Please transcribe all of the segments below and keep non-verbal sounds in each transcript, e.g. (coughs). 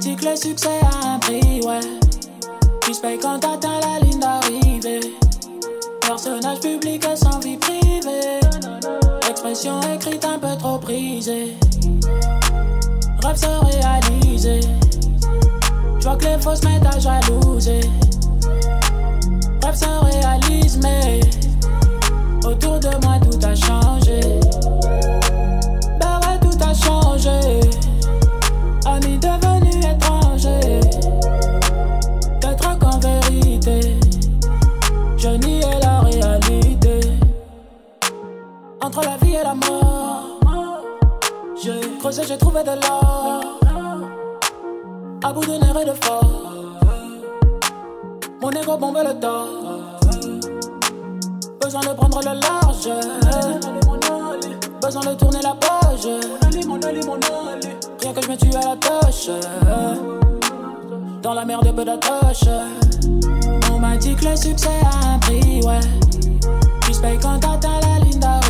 dit que le succès a un prix, ouais. Tu se payes quand t'atteins la ligne d'arrivée. Personnage public sans vie privée. Expression écrite un peu trop prisée. Se réaliser. Je vois que les fausses mettent à jalouser. Rêve se réalise, mais autour de moi tout a changé. J'ai trouvé de l'or. À bout de nerfs et de force, mon ego bombe le torse. Besoin de prendre le large, besoin de tourner la page. Rien que je me tue à la tâche. Dans la merde, peu d'attache. On m'a dit que le succès a un prix, ouais. Tu se payes quand t'atteins la ligne d'arrivée.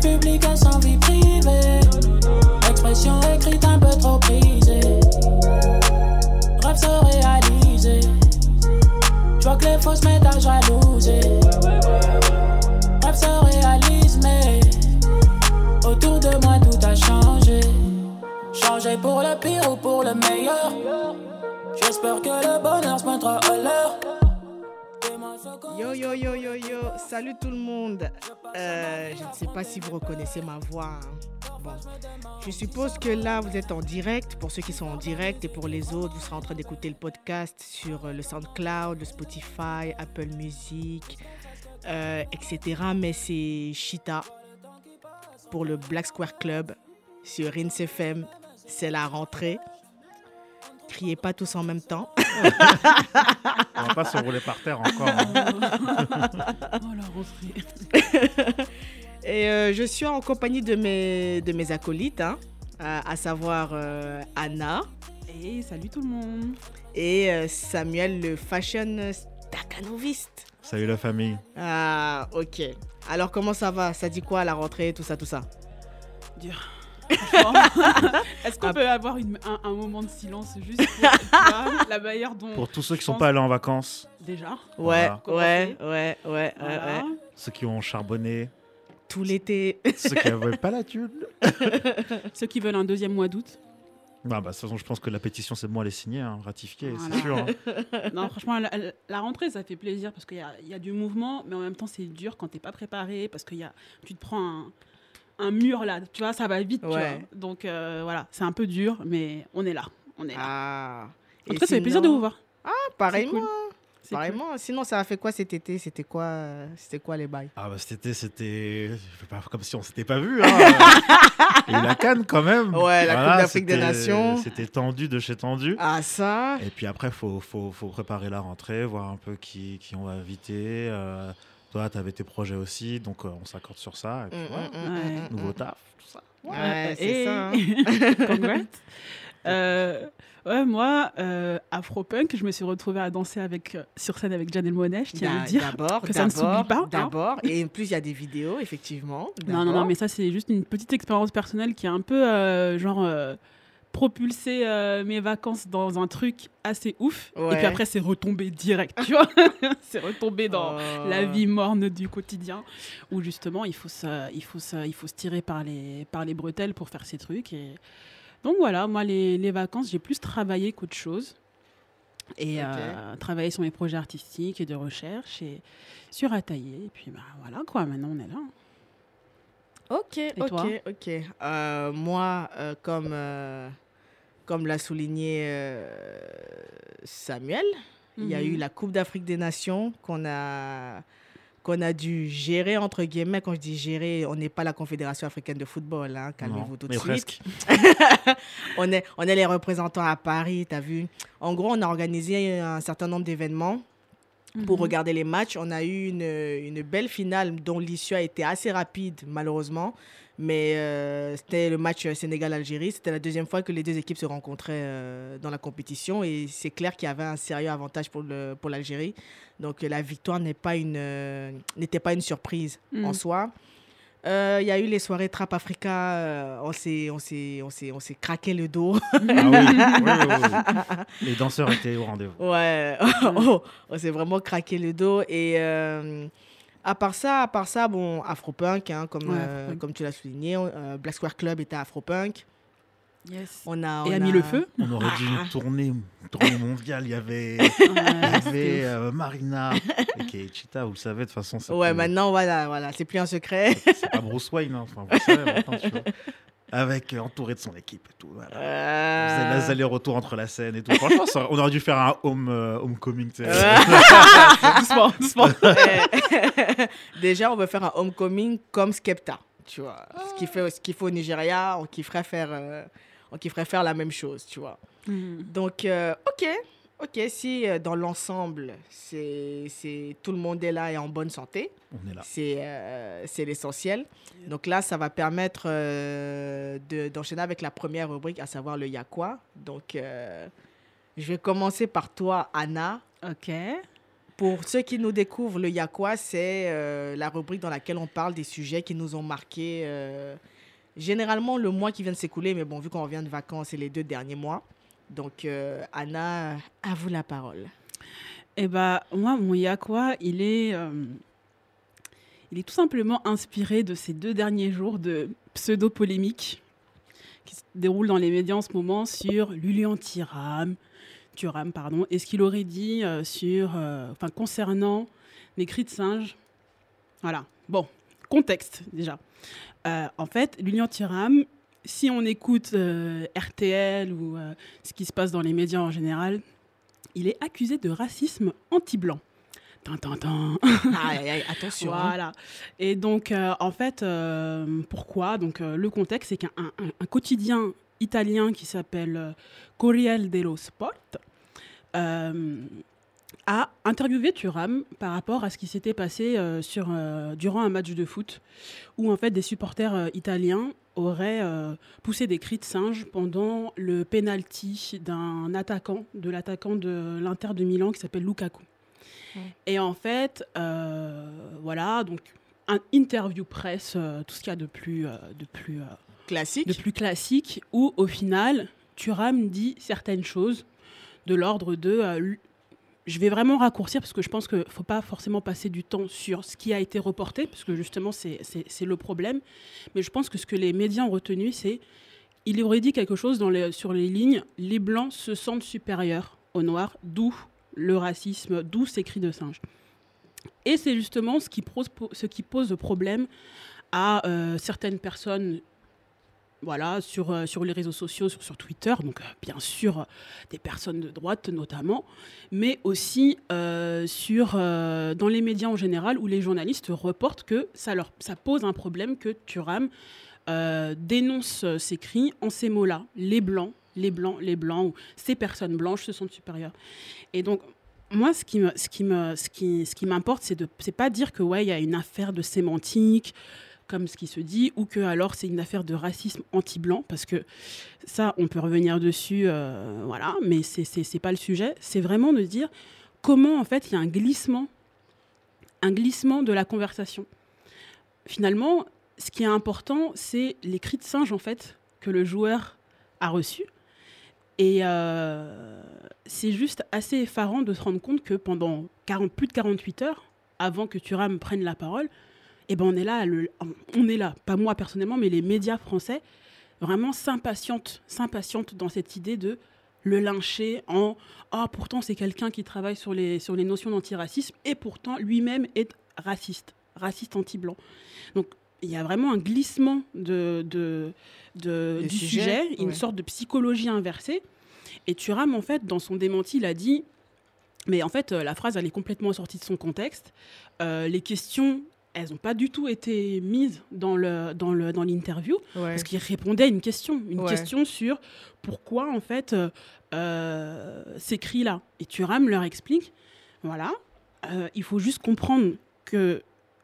Personnage public sans vie privée. Expression écrite un peu trop prisée. Rêve se réaliser. Je vois que les fausses mettent à jalouser. Rêve se réalise, mais autour de moi tout a changé. Changé pour le pire ou pour le meilleur. J'espère que le bonheur se mettra à l'heure. Yo yo yo yo yo, salut tout le monde. Euh, je ne sais pas si vous reconnaissez ma voix. hein. Bon, je suppose que là vous êtes en direct. Pour ceux qui sont en direct et pour les autres, vous serez en train d'écouter le podcast sur euh, le SoundCloud, le Spotify, Apple Music, euh, etc. Mais c'est Chita pour le Black Square Club sur Rince FM. C'est la rentrée. Criez pas tous en même temps. (laughs) On va pas se rouler par terre encore. hein. (laughs) Oh la rentrée. Et euh, je suis en compagnie de mes, de mes acolytes, hein, à, à savoir euh, Anna Et salut tout le monde. et euh, Samuel, le fashion staccanoviste. Salut la famille. Ah, ok. Alors, comment ça va? Ça dit quoi la rentrée, tout ça, tout ça? Dur. (laughs) Est-ce qu'on Ah. peut avoir une- un, un moment de silence juste pour vois, la manière dont. Pour tous ceux qui je sont pense- pas allés en vacances, Déjà. Ouais, Voilà. ouais, ouais, ouais, ouais, Voilà. ouais. ceux qui ont charbonné, Tout l'été. ceux qui n'avaient pas la thune. (laughs) Ceux qui veulent un deuxième mois d'août. Bah, bah, de toute façon, je pense que la pétition, c'est bon, elle est signée, hein, ratifiée, Voilà. c'est sûr. hein. (laughs) Non, franchement, la, rentrée, ça fait plaisir parce qu'il y a, il y a du mouvement, mais en même temps, c'est dur quand t'es pas préparé parce que y a, tu te prends un, un mur là, tu vois, ça va vite. tu vois. Donc euh, voilà, c'est un peu dur, mais on est là. On est là. Ah. en tout cas, ça fait plaisir de vous voir. Pareillement. cool. C'est cool. Pareillement. Sinon, ça a fait quoi cet été? C'était quoi, euh, c'était quoi les bails? Ah bah cet été, c'était comme si on s'était pas vu. Hein. Il y a eu la canne quand même. Ouais, la Coupe d'Afrique des c'était- Nations. C'était tendu de chez tendu. Ah, ça Et puis après, faut, faut, faut préparer la rentrée, voir un peu qui, qui on va inviter. euh, toi, tu avais tes projets aussi, donc euh, on s'accorde sur ça. Et puis, Mm, mm, mm, Ouais. Nouveau taf, tout ça. Ouais, c'est et- ça. hein. (laughs) Congrats. (laughs) Euh, ouais, moi, euh, Afropunk, je me suis retrouvée à danser avec, euh, sur scène avec Janelle Monet, je tiens à le dire. D'abord, que ça ne s'oublie d'abord, pas, hein. D'abord, et en plus il y a des vidéos, effectivement. Non, non, non, mais ça, c'est juste une petite expérience personnelle qui a un peu, euh, genre, propulsé euh, mes vacances dans un truc assez ouf. Et puis après, c'est retombé direct, tu vois. (laughs) c'est retombé dans Oh. la vie morne du quotidien, où justement, il faut se, il faut se, il faut se tirer par les, par les bretelles pour faire ces trucs. Et... Donc voilà, moi, les, les vacances, j'ai plus travaillé qu'autre chose. Et euh, travaillé sur mes projets artistiques et de recherche et sur Ataillé. Et puis bah, voilà, quoi, maintenant on est là. Ok, ok, ok. Euh, moi, euh, comme, euh, comme l'a souligné Samuel, il y a Mhm. eu la Coupe d'Afrique des Nations qu'on a, qu'on a dû gérer, entre guillemets. Quand je dis gérer, on n'est pas la Confédération africaine de football, hein, calmez-vous tout de suite. (laughs) on, est, on est les représentants à Paris, tu as vu. En gros, on a organisé un certain nombre d'événements pour Mhm. regarder les matchs. On a eu une, une belle finale dont l'issue a été assez rapide, malheureusement. Mais euh, c'était le match Sénégal-Algérie. C'était la deuxième fois que les deux équipes se rencontraient euh, dans la compétition. Et c'est clair qu'il y avait un sérieux avantage pour, le, pour l'Algérie. Donc la victoire n'est pas une, euh, n'était pas une surprise Mm. en soi. Euh, Il y a eu les soirées Trap Africa. euh, on, s'est, on, s'est, on, s'est, on s'est craqué le dos. Ah oui, oui, oui, oui. (laughs) Les danseurs étaient au rendez-vous. Ouais, (laughs) oh, on s'est vraiment craqué le dos. Et euh, à part ça, à part ça, bon, Afropunk, hein, comme, Ouais, euh, Afropunk. comme tu l'as souligné, euh, Black Square Club était Afropunk. Yes. On a, Et a mis le feu. On aurait dit Ah. une tournée, une tournée mondiale. Il y avait, (laughs) Ouais, il y avait euh, Marina et Keichita, vous le savez, de toute façon. Ouais, plus- maintenant, voilà, voilà, c'est plus un secret. C'est pas Bruce Wayne, hein, enfin, vous le savez maintenant, tu vois. Avec, euh, entouré de son équipe et tout. Voilà. Euh, les allers-retours entre la scène et tout. Franchement, ça- on aurait dû faire un home, euh, homecoming. tu sais. (laughs) doucement, doucement. euh, (laughs) Déjà, on veut faire un homecoming comme Skepta, tu vois. Ce qu'il fait, ce qu'il fait au Nigeria, on kifferait faire, euh, on kifferait faire la même chose, tu vois. Mm. Donc, euh, ok, ok, si euh, dans l'ensemble, c'est, c'est, tout le monde est là et en bonne santé, On est là. c'est, euh, c'est l'essentiel. Donc là, ça va permettre euh, de, d'enchaîner avec la première rubrique, à savoir le Yakwa. Donc, euh, je vais commencer par toi, Anna. Ok. Pour ceux qui nous découvrent, le Yakwa, c'est euh, la rubrique dans laquelle on parle des sujets qui nous ont marqués. euh, généralement, le mois qui vient de s'écouler, mais bon, vu qu'on revient de vacances, c'est les deux derniers mois. Donc, euh, Anna, à vous la parole. Eh bah, moi, mon Yakwa, il est, euh, il est tout simplement inspiré de ces deux derniers jours de pseudo-polémique qui se déroulent dans les médias en ce moment sur Thuram, Thuram, pardon, et ce qu'il aurait dit euh, sur, euh, enfin, concernant les cris de singe. Voilà. Bon, contexte déjà. Euh, en fait, Lilian Thuram, si on écoute euh, RTL ou euh, ce qui se passe dans les médias en général, il est accusé de racisme anti-blanc. Tin, tin, tin. Aïe, aïe, aïe, attention. hein. Voilà. Et donc, en fait, pourquoi? Donc, le contexte, c'est qu'un un- un quotidien italien qui s'appelle Corriere dello Sport a interviewé Thuram par rapport à ce qui s'était passé euh, sur, euh, durant un match de foot où, en fait, des supporters euh, italiens auraient poussé des cris de singe pendant le penalty d'un attaquant, de l'attaquant de l'Inter de Milan qui s'appelle Lukaku. Et en fait, voilà, donc un interview presse, tout ce qu'il y a de plus, de plus, Classique. de plus classique, où au final, Thuram dit certaines choses de l'ordre de. Je vais vraiment raccourcir parce que je pense qu'il ne faut pas forcément passer du temps sur ce qui a été reporté, parce que justement, c'est le problème. Mais je pense que ce que les médias ont retenu, c'est il aurait dit quelque chose sur les lignes les Blancs se sentent supérieurs aux Noirs, d'où le racisme, d'où ces cris de singe. Et c'est justement ce qui pose, ce qui pose problème à euh, certaines personnes voilà, sur, euh, sur les réseaux sociaux, sur, Twitter, donc euh, bien sûr euh, des personnes de droite notamment, mais aussi sur, dans les médias en général où les journalistes reportent que ça, leur, ça pose un problème que Thuram euh, dénonce ces cris en ces mots-là, les blancs, les blancs, les blancs, ou ces personnes blanches se sentent supérieures. Et donc, moi, ce qui ce qui ce qui, ce qui m'importe, c'est de, c'est pas dire que ouais, il y a une affaire de sémantique, comme ce qui se dit, ou que alors c'est une affaire de racisme anti-blanc, parce que ça, on peut revenir dessus, euh, voilà, mais c'est, pas le sujet. C'est vraiment de dire comment en fait il y a un glissement, un glissement de la conversation. Finalement, ce qui est important, c'est les cris de singe en fait que le joueur a reçus. Et euh, c'est juste assez effarant de se rendre compte que pendant 40, plus de 48 heures, avant que Thuram prenne la parole, eh ben on est là, le- on est là, pas moi personnellement, mais les médias français, vraiment s'impatientent, s'impatientent dans cette idée de le lyncher en ah pourtant c'est quelqu'un qui travaille sur les sur les notions d'antiracisme et pourtant lui-même est raciste, raciste anti-blanc. Donc il y a vraiment un glissement de, de, de- Le du sujet, sujet, une ouais. sorte de psychologie inversée. Et Thuram, en fait, dans son démenti, il a dit, mais en fait, euh, la phrase, elle est complètement sortie de son contexte. Euh, les questions, elles n'ont pas du tout été mises dans le dans le dans l'interview Ouais. parce qu'il répondait à une question, une Ouais. question sur pourquoi en fait euh, euh, ces cris-là. Et Thuram leur explique, voilà, euh, il faut juste comprendre que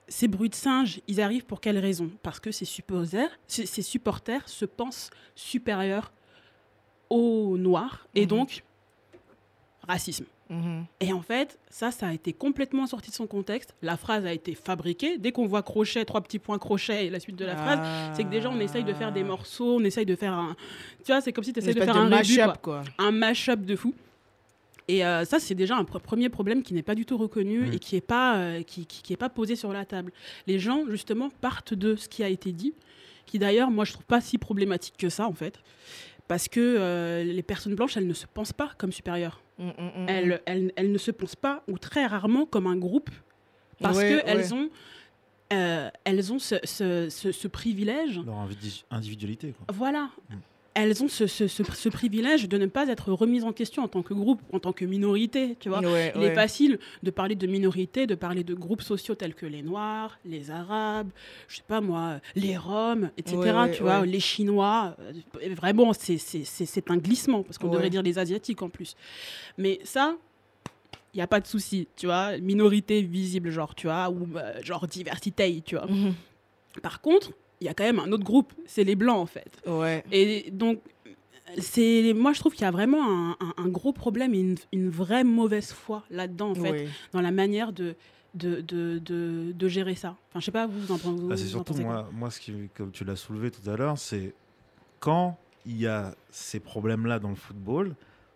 ces bruits de singes, ils arrivent pour quelle raison? Parce que ces, ces supporters se pensent supérieurs aux Noirs et Mhm. donc racisme. Mhm. Et en fait, ça, ça a été complètement sorti de son contexte. La phrase a été fabriquée. Dès qu'on voit crochet, trois petits points crochet et la suite de la phrase, c'est que déjà on essaye de faire des morceaux, on essaye de faire un. Tu vois, c'est comme si tu Ah. Essayes de faire de un mash-up, quoi. quoi. un mash-up de fou. Et euh, ça, c'est déjà un pr- premier problème qui n'est pas du tout reconnu et qui n'est pas, euh, qui, qui- qui est pas posé sur la table. Les gens, justement, partent de ce qui a été dit, qui d'ailleurs, moi, je trouve pas si problématique que ça, en fait. Parce que euh, les personnes blanches, elles ne se pensent pas comme supérieures. Mm, mm, mm, Elles, elles, elles ne se pensent pas, ou très rarement, comme un groupe. Parce Ouais, qu'elles ouais. ont, euh, elles ont ce, ce- ce- ce privilège Leur individualité. Quoi. voilà. Elles ont ce, ce- ce- ce privilège de ne pas être remises en question en tant que groupe, en tant que minorité, tu vois. Ouais, Il ouais. est facile de parler de minorité, de parler de groupes sociaux tels que les Noirs, les Arabes, je sais pas moi, les Roms, etc. Ouais, tu vois, les Chinois. Vraiment, c'est- un glissement, parce qu'on devrait dire les Asiatiques en plus. Mais ça, il n'y a pas de souci, tu vois. Minorité visible, genre, tu vois, ou euh, genre diversité, tu vois. Mhm. Par contre, il y a quand même un autre groupe, c'est les Blancs, en fait. Ouais. Et donc, c'est, moi, je trouve qu'il y a vraiment un, un- un gros problème et une, une vraie mauvaise foi là-dedans, en fait, Ouais. dans la manière de, de, de, de, de gérer ça. Enfin, je sais pas, vous, vous en, vous, Ah, c'est en surtout, moi, moi ce qui, comme tu l'as soulevé tout à l'heure, c'est quand il y a ces problèmes-là dans le football,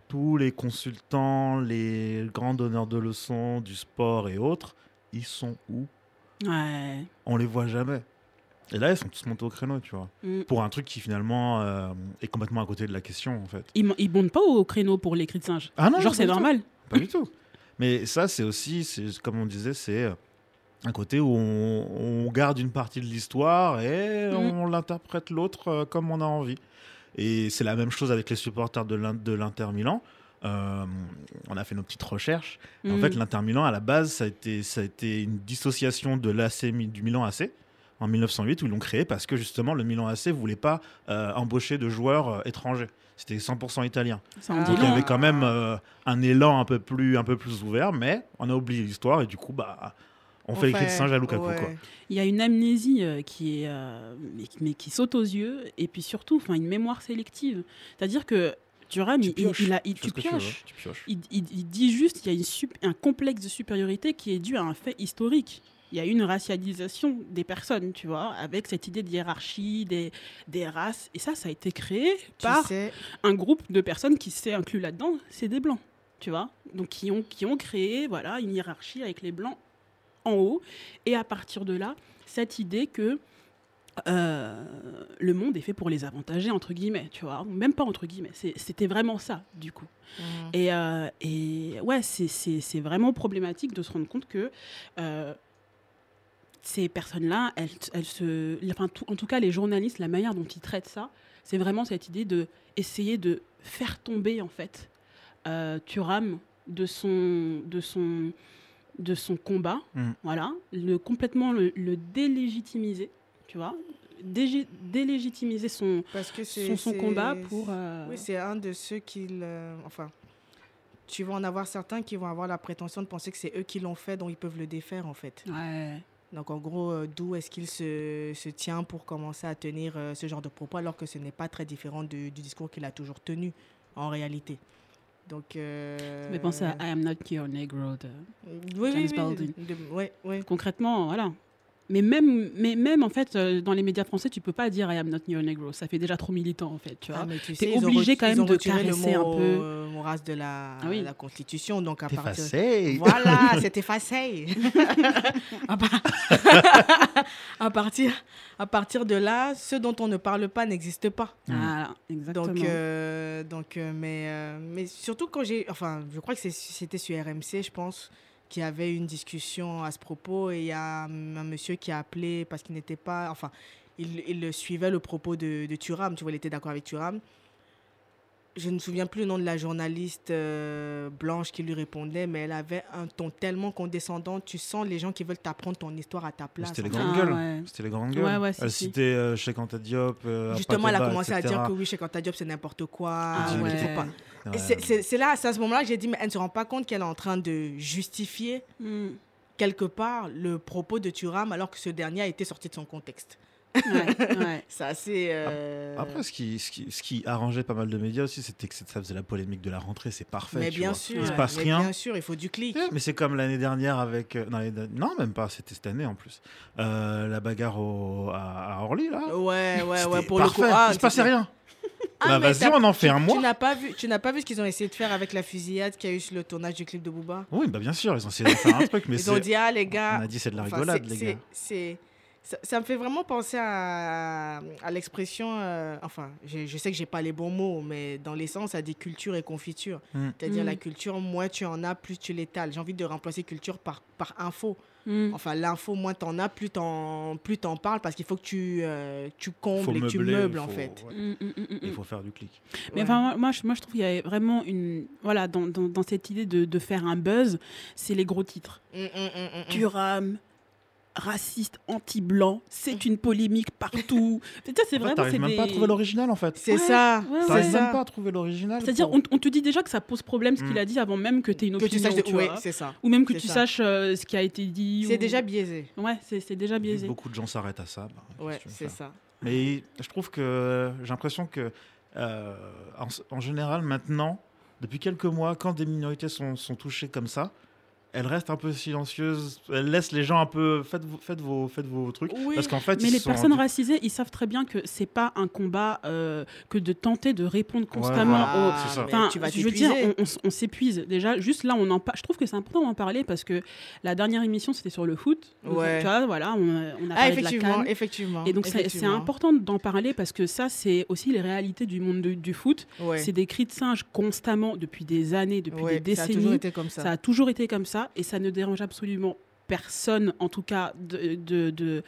tous les consultants, les grands donneurs de leçons du sport et autres, ils sont où? Ouais. On les voit jamais. Et là, ils sont tous montés au créneau, tu vois. Mm. Pour un truc qui finalement euh, est complètement à côté de la question, en fait. Ils, ils montent pas au créneau pour les cris de singe. Ah non, Genre, c'est normal. Pas du tout. Mais ça, c'est aussi, comme on disait, c'est euh, un côté où on, on garde une partie de l'histoire et Mhm. on l'interprète l'autre euh, comme on a envie. Et c'est la même chose avec les supporters de l'In- de l'Inter Milan. Euh, on a fait nos petites recherches. En Mm. fait, l'Inter Milan, à la base, ça a été, ça a été une dissociation de l'AC du Milan AC en 1908 où ils l'ont créé parce que justement le Milan AC voulait pas euh, embaucher de joueurs euh, étrangers. C'était 100% italien. Ah. Donc il y avait quand même euh, un élan un peu plus un peu plus ouvert, mais on a oublié l'histoire et du coup bah on fait les cris de singe à Lukaku ouais. quoi. Il y a une amnésie euh, qui est, euh, mais, mais qui saute aux yeux, et puis surtout, enfin, une mémoire sélective. C'est-à-dire que Thuram, Tu il, il- pioches. il a, il, Tu pioches. tu pioches. Il, dit juste qu'il y a une un complexe de supériorité qui est dû à un fait historique. Il y a une racialisation des personnes, tu vois, avec cette idée de hiérarchie, des, des races. Et ça, ça a été créé Tu par sais, un groupe de personnes qui s'est inclus là-dedans, c'est des blancs, tu vois. Donc qui ont, qui ont créé voilà, une hiérarchie avec les blancs en haut. Et à partir de là, cette idée que euh, le monde est fait pour les avantager, entre guillemets, tu vois. Même pas entre guillemets, c'était vraiment ça, du coup. Mhm. Et, euh, et ouais, c'est vraiment problématique de se rendre compte que euh, ces personnes-là, elles, elles se, enfin, tout- en tout cas les journalistes, la manière dont ils traitent ça, c'est vraiment cette idée de essayer de faire tomber en fait euh, Thuram de son, de son, de son combat, Mm. voilà, le complètement le, le délégitimiser, tu vois, délégitimiser son, parce que c'est son, son combat pour. euh, Oui, c'est un de ceux qui. Enfin, tu vas en avoir certains qui vont avoir la prétention de penser que c'est eux qui l'ont fait, donc ils peuvent le défaire en fait. ouais. Donc en gros, euh, d'où est-ce qu'il se, se tient pour commencer à tenir euh, ce genre de propos alors que ce n'est pas très différent du, du discours qu'il a toujours tenu en réalité. Donc. Euh... Ça me fait penser à I am not your negro. de- oui, James oui, oui, Baldwin. de- ouais, ouais. Concrètement, voilà. Mais même, mais même en fait, euh, dans les médias français, tu peux pas dire I am not your negro. Ça fait déjà trop militant, en fait, tu vois. Ah, mais tu T'es sais, ils ont obligé quand même de caresser un peu. euh, mot race de la, Ah oui. la Constitution, donc à partir. Voilà, (laughs) c'est effacé. à, par- (laughs) à partir, à partir de là, ce dont on ne parle pas n'existe pas. Ah, exactement. Donc, euh, donc mais, euh, mais surtout quand j'ai. Enfin, je crois que c'est- c'était sur RMC, je pense, qu'il y avait une discussion à ce propos. Et il y a un, monsieur qui a appelé parce qu'il n'était pas. Enfin, il, suivait le propos de, de Thuram. Tu vois, il était d'accord avec Thuram. Je ne me souviens plus le nom de la journaliste euh, blanche qui lui répondait, mais elle avait un ton tellement condescendant. Tu sens les gens qui veulent t'apprendre ton histoire à ta place. C'était les grandes Ah, gueules. ouais. C'était les grandes gueules. Ouais, ouais, si, Elle si. citait euh, Cheikh Anta Diop. euh, Justement, elle a commencé à dire que oui, chez Kanta Diop, c'est n'importe quoi. Ah qu'il ouais. Ouais. C'est- là, c'est à ce moment-là que j'ai dit, mais elle ne se rend pas compte qu'elle est en train de justifier Mm. quelque part le propos de Thuram alors que ce dernier a été sorti de son contexte. Ouais, ouais. (laughs) C'est assez. euh, Après, ce qui, ce, qui, ce qui arrangeait pas mal de médias aussi, c'était que ça faisait la polémique de la rentrée. C'est parfait. mais tu bien vois. sûr, Il se passe mais rien. bien sûr, il faut du clic. Mais c'est comme l'année dernière avec. euh, Non, même pas, c'était cette année en plus. Euh, la bagarre au- à, à Orly, là. Ouais, ouais, ouais. Pour parfait. le coup, ah, Il se passait rien. Ah, bah, vas-y, on en fait tu- un mois. Tu n'as pas vu, tu n'as pas vu ce qu'ils ont essayé de faire avec la fusillade qu'il y a eu sur le tournage du clip de Booba? Oui, bah bien sûr, ils ont essayé de faire un truc, mais (laughs) Ils ont dit ah les gars. On a dit c'est de la rigolade, les gars. C'est ça, ça me fait vraiment penser à, à l'expression. euh, enfin, je, je sais que j'ai pas les bons mots, mais dans l'essence, ça dit culture et confiture. Mm. C'est-à-dire la culture, moins tu en as, plus tu l'étales. J'ai envie de remplacer culture par par info. Mm. Enfin, l'info, moins t'en as, plus t'en plus t'en parles parce qu'il faut que tu euh, tu Faut combles et que tu meubles en fait. ouais. Mm, mm, mm, mm, Il faut faire du clic. Mais Ouais. enfin, moi, moi, je, moi, je trouve qu'il y a vraiment une. Voilà, dans, dans, dans cette idée de, de faire un buzz, c'est les gros titres. Mm, raciste, anti-blanc, c'est une polémique partout. (laughs) C'est vraiment. t'arrives même des- pas à trouver l'original en fait. C'est Ouais, ça. ouais, T'arrives même pas à trouver l'original. C'est-à-dire, pour- on, on te dit déjà que ça pose problème ce qu'il Mm. a dit avant même que tu aies une Que tu opinion. saches. tu Oui, vois. c'est ça. Ou même que tu ça. saches euh, ce qui a été dit. C'est ou- déjà biaisé. Ouais, c'est c'est déjà biaisé. Beaucoup de gens s'arrêtent à ça. bah, Ouais, c'est ça. Mais je trouve que j'ai l'impression que, euh, en, en général, maintenant, depuis quelques mois, quand des minorités sont, sont touchées comme ça, elles restent un peu silencieuses. Elles laissent les gens un peu. Faites, vos- faites, vos, faites vos trucs. Oui. Parce qu'en fait, Mais ils les personnes rendus- racisées, ils savent très bien que c'est pas un combat euh, que de tenter de répondre constamment voilà. aux, c'est ça. mais Enfin, tu vas je veux dire, on, on s- on s'épuise. Déjà, juste là, on en je trouve que c'est important d'en parler parce que la dernière émission, c'était sur le foot. Donc, Ouais. Tu vois, voilà, on, a- on a Ah, parlé de la effectivement, CAN. effectivement. Et donc, c'est- important d'en parler parce que ça, c'est aussi les réalités du monde de- du foot. Ouais. C'est des cris de singe constamment depuis des années, depuis Ouais, des Ça a décennies. toujours été comme ça. Ça a toujours été comme ça et ça ne dérange absolument personne, en tout cas, de. de, de-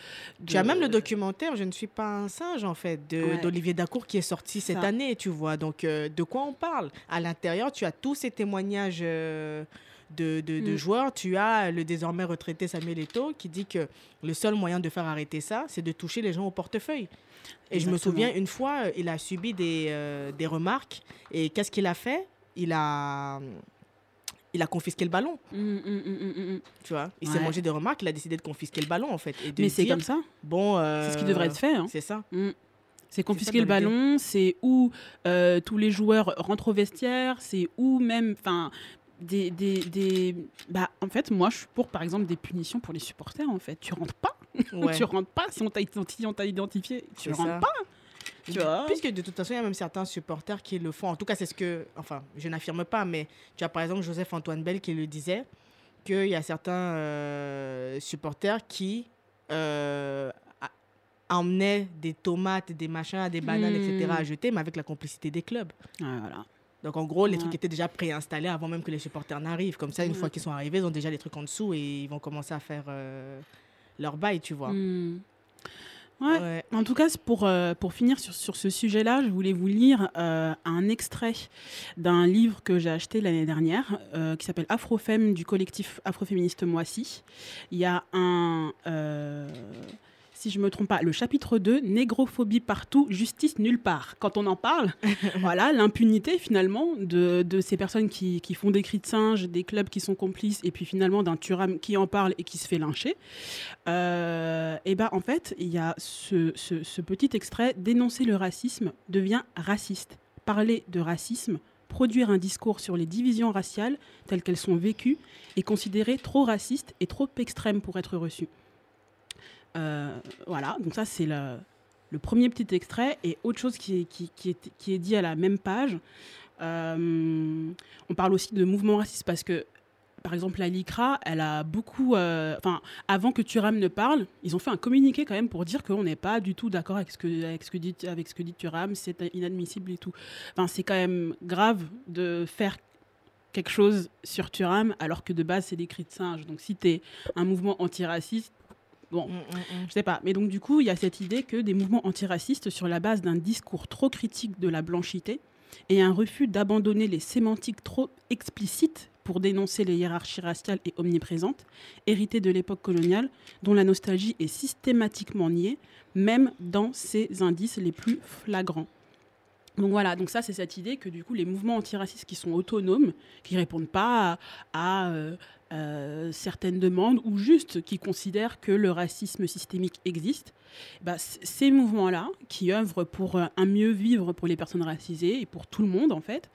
Tu as même le documentaire Je ne suis pas un singe, en fait, de- Ouais. d'Olivier Dacour qui est sorti cette Ça. année, tu vois. Donc, euh, de quoi on parle? À l'intérieur, tu as tous ces témoignages euh, de, Mm. joueurs. Tu as le désormais retraité Samuel Eto'o qui dit que le seul moyen de faire arrêter ça, c'est de toucher les gens au portefeuille. Et je me souviens, une fois, euh, il a subi des, euh, des remarques. Et qu'est-ce qu'il a fait? Il a, il a confisqué le ballon, Mm, mm, mm, tu vois. Il s'est Ouais. mangé des remarques, il a décidé de confisquer le ballon, en fait. Et de Mais c'est comme ça. Bon, C'est ce qui devrait être fait. hein. C'est ça. C'est confisquer le ballon, c'est où euh, tous les joueurs rentrent au vestiaire, c'est où même, enfin, des, des, des- bah, en fait, moi, je suis pour, par exemple, des punitions pour les supporters. En fait, tu rentres pas, (laughs) Ouais. tu rentres pas. Si on t'a identifié, tu rentres ça. pas. Tu vois Puisque de toute façon, il y a même certains supporters qui le font. En tout cas, c'est ce que. Enfin, je n'affirme pas, mais tu as par exemple Joseph-Antoine Bell qui le disait qu'il y a certains euh, supporters qui euh, emmenaient des tomates, des machins, des bananes, Hmm. etc. à jeter, mais avec la complicité des clubs. Voilà. Donc en gros, les Ouais. trucs étaient déjà préinstallés avant même que les supporters n'arrivent. Comme ça, une Ouais. fois qu'ils sont arrivés, ils ont déjà les trucs en dessous et ils vont commencer à faire euh, leur bail, tu vois. Mm. Ouais. Ouais. En tout cas, pour, euh, pour finir sur, sur ce sujet-là, je voulais vous lire euh, un extrait d'un livre que j'ai acheté l'année dernière euh, qui s'appelle Afrofemme du collectif afroféministe Moissy. Il y a un. Si je me trompe pas, le chapitre 2, Négrophobie partout, justice nulle part. Quand on en parle, (laughs) voilà, l'impunité finalement de, de ces personnes qui, qui font des cris de singe, des clubs qui sont complices, et puis finalement d'un Turam qui en parle et qui se fait lyncher. Euh, et ben en fait, il y a ce, ce- ce petit extrait dénoncer le racisme devient raciste. Parler de racisme, produire un discours sur les divisions raciales telles qu'elles sont vécues est considéré trop raciste et trop extrême pour être reçu. Euh, voilà, donc ça c'est le, premier petit extrait. Et autre chose qui est, qui, est, qui est dit à la même page, euh, on parle aussi de mouvement raciste parce que par exemple, la LICRA, elle a beaucoup. euh, Enfin, avant que Turam ne parle, ils ont fait un communiqué quand même pour dire qu'on n'est pas du tout d'accord avec ce que avec dit avec ce que dit Turam, c'est inadmissible et tout. Enfin, c'est quand même grave de faire quelque chose sur Turam alors que de base c'est des cris de singe. Donc si tu es un mouvement antiraciste, bon, Mm, mm, mm. je sais pas. Mais donc du coup, il y a cette idée que des mouvements antiracistes sur la base d'un discours trop critique de la blanchité et un refus d'abandonner les sémantiques trop explicites pour dénoncer les hiérarchies raciales et omniprésentes, héritées de l'époque coloniale, dont la nostalgie est systématiquement niée, même dans ses indices les plus flagrants. Donc voilà, donc ça c'est cette idée que du coup les mouvements antiracistes qui sont autonomes, qui répondent pas à, à, euh, euh, certaines demandes ou juste qui considèrent que le racisme systémique existe, bah, ces mouvements-là, qui œuvrent pour euh, un mieux vivre pour les personnes racisées et pour tout le monde en fait,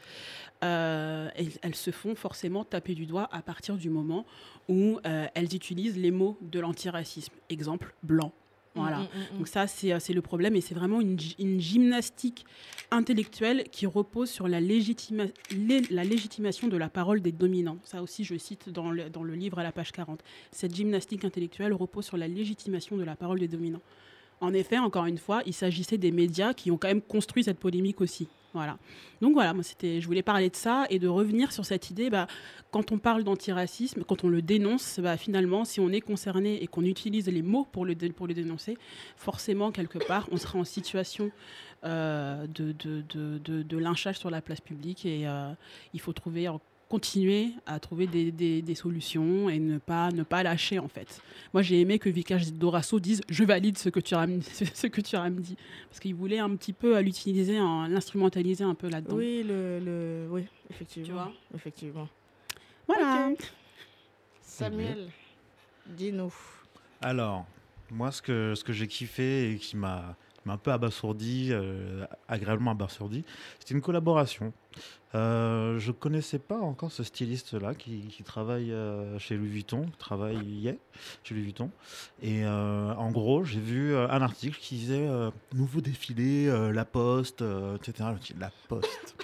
euh, elles, se font forcément taper du doigt à partir du moment où elles utilisent les mots de l'antiracisme. Exemple, blanc. Voilà. Mm, mm, mm. Donc ça, c'est euh, c'est le problème et c'est vraiment une, gy- une gymnastique intellectuelle qui repose sur la, légitima- lé- la légitimation de la parole des dominants. Ça aussi, je cite dans le, dans le livre à la page 40. Cette gymnastique intellectuelle repose sur la légitimation de la parole des dominants. En effet, encore une fois, il s'agissait des médias qui ont quand même construit cette polémique aussi. Voilà. Donc voilà, moi c'était, je voulais parler de ça et de revenir sur cette idée. Bah, quand on parle d'antiracisme, quand on le dénonce, bah, finalement, si on est concerné et qu'on utilise les mots pour le, dénoncer, forcément, quelque part, on sera en situation euh, de lynchage sur la place publique et euh, il faut trouver, continuer à trouver des, des- des solutions et ne pas, ne pas lâcher, en fait. Moi, j'ai aimé que Vikash Dorasso dise « je valide ce que tu as, (laughs) ce que tu as dit », parce qu'il voulait un petit peu l'utiliser, en- l'instrumentaliser un peu là-dedans. Oui, le, le, oui, effectivement. Tu vois? Effectivement. Voilà. Samuel, dis-nous. Alors, moi, ce que, ce que j'ai kiffé et qui m'a un peu abasourdi, euh, agréablement abasourdi, c'était une collaboration. Euh, je connaissais pas encore ce styliste-là qui, travaille euh, chez Louis Vuitton, qui travaillait chez Louis Vuitton. Et euh, en gros, j'ai vu un article qui disait nouveau défilé, La Poste, etc. La Poste.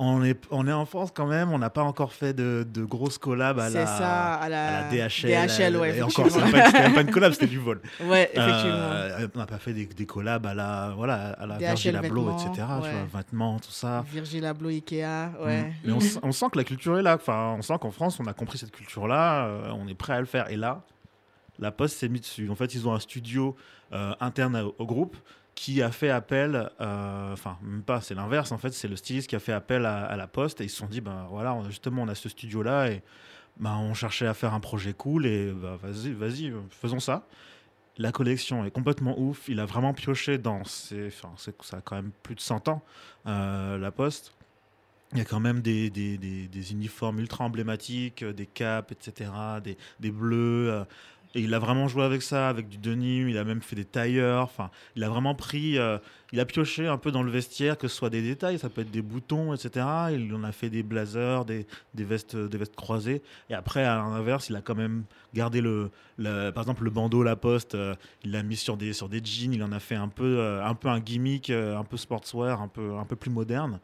On est, on est en France quand même, on n'a pas encore fait de, de grosses collabs à la, ça, à la, à la DHL. DHL, ouais, et encore, c'était pas, pas une collab, c'était du (laughs) vol. Ouais, effectivement. Euh, on n'a pas fait des, des collabs à la, voilà, à la DHL Virgil Abloh, etc. Tu ouais. vois, vêtements, tout ça. Virgil Abloh, Ikea, ouais. Mm. Mais (laughs) on, sent que la culture est là. Enfin, on sent qu'en France, on a compris cette culture-là. euh, on est prêt à le faire. Et là, la Poste s'est mise dessus. En fait, ils ont un studio euh, interne au, au groupe qui a fait appel. euh, Enfin, même pas, c'est l'inverse. En fait, c'est le styliste qui a fait appel à, la Poste. Et ils se sont dit, ben voilà, justement, on a ce studio-là. Et ben, on cherchait à faire un projet cool. Et ben, vas-y, faisons ça. La collection est complètement ouf. Il a vraiment pioché dans ses. Enfin, ça a quand même plus de 100 ans, euh, la Poste. Il y a quand même des, uniformes ultra emblématiques, euh, des capes, etc., des, bleus. Et il a vraiment joué avec ça, avec du denim. Il a même fait des tailleurs. Enfin, il a vraiment pris. euh, il a pioché un peu dans le vestiaire, que ce soit des détails, ça peut être des boutons, etc. Il en a fait des blazers, des, des vestes, des vestes croisées. Et après, à l'inverse, il a quand même gardé le, le- par exemple, le bandeau La Poste. euh, il l'a mis sur des, sur des jeans. Il en a fait un peu, euh, un peu un gimmick, euh, un peu sportswear, un peu, un peu plus moderne.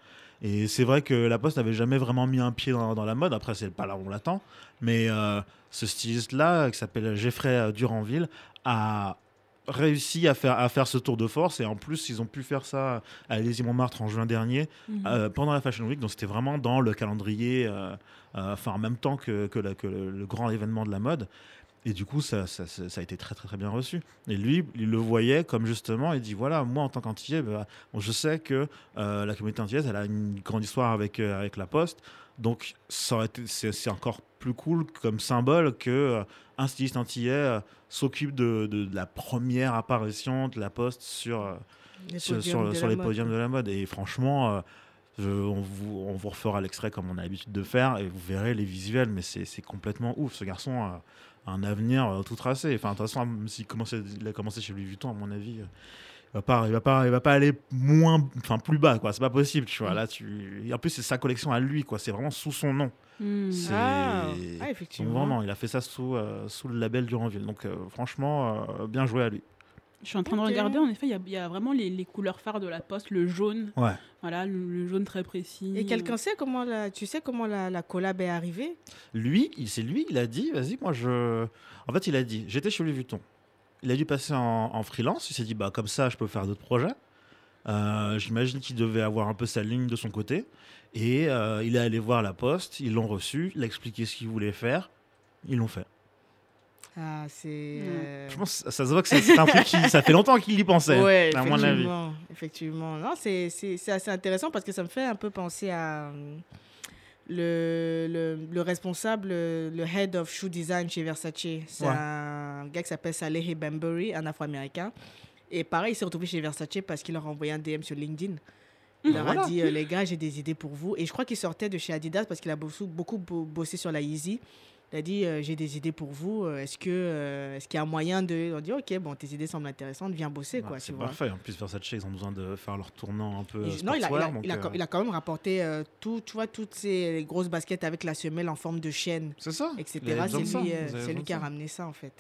Et c'est vrai que La Poste n'avait jamais vraiment mis un pied dans, dans la mode. Après, c'est pas là où on l'attend. Mais euh, ce styliste-là, qui s'appelle Geoffrey Duranville, a réussi à faire, à faire ce tour de force. Et en plus, ils ont pu faire ça à l'Élysée-Montmartre en juin dernier, Mhm. euh, pendant la Fashion Week. Donc, c'était vraiment dans le calendrier, euh, euh, enfin, en même temps que, que, la- que le, le grand événement de la mode. Et du coup, ça, ça, ça- ça a été très, très, très bien reçu. Et lui, il le voyait comme justement, il dit voilà, moi, en tant qu'antillais, bah, bon, je sais que euh, la communauté antillaise, elle a une grande histoire avec, euh, avec la Poste. Donc, c'est encore plus cool comme symbole que euh, un styliste antillais s'occupe de, de- de la première apparition de la Poste sur, Les sur, podiums sur- de sur la les mode. podiums de la mode. Et franchement, je- on, vous, on vous refera l'extrait comme on a l'habitude de faire et vous verrez les visuels, mais c'est complètement ouf. Ce garçon un avenir euh, tout tracé. Enfin, de toute façon, s'il il a commencé chez Louis Vuitton, à mon avis. euh, il va pas, il va pas, il va pas aller moins, enfin plus bas quoi. C'est pas possible, tu vois. Mm. Là, tu. en plus, c'est sa collection à lui, quoi. C'est vraiment sous son nom. Mhm. C'est- Ah, ah, Donc effectivement. vraiment, il a fait ça sous, euh, sous le label Duranville. Donc franchement, bien joué à lui. Je suis en train de regarder, en effet, il y a- il y, a vraiment les, les couleurs phares de la poste, le jaune, Ouais. voilà, le, le jaune très précis. Et quelqu'un sait comment la, tu sais comment la, la collab est arrivée? Lui, c'est lui, il a dit, vas-y, moi je. En fait, il a dit, j'étais chez Louis Vuitton. Il a dû passer en, en freelance. Il s'est dit, bah comme ça, je peux faire d'autres projets. Euh, J'imagine qu'il devait avoir un peu sa ligne de son côté. Et euh, il est allé voir la poste, ils l'ont reçu, il a expliqué ce qu'il voulait faire, ils l'ont fait. Ah, c'est. Euh, Je pense, ça se voit que c'est un truc qui, ça fait longtemps qu'il y pensait, Ouais, à mon avis. effectivement. effectivement. Non, c'est c'est- c'est assez intéressant parce que ça me fait un peu penser à euh, le, le, le responsable, le head of shoe design chez Versace. C'est Ouais. un gars qui s'appelle Saleh Bembury, un afro-américain. Et pareil, il s'est retrouvé chez Versace parce qu'il leur a envoyé un DM sur LinkedIn. Il leur voilà. a dit, euh, les gars, j'ai des idées pour vous. Et je crois qu'il sortait de chez Adidas parce qu'il a beaucoup, beaucoup bo- bossé sur la Yeezy. Il a dit, euh, j'ai des idées pour vous. Euh, Est-ce que, euh, est-ce qu'il y a moyen de... Dit, ok, bon, tes idées semblent intéressantes, viens bosser, Ouais, quoi, c'est parfait. En plus, Versace, ils ont besoin de faire leur tournant un peu. Je- non, il a, il, a, sportswear, donc, il, a, il a quand même rapporté tout, tu vois, toutes ces grosses baskets avec la semelle en forme de chaîne, C'est ça. etc. C'est lui, lui qui a ramené ça, en fait.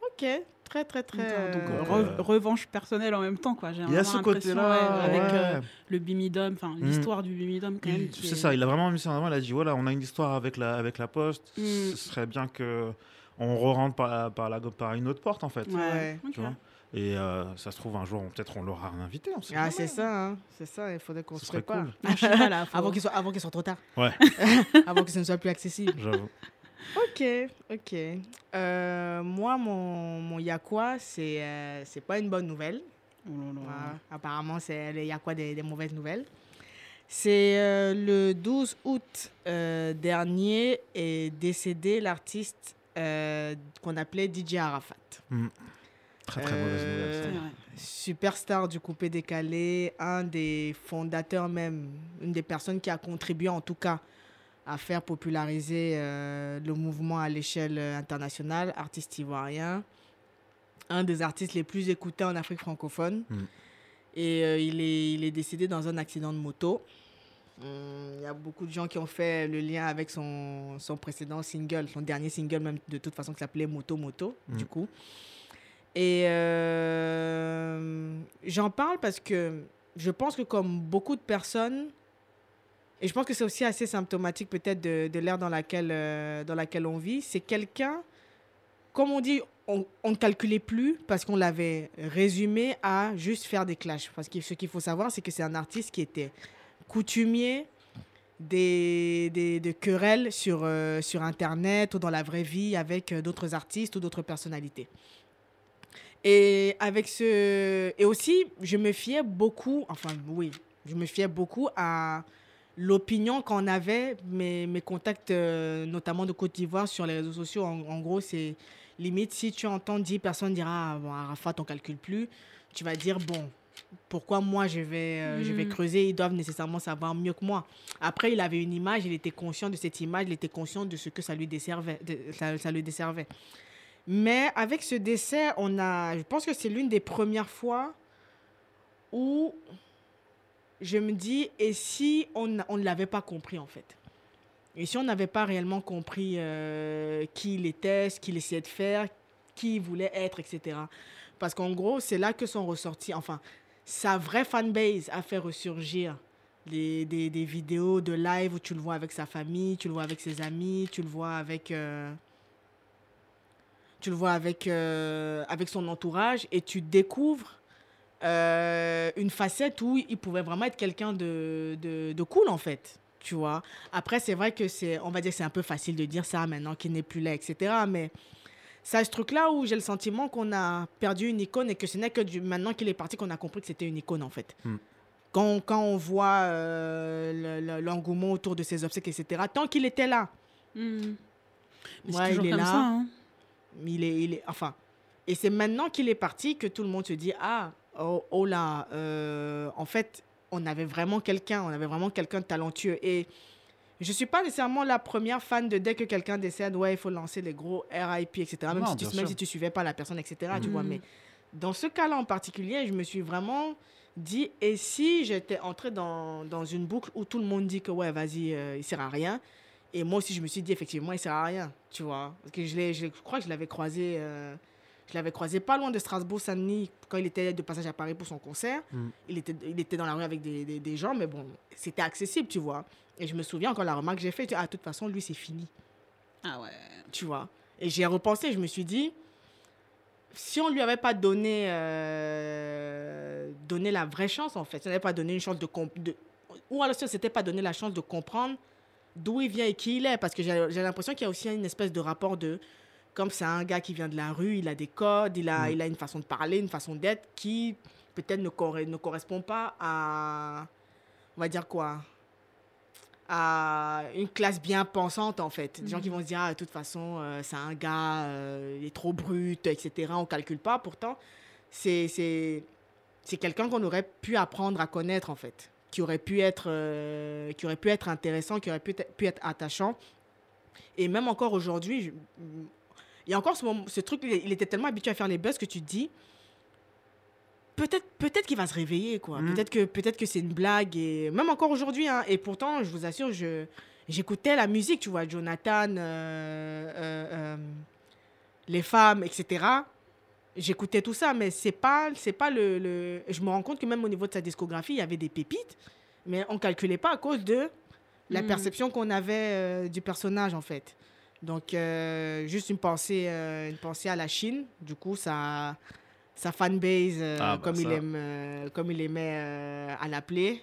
Ok, très, très, très... Donc, euh, re- euh, revanche personnelle en même temps, quoi. J'ai Il y a ce côté-là. ouais, avec euh, le bimidum, enfin Mm. l'histoire du bimidum quand même. C'est est- ça, il a vraiment mis ça en avant. Il a dit voilà, on a une histoire avec la, avec la poste. Mm. Ce serait bien que on re-rentre par, par, la, par une autre porte en fait. Ouais. Tu vois? Et euh, ça se trouve un jour, peut-être on l'aura invité. On Ah, c'est ça, hein. c'est ça, il faudrait qu'on se prépare. cool. Ah, là, (laughs) faut- Avant qu'il soit, avant soit trop tard. (laughs) Ouais. avant que ce ne soit plus accessible. J'avoue. Ok, ok. Euh, moi, mon, mon Yakwa, c'est euh, c'est pas une bonne nouvelle. Oh là là. Voilà. Apparemment, c'est le Yakwa des, des mauvaises nouvelles. C'est euh, le 12 août euh, dernier est décédé l'artiste euh, qu'on appelait DJ Arafat. Très très mauvaise nouvelle. Vrai. superstar du coupé décalé, un des fondateurs même, une des personnes qui a contribué en tout cas à faire populariser euh, le mouvement à l'échelle internationale, artiste ivoirien, un des artistes les plus écoutés en Afrique francophone. Mm. Et euh, il, est, il est décédé dans un accident de moto. Hum, Il y a beaucoup de gens qui ont fait le lien avec son, son précédent single, son dernier single même de toute façon qui s'appelait Moto Moto, du Mm. coup. Et euh, j'en parle parce que je pense que comme beaucoup de personnes, et je pense que c'est aussi assez symptomatique peut-être de, l'ère dans laquelle, euh, dans laquelle on vit, c'est quelqu'un, comme on dit, on, ne calculait plus parce qu'on l'avait résumé à juste faire des clashs. Parce que ce qu'il faut savoir, c'est que c'est un artiste qui était coutumier des, des, de querelles sur, euh, sur Internet ou dans la vraie vie avec euh, d'autres artistes ou d'autres personnalités. Et avec ce et aussi je me fiais beaucoup enfin oui je me fiais beaucoup à l'opinion qu'on avait mes, mes contacts euh, notamment de Côte d'Ivoire sur les réseaux sociaux en, en gros c'est limite si tu entends 10 personnes dire ah bon Arafat on calcule plus tu vas dire bon pourquoi moi je vais euh, je vais Mm. creuser? Ils doivent nécessairement savoir mieux que moi. Après il avait une image il était conscient de cette image il était conscient de ce que ça lui desservait de- ça, ça lui desservait. Mais avec ce décès, on a, je pense que c'est l'une des premières fois où je me dis, et si on ne l'avait pas compris en fait? Et si on n'avait pas réellement compris euh, qui il était, ce qu'il essayait de faire, qui il voulait être, etc. Parce qu'en gros, c'est là que sont ressortis, enfin, sa vraie fanbase a fait ressurgir des, des vidéos de live où tu le vois avec sa famille, tu le vois avec ses amis, tu le vois avec... euh, tu le vois avec, euh, avec son entourage et tu découvres euh, une facette où il pouvait vraiment être quelqu'un de, de, de cool en fait. Tu vois. Après, c'est vrai que c'est, on va dire c'est un peu facile de dire ça maintenant qu'il n'est plus là, etc. Mais c'est ce truc-là où j'ai le sentiment qu'on a perdu une icône et que ce n'est que du, maintenant qu'il est parti qu'on a compris que c'était une icône en fait. Mm. Quand, quand on voit euh, le- le- l'engouement autour de ses obsèques, etc. Tant qu'il était là, Mm. Mais Ouais, il est comme là. ça. hein. il est, il est, enfin, et c'est maintenant qu'il est parti que tout le monde se dit ah oh, oh là, euh, en fait, on avait vraiment quelqu'un, on avait vraiment quelqu'un de talentueux et je suis pas nécessairement la première fan de dès que quelqu'un décède, ouais, il faut lancer les gros RIP, etc. Même, Non, si tu, même sûr. si tu suivais pas la personne, etc. Tu vois, mais dans ce cas-là en particulier, je me suis vraiment dit, et si j'étais entrée dans, dans une boucle où tout le monde dit que ouais, vas-y, euh, il sert à rien, et moi aussi je me suis dit effectivement, il sert à rien, tu vois, parce que je, l'ai- je, je crois que je l'avais croisé, euh, je l'avais croisé pas loin de Strasbourg-Saint-Denis quand il était de passage à Paris pour son concert. Mm. Il, était, il était dans la rue avec des, des, des gens, mais bon, c'était accessible, tu vois. Et je me souviens encore la remarque que j'ai faite, ah, de toute façon, lui, c'est fini Ah ouais. tu vois. Et j'ai repensé, je me suis dit, si on lui avait pas donné, euh, donné la vraie chance, en fait, si on n'avait pas donné une chance de, ou alors si on s'était pas donné la chance de comprendre d'où il vient et qui il est, parce que j'ai j'ai l'impression qu'il y a aussi une espèce de rapport de, comme c'est un gars qui vient de la rue, il a des codes, il a, Mm. il a une façon de parler, une façon d'être qui peut-être ne, corre- ne correspond pas à, on va dire quoi, à une classe bien pensante en fait. Des gens qui vont se dire, ah, de toute façon, euh, c'est un gars, euh, il est trop brut, etc. On calcule pas. Pourtant, c'est quelqu'un qu'on aurait pu apprendre à connaître en fait. qui aurait pu être, euh, qui aurait pu être intéressant, qui aurait pu, être- pu être attachant. Et même encore aujourd'hui, a encore ce, moment- ce truc, il était tellement habitué à faire les buzz que tu te dis, peut-être peut-être qu'il va se réveiller, quoi. Mm. Peut-être que, peut que c'est une blague. Et même encore aujourd'hui, hein. et pourtant, je vous assure, je, j'écoutais la musique, tu vois, Jonathan, euh, euh, euh, les femmes, etc. J'écoutais tout ça, mais c'est pas, c'est pas le, le- Je me rends compte que même au niveau de sa discographie, il y avait des pépites, mais on calculait pas à cause de la Mm. perception qu'on avait du personnage, en fait. Donc, euh, juste une pensée, euh, une pensée à la Chine. Du coup, sa, sa fanbase, euh, Ah, bah, comme, il ça. aime, comme il aimait à l'appeler.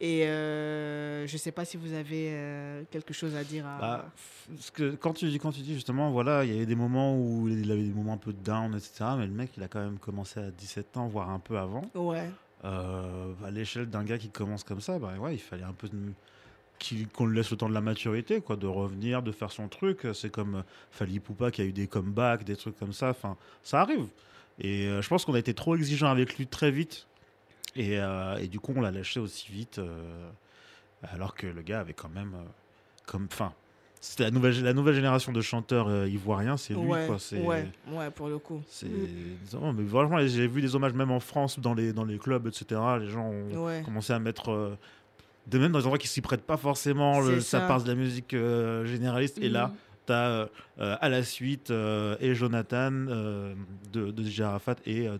Et je sais pas si vous avez quelque chose à dire à... Bah, parce que quand tu dis, quand tu dis justement, voilà, il y avait des moments où il avait des moments un peu down, etc. Mais le mec, il a quand même commencé à 17 ans, voire un peu avant. Ouais. À l'échelle d'un gars qui commence comme ça, bah ouais, il fallait un peu de- qu'on lui laisse le temps de la maturité, quoi, de revenir, de faire son truc. C'est comme euh, Fali Poupa qui a eu des comebacks, des trucs comme ça. Enfin, ça arrive. Et euh, je pense qu'on a été trop exigeant avec lui très vite. Et, euh, et du coup, on l'a lâché aussi vite. euh, alors que le gars avait quand même. comme, enfin, c'était la nouvelle, la nouvelle génération de chanteurs ivoiriens, c'est lui, ouais, quoi. C'est, ouais, ouais, pour le coup. c'est, non, mais vraiment, j'ai vu des hommages même en France, dans les, dans les clubs, etc. Les gens ont Ouais. commencé à mettre. Euh, de même dans des endroits qui s'y prêtent pas forcément, le- C'est ça. ça. passe de la musique euh, généraliste. Et là, tu as à la suite euh, et Jonathan euh, de, de DJ Arafat et euh.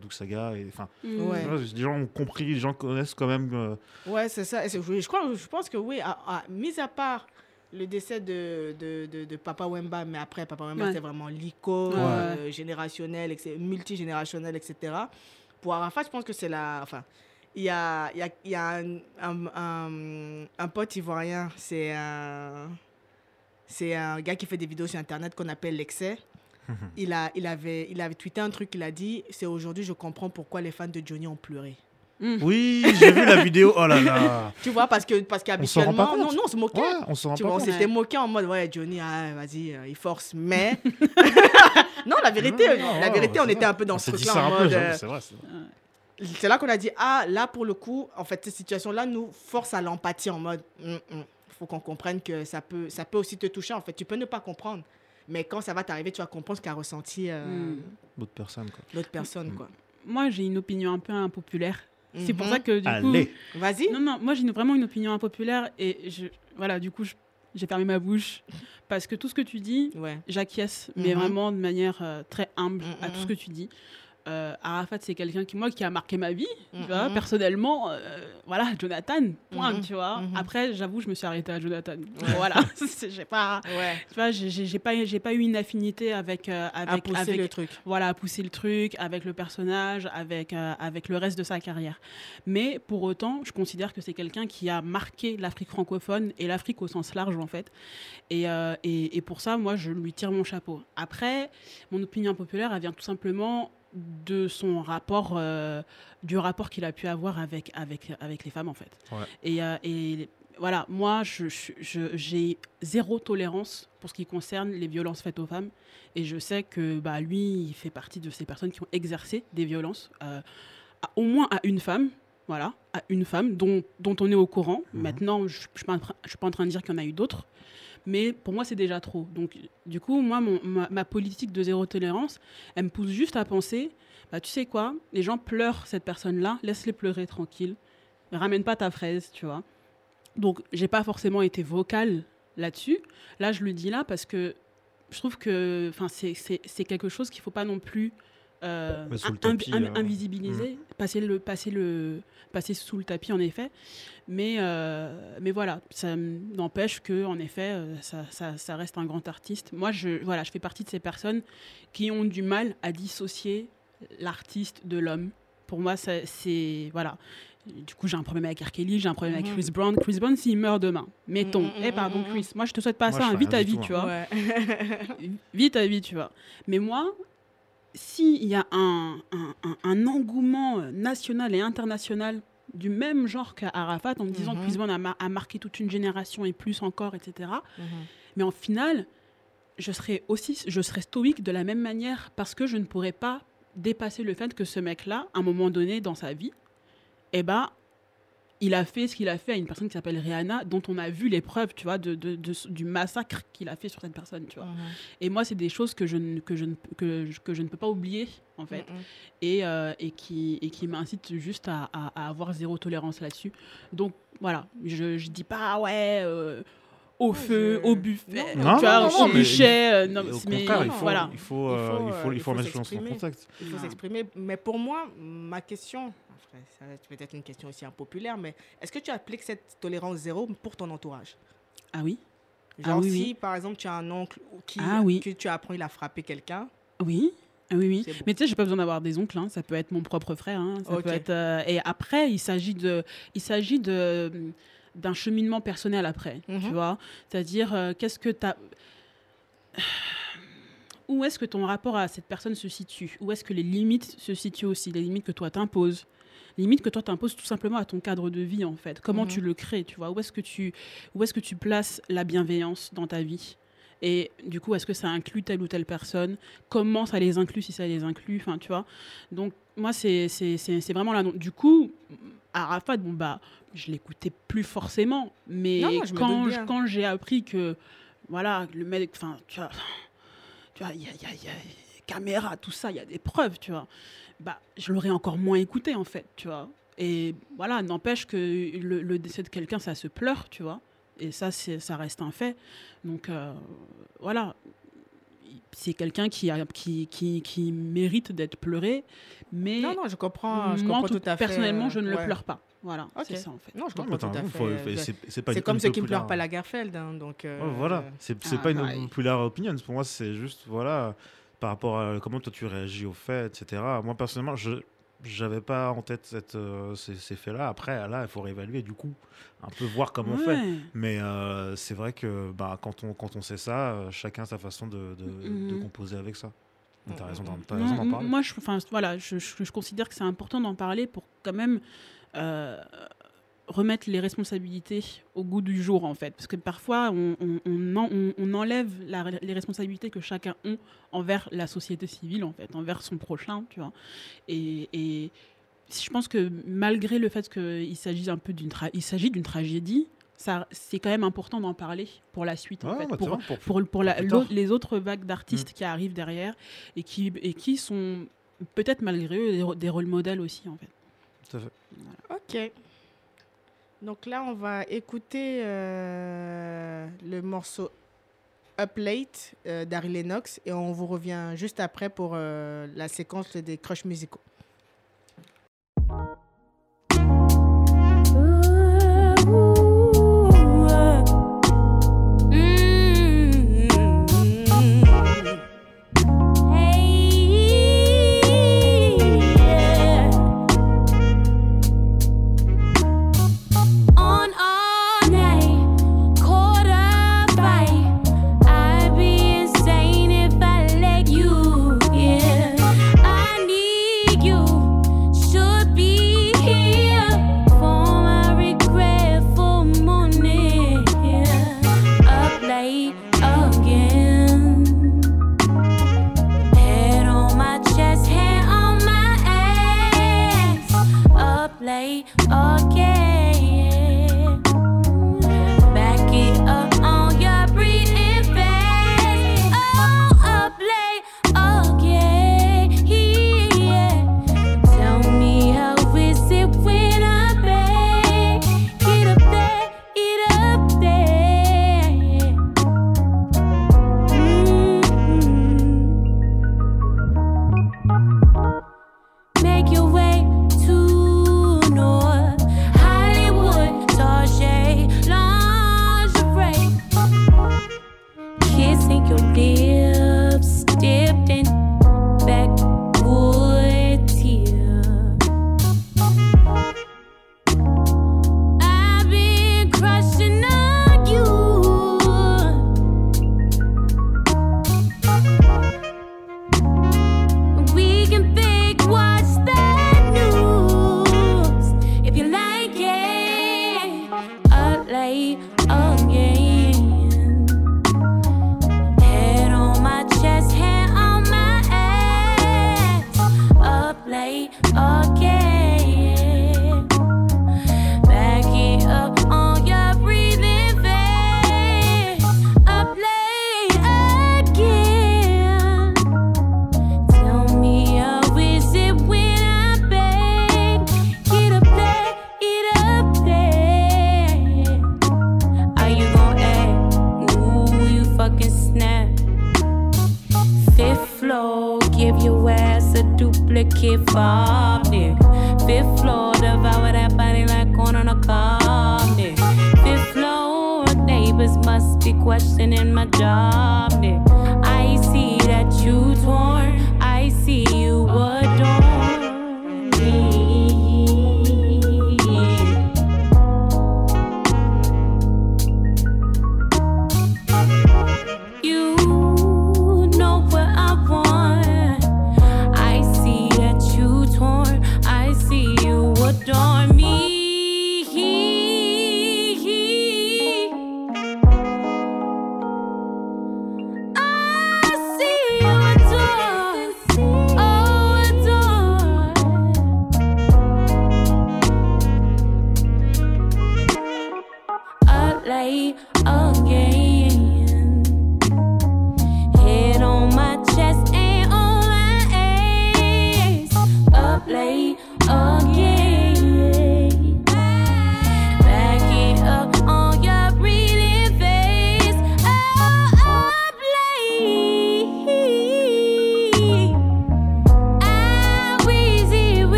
Et, enfin, Mm. Ouais. les gens ont compris, les gens connaissent quand même. euh, Ouais, c'est ça. Et c'est- Je, crois, je pense que oui, à, à- mis à part le décès de, de, de, de Papa Wemba, mais après, Papa Wemba, Ouais. c'était vraiment l'icône Ouais. euh, générationnel, etc., multigénérationnel, etc. Pour Arafat, je pense que c'est la. Enfin, il y a, y a, y a un, un, un- un pote ivoirien, c'est un. C'est un gars qui fait des vidéos sur Internet qu'on appelle l'excès. (laughs) Il, a, il, avait, il avait tweeté un truc, il a dit C'est aujourd'hui, je comprends pourquoi les fans de Johnny ont pleuré. Oui, j'ai vu la vidéo. Oh là là. (laughs) Tu vois, parce que parce qu'habituellement, non, non, on se moquait. Ouais, on s'en rend Tu pas vois, on compte. s'était moqué en mode, ouais, Johnny, ah, vas-y, euh, il force. Mais. (laughs) non, la vérité, Non, non, la ouais, vérité, on était vrai. un peu dans On ce truc-là. en un peu, mode, j'avoue, euh, c'est vrai. c'est vrai. C'est là qu'on a dit, ah, là, pour le coup, en fait, cette situation-là nous force à l'empathie en mode, il faut qu'on comprenne que ça peut, ça peut aussi te toucher. En fait, tu peux ne pas comprendre. Mais quand ça va t'arriver, tu vas comprendre ce qu'a ressenti euh, Mm. D'autres personnes, quoi. l'autre personne, Mm. quoi. Moi, j'ai une opinion un peu impopulaire. C'est pour Mhm. ça que du coup. Allez. Vas-y. Non, non, moi j'ai vraiment une opinion impopulaire et je, voilà, du coup, je- j'ai fermé ma bouche parce que tout ce que tu dis, Ouais. j'acquiesce, mais Mhm. vraiment de manière euh, très humble Mhm, à tout ce que tu dis. Euh, Arafat, c'est quelqu'un qui, moi, qui a marqué ma vie, tu vois, Mhm. personnellement. euh, voilà, Jonathan, point, Mhm, tu vois. mhm. Après, j'avoue, je me suis arrêtée à Jonathan. (laughs) voilà, (laughs) C'est- j'ai pas, Ouais. tu vois, j'ai- pas, j'ai pas eu une affinité avec, euh, À avec, pousser avec le truc. voilà, à pousser le truc avec le personnage, avec, euh, avec le reste de sa carrière. Mais pour autant, je considère que c'est quelqu'un qui a marqué l'Afrique francophone et l'Afrique au sens large, en fait. Et, et, et pour ça, moi, je lui tire mon chapeau. Après, mon opinion populaire, elle vient tout simplement de son rapport, euh, du rapport qu'il a pu avoir avec, avec, avec les femmes, en fait. Ouais. Et, euh, et voilà, moi, je- je- je- j'ai zéro tolérance pour ce qui concerne les violences faites aux femmes. Et je sais que bah, lui, il fait partie de ces personnes qui ont exercé des violences, euh, à- au moins à une femme, voilà, à une femme dont, dont on est au courant. Mhm. Maintenant, je ne suis pas en train de dire qu'il y en a eu d'autres, mais pour moi, c'est déjà trop. Donc, du coup, moi, ma, politique de zéro tolérance, elle me pousse juste à penser, bah, tu sais quoi, les gens pleurent cette personne-là, laisse-les pleurer tranquille, ramène pas ta fraise, tu vois. Donc, j'ai pas forcément été vocale là-dessus. Là, je le dis là parce que je trouve que c'est quelque chose qu'il faut pas non plus euh, in- euh. invisibiliser, passer, le, passer, le, passer sous le tapis, en effet. Mais, euh, mais voilà, ça n'empêche que, en effet, euh, ça, ça, ça reste un grand artiste. Moi, je, voilà, je fais partie de ces personnes qui ont du mal à dissocier l'artiste de l'homme. Pour moi, c'est. Voilà. Du coup, j'ai un problème avec R. Kelly, j'ai un problème avec Mhm. Chris Brown. Chris Brown, s'il meurt demain, mettons. Mhm, Eh, pardon, mhm, mhm. Chris, moi, je te souhaite pas Moi, ça, hein, rien du vie, tout, tu vois. Ouais. Vis ta vie, tu vois. Mais moi, s'il y a un, un, un- un engouement national et international du même genre qu'à Arafat, en me disant Mhm. que a, mar- a marqué toute une génération et plus encore, etc. Mhm. Mais en final, je serais aussi je serais stoïque de la même manière parce que je ne pourrais pas dépasser le fait que ce mec-là, à un moment donné dans sa vie, eh ben, il a fait ce qu'il a fait à une personne qui s'appelle Rihanna, dont on a vu les preuves, tu vois, de, de- de- du massacre qu'il a fait sur cette personne, tu vois. Mhm. Et moi, c'est des choses que je, ne, que, je ne, que, je- que je ne peux pas oublier, en fait, Mhm. et, euh, et qui, et qui m'incitent juste à, à- à avoir zéro tolérance là-dessus. Donc, voilà, je ne dis pas, ah ouais, euh, au feu, je- au buffet, Non, non, tu vois, non, au mais euh, il faut, voilà. il faut, euh, Il faut, il faut, euh, il faut il le faut mettre dans son s'exprimer. contexte. Il faut s'exprimer. Mais pour moi, ma question, ça peut-être une question aussi impopulaire, mais est-ce que tu appliques cette tolérance zéro pour ton entourage? Ah oui Ah Genre oui, si, oui. par exemple, tu as un oncle qui, Ah oui. que tu apprends, il a frappé quelqu'un. Oui, ah oui, oui. Bon. Mais tu sais, j'ai pas besoin d'avoir des oncles. hein. Ça peut être mon propre frère. hein. Ça Ok. peut être. euh, Et après, il s'agit de, il s'agit de d'un cheminement personnel après. Mhm. Tu vois, c'est-à-dire euh, qu'est-ce que tu as où est-ce que ton rapport à cette personne se situe? Où est-ce que les limites se situent aussi Les limites que toi t'imposes? Les limites que toi t'imposes tout simplement à ton cadre de vie en fait. Comment Mhm. tu le crées, tu vois? Où est-ce que tu où est-ce que tu places la bienveillance dans ta vie? Et du coup, est-ce que ça inclut telle ou telle personne? Comment ça les inclut si ça les inclut? Enfin, tu vois? Donc moi, c'est c'est- c'est- c'est vraiment là. Du coup, Arafat, bon bah, je l'écoutais plus forcément, mais Non, quand je- quand j'ai appris que voilà, le mec, enfin, tu vois, tu vois, il y a, il y a- il y a caméra, tout ça, il y a des preuves, tu vois. Bah, je l'aurais encore moins écouté, en fait, tu vois. Et voilà, n'empêche que le, le décès de quelqu'un, ça se pleure, tu vois. Et ça, c'est- ça reste un fait. Donc, euh, voilà. C'est quelqu'un qui, a- qui, qui, qui mérite d'être pleuré, mais Non, non, je comprends, je moi, comprends tout- tout à fait. personnellement, je ne le ouais. pleure pas. Voilà, Ok. c'est ça, en fait. Non, je comprends tout à fait. c'est- comme ceux qui ne pleurent pas la Garfeld. hein, donc, euh, Ouais, voilà, c'est Ah, pas une pareil. populaire opinion. Pour moi, c'est juste voilà par rapport à comment toi tu réagis aux faits, etc. Moi personnellement, je j'avais pas en tête cette, euh, ces, ces faits-là. Après, là, il faut réévaluer du coup, un peu voir comment on fait. Mais euh, c'est vrai que bah, quand on quand on sait ça, euh, chacun a sa façon de, de, de Mhm. composer avec ça. T'as raison d'en parler. Moi, je, voilà, je, je- je considère que c'est important d'en parler pour quand même euh, remettre les responsabilités au goût du jour, en fait. Parce que parfois, on, on- on en- on- on enlève la- les responsabilités que chacun a envers la société civile, en fait, envers son prochain, tu vois. Et, et je pense que malgré le fait qu'il s'agisse un peu d'une tra- il s'agit d'une tragédie, ça, c'est quand même important d'en parler pour la suite, en Ouais, fait, bah, pour, pour- la- les autres vagues Mm. d'artistes qui arrivent derrière et qui, et qui sont peut-être malgré eux des, des rôles modèles aussi en fait. tout à fait. Ok. Donc là, on va écouter euh, le morceau Up Late euh, Lennox et on vous revient juste après pour euh, la séquence des crushs musicaux.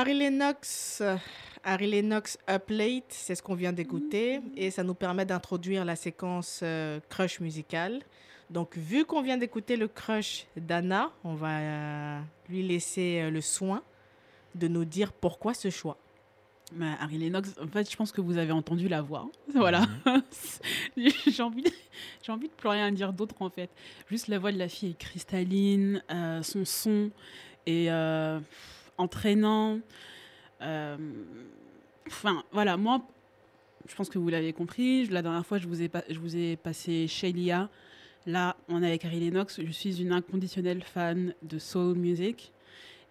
Harry Lennox, Harry Lennox Up Late, c'est ce qu'on vient d'écouter et ça nous permet d'introduire la séquence euh, crush musicale. Donc, vu qu'on vient d'écouter le crush d'Anna, on va euh, lui laisser euh, le soin de nous dire pourquoi ce choix. Bah, Harry Lennox, en fait, je pense que vous avez entendu la voix. (laughs) Voilà. (laughs) j'ai envie, j'ai envie de plus rien dire d'autre en fait. Juste la voix de la fille est cristalline, son son euh, entraînant. Euh, Enfin, voilà, moi, je pense que vous l'avez compris. La dernière fois, je vous ai, pas- je vous ai passé Shelia. Là, on est avec Harry Lennox. Je suis une inconditionnelle fan de soul music.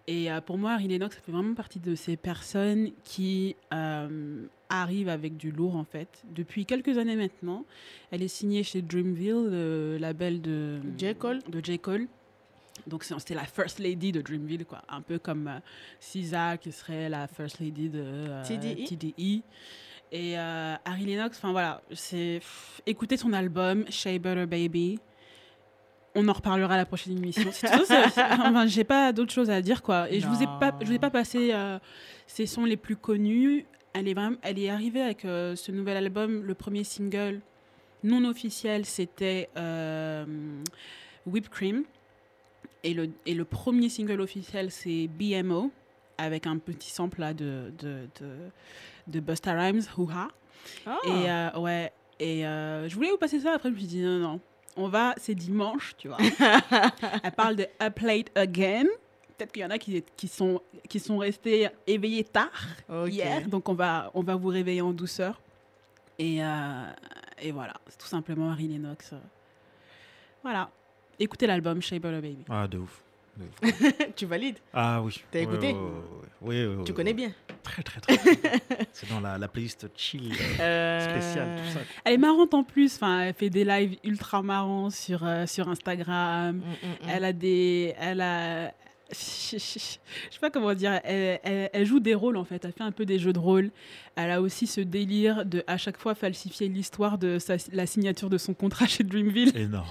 Et euh, pour moi, Harry Lennox, ça fait vraiment partie de ces personnes qui euh, arrivent avec du lourd, en fait. Depuis quelques années maintenant, elle est signée chez Dreamville, le label de J. Cole. De J. Cole. Donc, c'était la First Lady de Dreamville, quoi. Un peu comme euh, SZA, qui serait la First Lady de euh, TDE. TDE. Et euh, Harry Lennox, enfin voilà, c'est pff, écoutez son album Shea Butter Baby. On en reparlera à la prochaine émission. (laughs) Enfin, j'ai pas d'autre chose à dire quoi. Et je vous ai pas, je vous ai pas passé euh, ses sons les plus connus. Elle est vraiment, elle est arrivée avec euh, ce nouvel album, le premier single non officiel, c'était Whipped Cream. Et le, et le premier single officiel, c'est BMO, avec un petit sample là de, de, de, de Busta Rhymes, Hoo-Ha. Ah. Et euh, ouais, et euh, je voulais vous passer ça, après je me suis dit non, non, on va, c'est dimanche, tu vois. (laughs) Elle parle de Up Late Again. Peut-être qu'il y en a qui, qui, sont, qui sont restés éveillés tard hier, donc on va, on va vous réveiller en douceur. Et, euh, et voilà, c'est tout simplement Lennox. euh. Voilà, écoutez l'album Shea Butter Baby. Ah, de ouf. de ouf. (laughs) tu valides? Ah oui. T'as écouté? Oui, oui, Tu connais bien? Très, très, très. (laughs) C'est dans la, la playlist chill euh, Euh, spéciale, tout ça. Elle est marrante en plus, enfin, elle fait des lives ultra marrants sur, euh, sur Instagram. Mm, mm, mm. Elle a des. Elle a. Je sais pas comment dire. Elle, elle- elle joue des rôles en fait. Elle fait un peu des jeux de rôle. Elle a aussi ce délire de à chaque fois falsifier l'histoire de sa- la signature de son contrat (laughs) chez Dreamville. Énorme.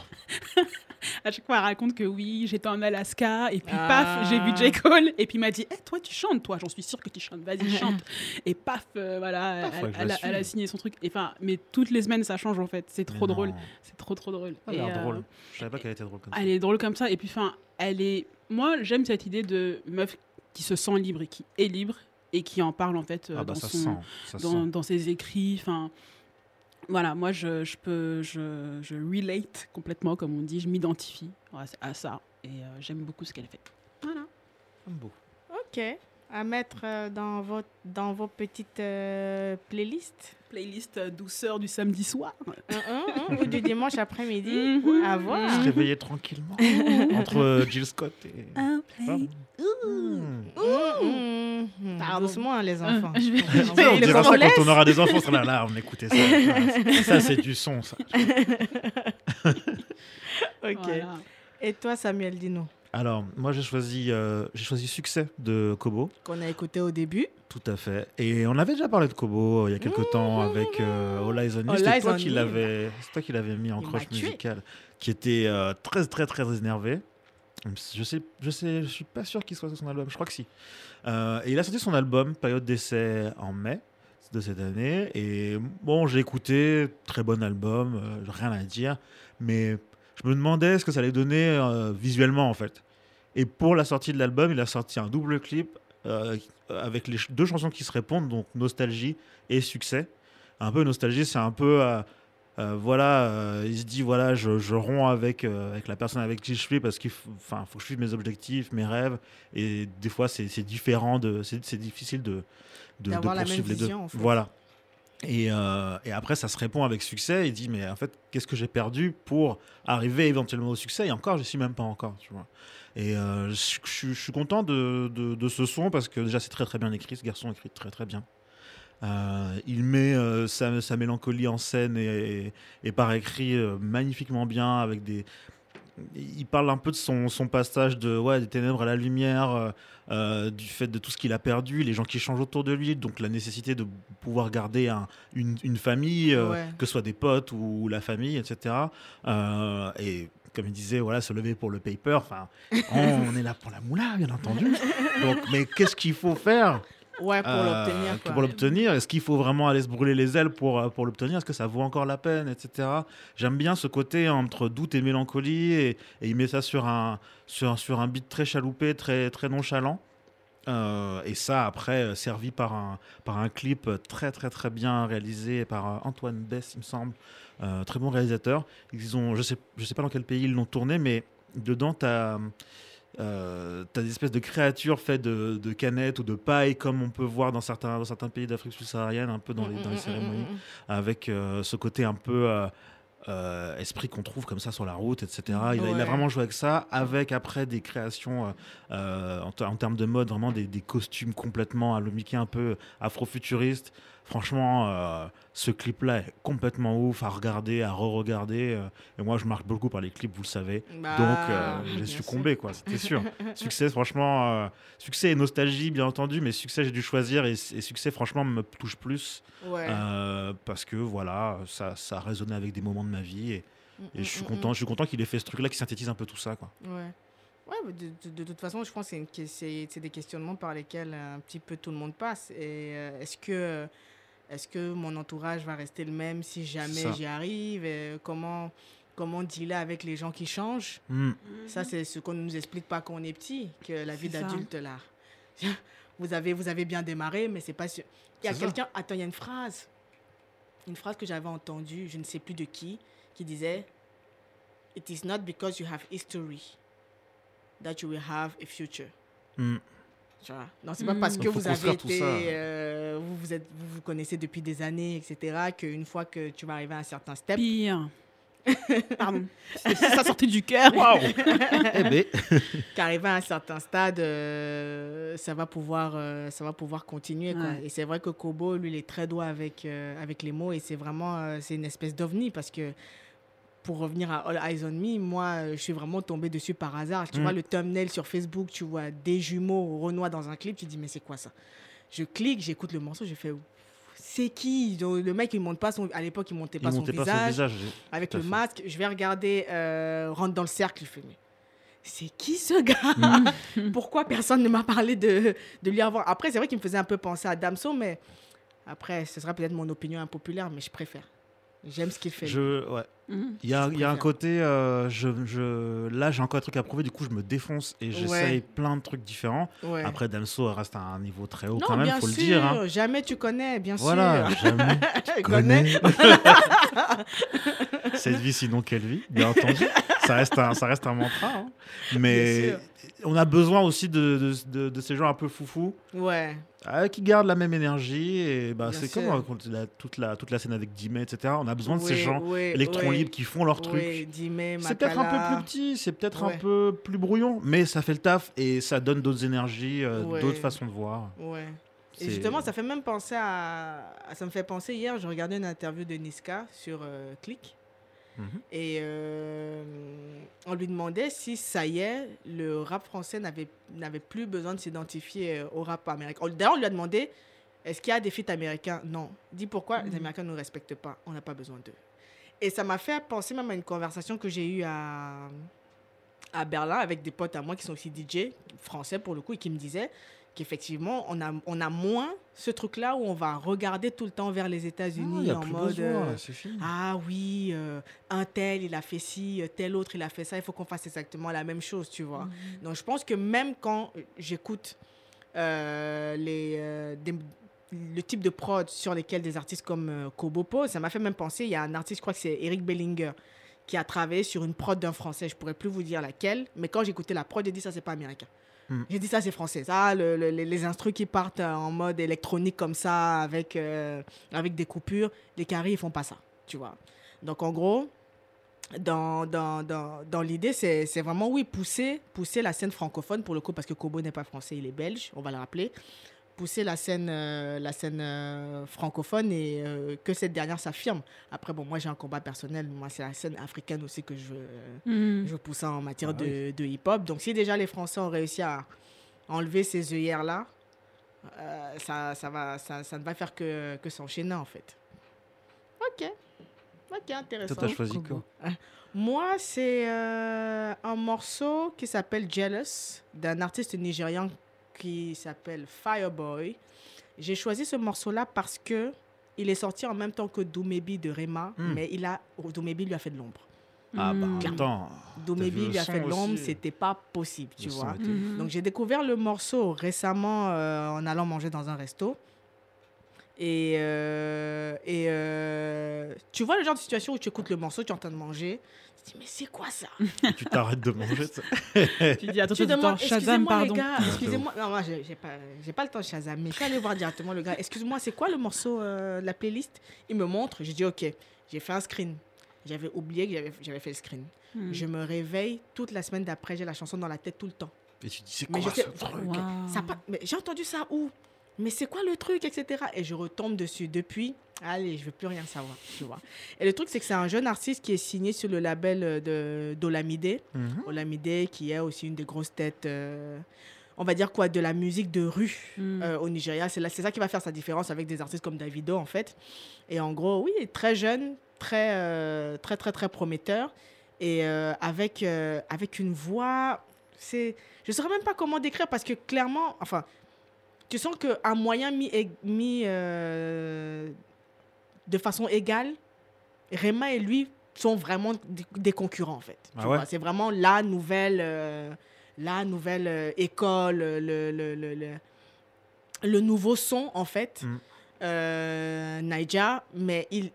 (laughs) À chaque fois, elle raconte que oui, j'étais en Alaska et puis Ah. paf, j'ai vu J. Cole et puis il m'a dit, Eh, toi tu chantes, toi, j'en suis sûre que tu chantes, vas-y (laughs) chante. et paf, euh, voilà, Ah, elle, elle a, elle signé son truc. Enfin, mais toutes les semaines ça change en fait. C'est trop Mais drôle, c'est trop trop drôle. Elle a Et, euh, drôle. Je savais pas qu'elle était drôle comme ça. elle est drôle comme ça. Et puis, enfin, elle est. Moi, j'aime cette idée de meuf qui se sent libre et qui est libre et qui en parle en fait euh, Ah bah son- dans ses écrits. Enfin, voilà, moi, je, je peux, je, je relate complètement, comme on dit, je m'identifie à, ça et euh, j'aime beaucoup ce qu'elle fait. Voilà. J'aime beaucoup. Ok. à mettre euh, dans, votre, dans vos petites euh, playlists Playlist euh, douceur du samedi soir. Ou du dimanche après-midi Mhm. À Se voir. réveiller tranquillement (laughs) entre euh, Jill Scott et. Pardon. Hmm. Mhm, mhm. Pardon. Doucement, hein, les enfants. Je vais- On vais- on dira ça quand on aura des enfants. on sera là, là, on écoutait ça. (laughs) Ça, c'est du son, ça. (laughs) Ok. Voilà. Et toi, Samuel, dis-nous. Alors, moi, j'ai choisi, euh, j'ai choisi Succès de Kobo. Qu'on a écouté au début. Tout à fait. Et on avait déjà parlé de Kobo euh, il y a quelques temps avec euh, All Eyes on Me. C'est toi qui l'avais mis en croche musicale, qui était euh, très très très énervé. Je sais, je sais, je suis pas sûr qu'il soit sur son album. Je crois que si. Euh, et il a sorti son album Période d'essai en mai de cette année. Et bon, j'ai écouté, très bon album, rien à dire. Mais je me demandais ce que ça allait donner euh, visuellement en fait. Et pour la sortie de l'album, il a sorti un double clip euh, avec les deux chansons qui se répondent, donc Nostalgie et Succès. Un peu Nostalgie, c'est un peu. euh, voilà, il se dit voilà, je, je romps avec, avec la personne avec qui je suis parce qu'il faut, enfin, faut que je suive mes objectifs, mes rêves. Et des fois, c'est différent, de, c'est difficile de, de, de D'avoir la même poursuivre les deux. en fait. Voilà. Et, euh, et après, ça se répond avec succès. Il dit, mais en fait, qu'est-ce que j'ai perdu pour arriver éventuellement au succès? Et encore, je suis même pas encore, tu vois. Et euh, je, suis content de, ce son parce que déjà, c'est très très bien écrit. Ce garçon écrit très très bien. Euh, il met sa, mélancolie en scène et, et par écrit magnifiquement bien avec des. Il parle un peu de son, son passage de ouais, des ténèbres à la lumière, euh, euh, du fait de tout ce qu'il a perdu, les gens qui changent autour de lui, donc la nécessité de pouvoir garder un- une, une famille, euh, Ouais. que ce soit des potes ou la famille, etc. Euh, et comme il disait, voilà, se lever pour le paper, enfin, (laughs) on est là pour la moula, bien entendu. Donc, mais qu'est-ce qu'il faut faire? Ouais, pour euh, l'obtenir. Pour l'obtenir, est-ce qu'il faut vraiment aller se brûler les ailes pour, euh, pour l'obtenir? Est-ce que ça vaut encore la peine, etc. J'aime bien ce côté entre doute et mélancolie, et, et il met ça sur un, sur, sur un beat très chaloupé, très, très nonchalant. Euh, et ça, après, servi par un, par un clip très, très, très bien réalisé par Antoine Bess, il me semble. Euh, très bon réalisateur. Ils ont, je sais, je sais pas dans quel pays ils l'ont tourné, mais dedans, tu as. Euh, t'as des espèces de créatures faites de, de canettes ou de paille, comme on peut voir dans certains, dans certains pays d'Afrique subsaharienne, un peu dans les, dans les Mm, mm, mm, cérémonies, mm, mm. avec euh, ce côté un peu euh, euh, esprit qu'on trouve comme ça sur la route, etc. Il, a, il a Ouais. vraiment joué avec ça, avec après des créations en, ter- en termes de mode, vraiment des, des costumes complètement à un peu afro-futuristes. Franchement, euh, ce clip-là est complètement ouf à regarder, à re-regarder. euh, et moi, je marque beaucoup par les clips, vous le savez. Bah, Donc, euh, j'ai succombé, quoi, (laughs) c'était sûr. succès, franchement, euh, succès et nostalgie, bien entendu, mais succès, j'ai dû choisir et, et succès, franchement, me touche plus. Ouais. parce que voilà, ça, ça a résonné avec des moments de ma vie et, et Mm, je suis mm, content, je suis content qu'il ait fait ce truc-là qui synthétise un peu tout ça, quoi. mm. Ouais. Ouais, de, de- de toute façon, je pense que c'est des questionnements par lesquels un petit peu tout le monde passe. Et euh, est-ce que, est que mon entourage va rester le même si jamais j'y arrive Et Comment, comment dealer avec les gens qui changent? Hmm. Ça, c'est ce qu'on ne nous explique pas quand on est petit, que la vie d'adulte, là. (laughs) Vous avez, vous avez bien démarré, mais c'est pas sûr. Il y a quelqu'un. Attends, il y a une phrase. Une phrase que j'avais entendue, je ne sais plus de qui, qui disait It is not because you have history that you will have a future. Hmm. Tu vois Non, c'est pas Mm. parce que vous avez été, euh, vous, vous êtes, vous vous connaissez depuis des années, etc., qu'une fois que tu vas arriver à un certain step, Pire. (laughs) Pardon. C'est- Ça sortait du cœur. Waouh (laughs) Eh ben, (laughs) qu'arrivé à un certain stade, euh, ça va pouvoir, euh, ça va pouvoir continuer. Quoi. Ouais. Et c'est vrai que Kobo, lui, il est très doué avec, euh, avec les mots et c'est vraiment, euh, c'est une espèce d'ovni parce que pour revenir à All Eyes on Me, moi, euh, je suis vraiment tombée dessus par hasard. Tu Mm. vois le thumbnail sur Facebook, tu vois des jumeaux Renoir dans un clip, tu dis mais c'est quoi ça? Je clique, j'écoute le morceau, je fais c'est qui? Donc, Le mec, il monte pas son, à l'époque, il montait il pas, son, montait pas visage son visage. avec le fait. masque. Je vais regarder euh, Rentre dans le cercle. Je fais, mais c'est qui ce gars? (laughs) Pourquoi personne ne m'a parlé de, de lui avoir Après, c'est vrai qu'il me faisait un peu penser à Damso, mais après, ce sera peut-être mon opinion impopulaire, mais je préfère. J'aime ce qu'il fait. Je, ouais. Mhm. Il y a, Je il y a un côté, euh, je, je, là j'ai encore un truc à prouver, du coup je me défonce et j'essaye Ouais. plein de trucs différents. Ouais. Après Damso reste à un niveau très haut non, quand même, bien faut sûr, le dire. hein. jamais tu connais, bien Voilà, sûr. (laughs) jamais Je connais. (laughs) Cette vie sinon quelle vie, bien entendu. ça, reste un, ça reste un mantra. hein. Mais on a besoin aussi de, de, de- de ces gens un peu foufous Ouais. Euh, qui gardent la même énergie. Et bah, c'est comme euh, la- toute, la, toute la scène avec Dimet, etc. On a besoin de ces gens oui, libres qui font leur truc. C'est peut-être un peu plus petit, c'est peut-être un peu plus brouillon, mais ça fait le taf et ça donne d'autres énergies, euh, d'autres façons de voir. Ouais. Et justement, ça fait même penser à... à- Ça me fait penser, hier, je regardais une interview de Niska sur euh, Click. Mhm. Et euh, on lui demandait si ça y est, le rap français n'avait plus besoin de s'identifier euh, au rap américain. D'ailleurs, on lui a demandé est-ce qu'il y a des feats américains? Non. Dis pourquoi les Américains ne nous respectent pas. On n'a pas besoin d'eux. Et ça m'a fait penser même à une conversation que j'ai eue à, à Berlin avec des potes à moi qui sont aussi DJ, français pour le coup, et qui me disaient qu'effectivement, on a, on a moins ce truc-là où on va regarder tout le temps vers les États-Unis y a en mode. besoin, euh, ah oui, euh, un tel, il a fait ci, euh, tel autre, il a fait ça, il faut qu'on fasse exactement la même chose, tu vois. Donc je pense que même quand j'écoute euh, les, des- le type de prod sur lesquels des artistes comme Kobo posent, ça m'a fait même penser, il y a un artiste, je crois que c'est Eric Bellinger, qui a travaillé sur une prod d'un français, je pourrais plus vous dire laquelle, mais quand j'écoutais la prod, j'ai dit ça, c'est pas américain. Hmm. J'ai dit ça, c'est français. Ça, le- le- les, instrus qui partent euh, en mode électronique comme ça, avec, euh, avec des coupures, les caries, ils font pas ça, tu vois. Donc en gros, dans, dans, dans, dans l'idée, c'est c'est vraiment, oui, pousser, pousser la scène francophone, pour le coup, parce que Kobo n'est pas français, il est belge, on va le rappeler. Pousser la scène, euh, la scène euh, francophone et euh, que cette dernière s'affirme. Après, bon, moi, j'ai un combat personnel. Moi, c'est la scène africaine aussi que je veux, Mhm. je veux pousser en matière Ah de, de hip-hop. Donc, si déjà les Français ont réussi à enlever ces œillères-là, euh, ça, ça, va, ça, ça ne va faire que, que s'enchaîner, en fait. Ok. Ok, intéressant. Toi, t'as choisi quoi? Moi, c'est euh, un morceau qui s'appelle Jealous d'un artiste nigérian qui s'appelle Fireboy. J'ai choisi ce morceau-là parce que il est sorti en même temps que Doumébi de Rema, Hmm. mais il a Doumébi lui a fait de l'ombre. Ah bah Mhm. attends. Doumébi lui a fait de l'ombre, c'était pas possible, tu Le vois. était-. Donc j'ai découvert le morceau récemment euh, en allant manger dans un resto. Et, euh, et euh, tu vois le genre de situation où tu écoutes le morceau, tu es en train de manger. Tu te dis, mais c'est quoi ça? Tu t'arrêtes de manger. ça. (laughs) Tu dis, attends, Tu attends, demandes, Shazam, pardon. gars, excusez-moi. Non, moi, j'ai pas, j'ai pas le temps de Shazam, mais je suis allée voir directement le gars. Excuse-moi, c'est quoi le morceau euh, de la playlist? Il me montre, j'ai dit, ok, j'ai fait un screen. J'avais oublié que j'avais- j'avais fait le screen. Mhm. Je me réveille toute la semaine d'après, j'ai la chanson dans la tête tout le temps. Et tu dis, c'est quoi je ce truc? Wow. Ça mais j'ai entendu ça où? Mais c'est quoi le truc, etc. Et je retombe dessus. Depuis, allez, je veux plus rien savoir, tu vois. Et le truc, c'est que c'est un jeune artiste qui est signé sur le label euh, de d'Olamide. Mhm. Olamide, qui est aussi une des grosses têtes, euh, on va dire quoi, de la musique de rue Mhm. euh, au Nigeria. C'est ça qui va faire sa différence avec des artistes comme Davido, en fait. Et en gros, oui, très jeune, très, euh, très, très, très prometteur. Et euh, avec, euh, avec une voix, c'est... Je ne saurais même pas comment décrire parce que clairement, enfin, tu sens qu'un moyen mis, mis euh, de façon égale, Rema et lui sont vraiment des, concurrents, en fait. Ah ouais vois, C'est vraiment la nouvelle, euh, la nouvelle euh, école, le, le, le, le, le nouveau son, en fait, Mm. euh, Naija. Mais il,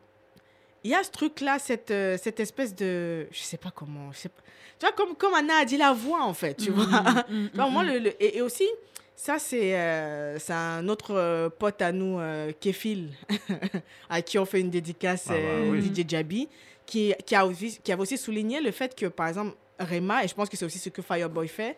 il y a ce truc-là, cette, cette espèce de... Je sais pas comment... Je sais pas, tu vois, comme, comme Anna a dit la voix, en fait, tu vois. Mhm, Non, moi, le, le- et, et aussi, ça, c'est euh, c'est un autre euh, pote à nous, euh, Kefil, (laughs) à qui on fait une dédicace, Ah bah euh, oui. DJ Jabi, qui, qui, a aussi, qui avait aussi souligné le fait que, par exemple, Rema, et je pense que c'est aussi ce que Fireboy fait,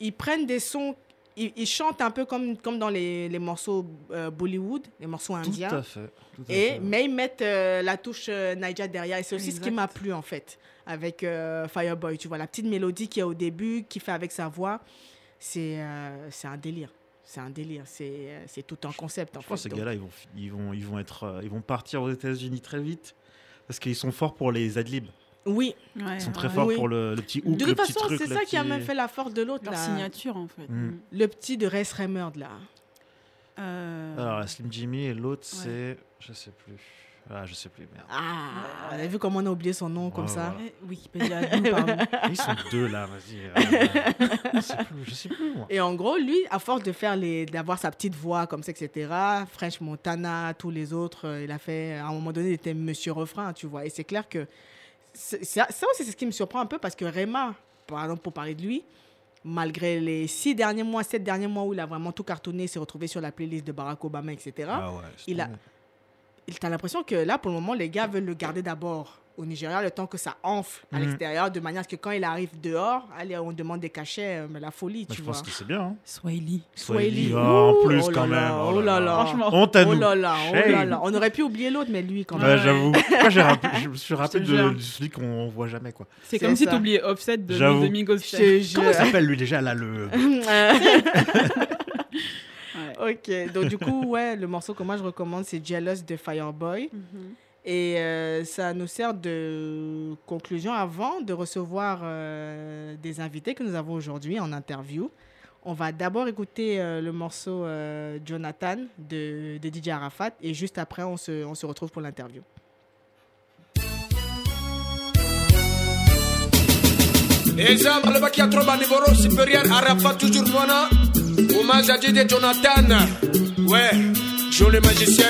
ils prennent des sons, ils, ils chantent un peu comme, comme dans les, les morceaux euh, Bollywood, les morceaux Tout indiens. à fait. tout à Et, fait. mais ils mettent euh, la touche euh, Naija derrière. Et c'est aussi ce qui m'a plu, en fait, avec euh, Fireboy. Tu vois, la petite mélodie qu'il y a au début, qu'il fait avec sa voix, c'est euh, c'est un délire. C'est un délire. C'est euh, c'est tout un concept, en fait. que ces gars-là, ils vont, ils vont, ils vont être, euh, ils vont partir aux États-Unis très vite parce qu'ils sont forts pour les adlibs. oui. Ouais, Ils sont très ouais. forts Oui. pour le, le petit hook, De toute façon, c'est ça qui a même fait la force de l'autre. Là. signature, en fait. Mm. Mhm. Le petit de Res Remerd, là. Euh, Alors, la Slim Jimmy et l'autre, c'est, je sais plus. Ah, je sais plus. Merde. Ah, vous avez vu comment on a oublié son nom comme ça ouais. Eh, Wikipédia, nous parle. (laughs) Ils sont deux là, vas-y. Euh, je, sais plus, je sais plus, moi. Et en gros, lui, à force de faire les, d'avoir sa petite voix comme ça, etc., French Montana, tous les autres, euh, il a fait, à un moment donné, il était Monsieur Refrain, tu vois. Et c'est clair que ça, aussi, c'est ce qui me surprend un peu parce que Rema, par exemple, pour parler de lui, malgré les six derniers mois, sept derniers mois où il a vraiment tout cartonné, s'est retrouvé sur la playlist de Barack Obama, etc. Ah il a, t'as l'impression que là, pour le moment, les gars veulent le garder d'abord au Nigeria, le temps que ça enfle à mhm. l'extérieur, de manière à ce que quand il arrive dehors, allez, on demande des cachets, euh, mais la folie, bah, tu vois. Je pense que c'est bien. Hein. Swahili. Swahili. Oh, en plus, oh quand même. Oh, oh là là. Franchement. Oh là là. Oh là là. On aurait pu oublier l'autre, mais lui, quand bah, même. Ouais, j'avoue. (laughs) Moi, je me suis rappelé de, du celui qu'on voit jamais, quoi. C'est comme ça. si t'oubliais Offset de Migos. Comment s'appelle, lui, déjà, là, le... (laughs) (laughs) Ok, donc du coup, ouais, le morceau que moi je recommande, c'est Jealous de Fireboy. Mhm. Et euh, ça nous sert de conclusion avant de recevoir euh, des invités que nous avons aujourd'hui en interview. On va d'abord écouter euh, le morceau Jonathan de, de DJ Arafat et juste après, on se, on se retrouve pour l'interview. Qui a niveau supérieur, Arafat toujours Hommage à DJ Jonathan. Ouais, Joe le magicien.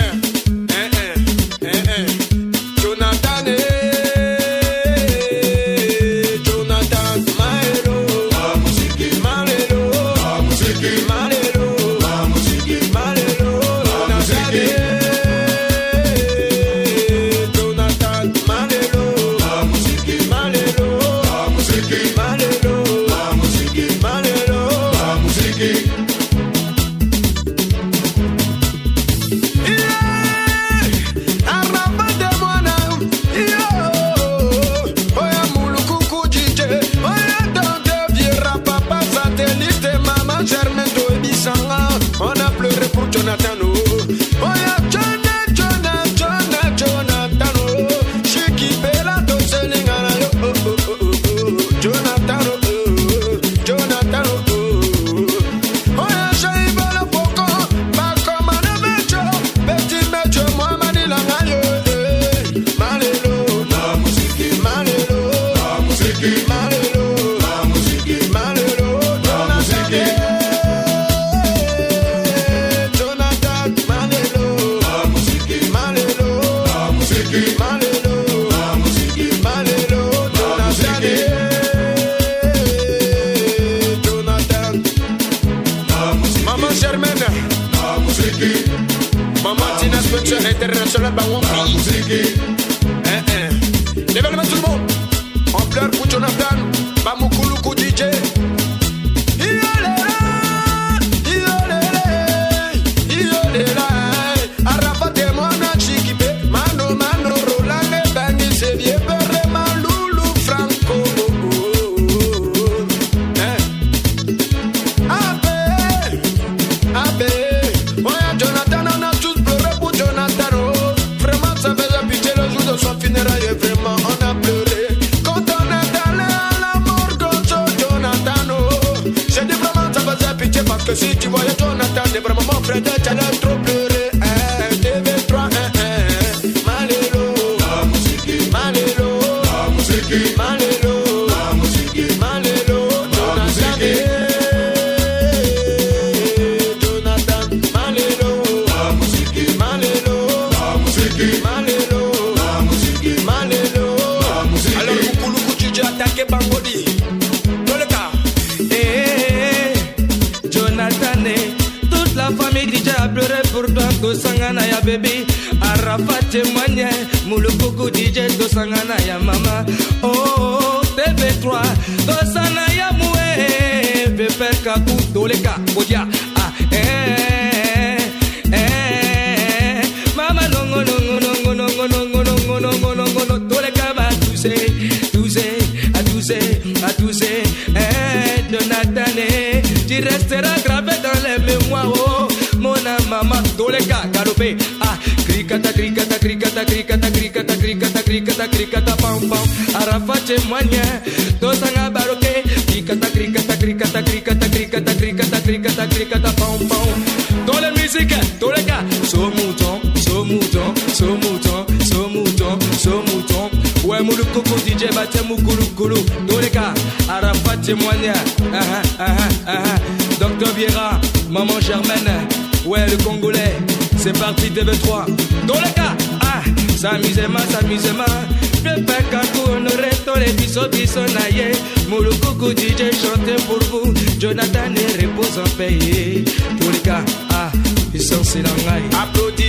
Biso biso na ye. Molukuku dj chante pour vous. Jonathan et repose en paye tous les gars ah puissance na ngai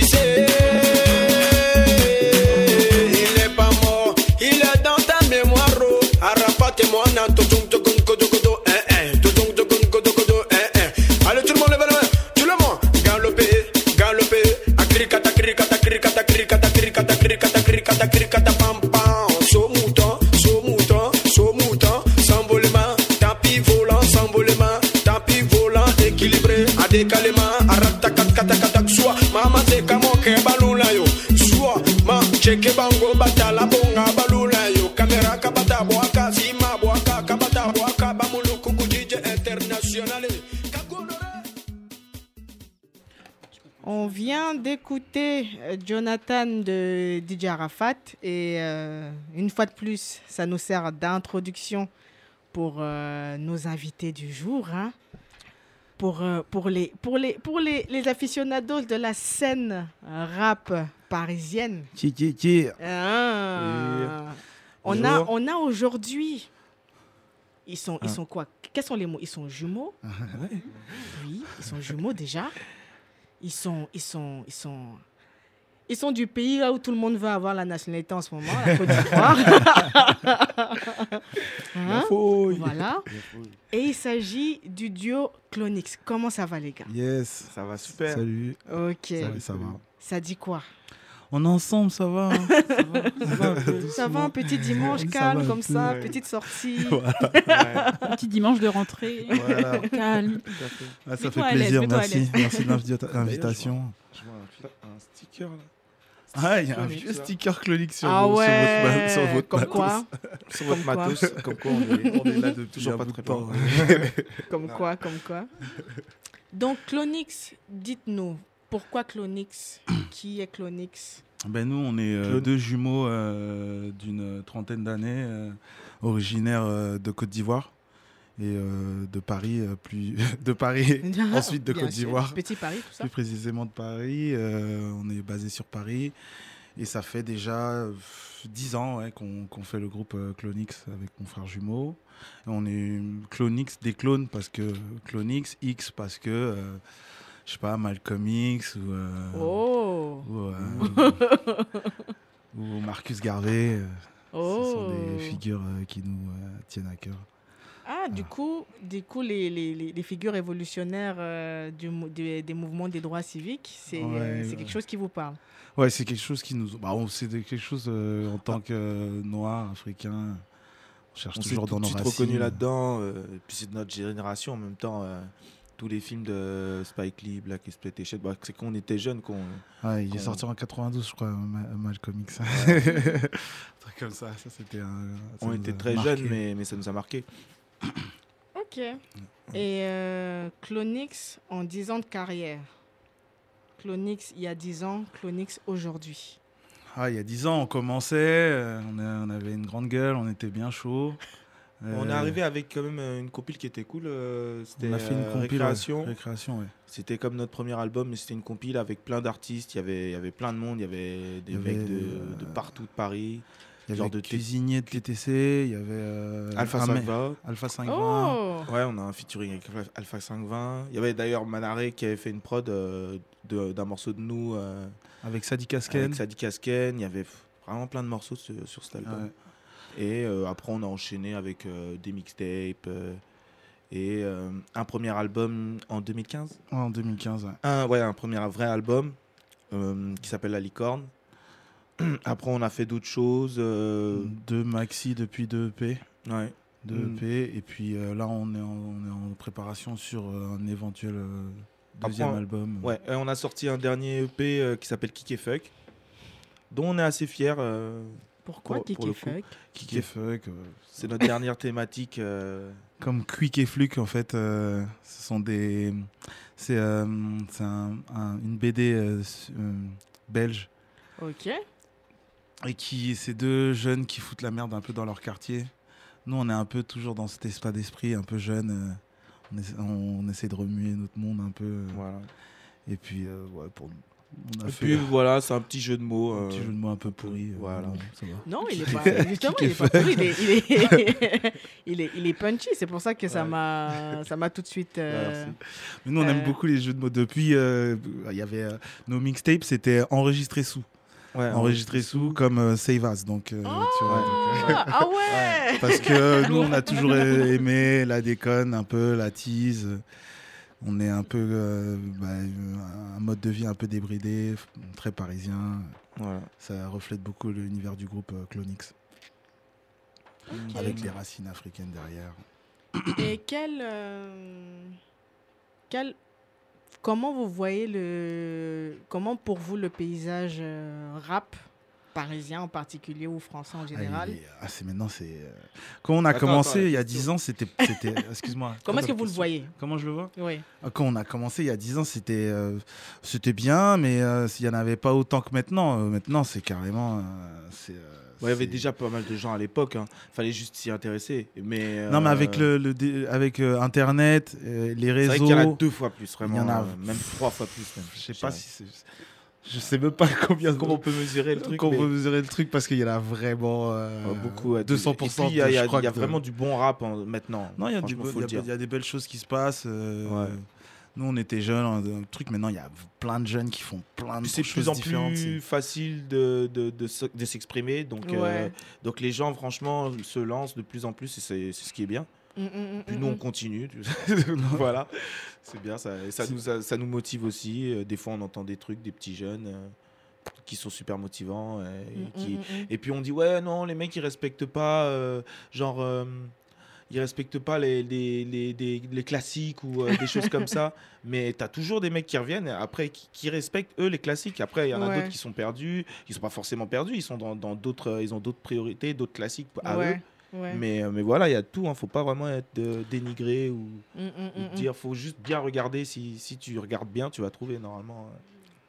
Jonathan de DJ Arafat et euh, une fois de plus, ça nous sert d'introduction pour euh, nos invités du jour. hein. Pour, euh, pour, les, pour, les, pour les, les aficionados de la scène rap parisienne. Qui, qui, qui Ah. On a, on a aujourd'hui. Ils sont, ils Ah. sont quoi? Quels sont les mots? Ils sont jumeaux? Oui, ils sont jumeaux déjà. Ils sont, ils sont, ils sont, ils sont du pays là où tout le monde veut avoir la nationalité en ce moment, la Côte d'Ivoire. (laughs) Hein? Voilà. Et il s'agit du duo Clonix. Comment ça va les gars? Yes. Ça va super. Salut. Ok. Salut, ça va. Ça dit quoi? On est ensemble, ça va. hein. ça va, ça va, Ça va un petit dimanche calme comme peu, ça, ouais. petite sortie. (laughs) Un petit dimanche de rentrée. Voilà. (laughs) Calme. Ah, ça fait plaisir, merci. Merci de l'invita- l'invitation. Je vois un, un sticker là. Ah, il y a un vieux là. sticker Clonix sur, Ah vos- sur ouais, votre, ma- sur votre comme matos. quoi, (laughs) Sur votre Comme quoi. matos. Comme quoi on est, On est là depuis (laughs) toujours pas très temps. (laughs) comme quoi, comme quoi. Donc Clonix, dites-nous, pourquoi Clonix? (coughs) Qui est Clonix? Ben nous, on est euh, deux jumeaux euh, d'une trentaine d'années, euh, originaires euh, de Côte d'Ivoire et euh, de Paris, euh, plus (laughs) de Paris, (laughs) ensuite de Bien Côte d'Ivoire. Petit Paris, tout ça. plus précisément de Paris. Euh, on est basé sur Paris. Et ça fait déjà euh, 10 ans ouais, qu'on fait le groupe Clonix avec mon frère jumeau. Et on est Clonix des clones parce que Clonix, X parce que, euh, je sais pas, Malcolm X ou, euh, Oh, ou, euh, (laughs) ou Marcus Garvey. euh, Ce oh. sont des figures euh, qui nous tiennent à cœur. Ah, du coup, du coup les, les, les- figures révolutionnaires euh, du, des, des mouvements des droits civiques, c'est euh, Ouais, c'est ouais. quelque chose qui vous parle? Ouais, c'est quelque chose qui nous. Bah, c'est quelque chose euh, en tant que euh, noir, africain. On cherche On toujours dans nos racines. reconnu là-dedans. euh, et puis c'est de notre génération en même temps. euh, tous les films de Spike Lee, Black Exploitation, bah, c'est quand on était jeunes qu'on. Ouais, il est qu'on- sorti en 92, je crois, Ma- Malcolm X. (laughs) Un truc comme ça, ça c'était On était très marqué. jeunes, mais, mais ça nous a marqué. (coughs) Ok. Et euh, Clonix en 10 ans de carrière. Clonix il y a 10 ans, Clonix aujourd'hui. Ah, il y a 10 ans, on commençait, euh, on, a- on avait une grande gueule, on était bien chaud. (laughs) On est Euh, arrivé avec quand même une compile qui était cool. euh, C'était On a fait une compile. ouais, Récréation. Ouais. C'était comme notre premier album, mais c'était une compile avec plein d'artistes. Il y avait, il y avait plein de monde. Il y avait des mecs euh, de partout de Paris. Il y Genre avait de de cuisinier de TTC, il y avait. euh, Alpha un mec- 520. Alpha 520. Oh Ouais, on a un featuring avec Alpha- Alpha 520. Il y avait d'ailleurs Manaré qui avait fait une prod euh, d'un morceau de nous euh, Avec Sadi Kasken. avec Sadi Kasken. Il y avait vraiment plein de morceaux sur, sur cet album. Ouais. Et euh, après, on a enchaîné avec euh, des mixtapes euh, et euh, un premier album en 2015. Ouais, en 2015, ouais. Un, ouais, un premier vrai album euh, qui s'appelle La Licorne. (clears throat) Après, on a fait d'autres choses. euh, Deux maxi depuis deux EP. ouais. Deux Mm. EP. Et puis euh, là, on est, en, on est en préparation sur euh, un éventuel euh, deuxième Après, album. Ouais, et on a sorti un dernier EP euh, qui s'appelle Kick et Fuck, dont on est assez fiers. euh, Pourquoi Pour- le coup. Fuck Kick et Fuck. c'est notre dernière thématique. euh, comme Quick et Fluke, en fait, euh, ce sont des. C'est euh, c'est un- un- une BD euh, euh, belge. Ok. Et qui, ces deux jeunes qui foutent la merde un peu dans leur quartier. Nous, on est un peu toujours dans cet état d'esprit, un peu jeune. euh, on, essa- on essaie de remuer notre monde un peu. euh, voilà. Et puis, euh, ouais, pour On a Et fait puis voilà, c'est un petit jeu de mots. un euh, petit jeu de mots un peu pourri. euh, Voilà. bon, ça va. Non, il est (laughs) pas. Justement, il est pas pourri. Il est, il (laughs) est, (laughs) il est, il est punchy. C'est pour ça que ça m'a, ça m'a tout de suite. euh, merci. Mais nous, on aime beaucoup les jeux de mots. Depuis, euh, il y avait euh, nos mixtapes, c'était enregistré sous. Ouais, enregistré sous comme euh, Save Us. Donc, euh, tu vois, donc, euh, (laughs) Ah, ah ouais. parce que nous, on a toujours (laughs) aimé la déconne, un peu la tease. On est un peu euh, bah, un mode de vie un peu débridé, très parisien. Voilà. Ça reflète beaucoup l'univers du groupe euh, Clonix, avec les racines africaines derrière. Et quel, euh, quel, comment vous voyez le, comment pour vous le paysage euh, rap parisien en particulier ou français en général ah, c'est maintenant, c'est. Quand on a Attends, commencé attends, il y a question. 10 ans, c'était. c'était- (laughs) Excuse-moi. Comment est-ce que vous le voyez Comment je le vois Oui. Ah, Quand on a commencé il y a 10 ans, c'était euh, c'était bien, mais euh, il n'y en avait pas autant que maintenant. Euh, maintenant, c'est carrément. euh, c'est, euh, il y avait déjà pas mal de gens à l'époque. Hein. Fallait juste s'y intéresser. Mais Non, mais avec, euh, le, le dé- avec euh, Internet, euh, les C'est vrai réseaux. qu'il y en a deux fois plus, vraiment. Il y en a- même trois fois plus. Même, Je sais je pas dirais. si c'est. Je sais même pas (laughs) combien. Comment on peut mesurer le truc Comment on peut mesurer le truc parce qu'il y en a vraiment. euh, Ouais, beaucoup. ouais. 200%. Et puis, il y a, y a- y a de- vraiment du bon rap en- maintenant. Non, il y, a du il y y des belles choses qui se passent. euh, Ouais. Nous, on était jeunes, un truc. Maintenant, il y a plein de jeunes qui font plein de Puis c'est de choses plus en plus facile de, de, de se- de s'exprimer. Donc, euh, donc les gens, franchement, se lancent de plus en plus et c'est c'est ce qui est bien. Mm, mm, mm, Puis nous, on continue. (laughs) (laughs) voilà, c'est bien. Ça, et ça, nous, ça nous motive aussi. Euh, Des fois, on entend des trucs des petits jeunes euh, qui sont super motivants. et, qui- et puis on dit, ouais, non, les mecs, ils respectent pas. euh, genre. euh, ils respectent pas les, les, les, les- les classiques ou euh, des choses comme ça. (laughs) Mais tu as toujours des mecs qui reviennent, après, qui, qui respectent, eux, les classiques. Après, il y en a Ouais. d'autres qui sont perdus. Ils sont pas forcément perdus, ils sont dans dans d'autres, euh, ils ont d'autres priorités, d'autres classiques à eux. ouais. Mais, euh, mais voilà, il y a tout. Hein. Faut pas vraiment être euh, dénigré ou, Mm, mm, ou mm, dire. Faut juste bien regarder. Si, si tu regardes bien, tu vas trouver normalement.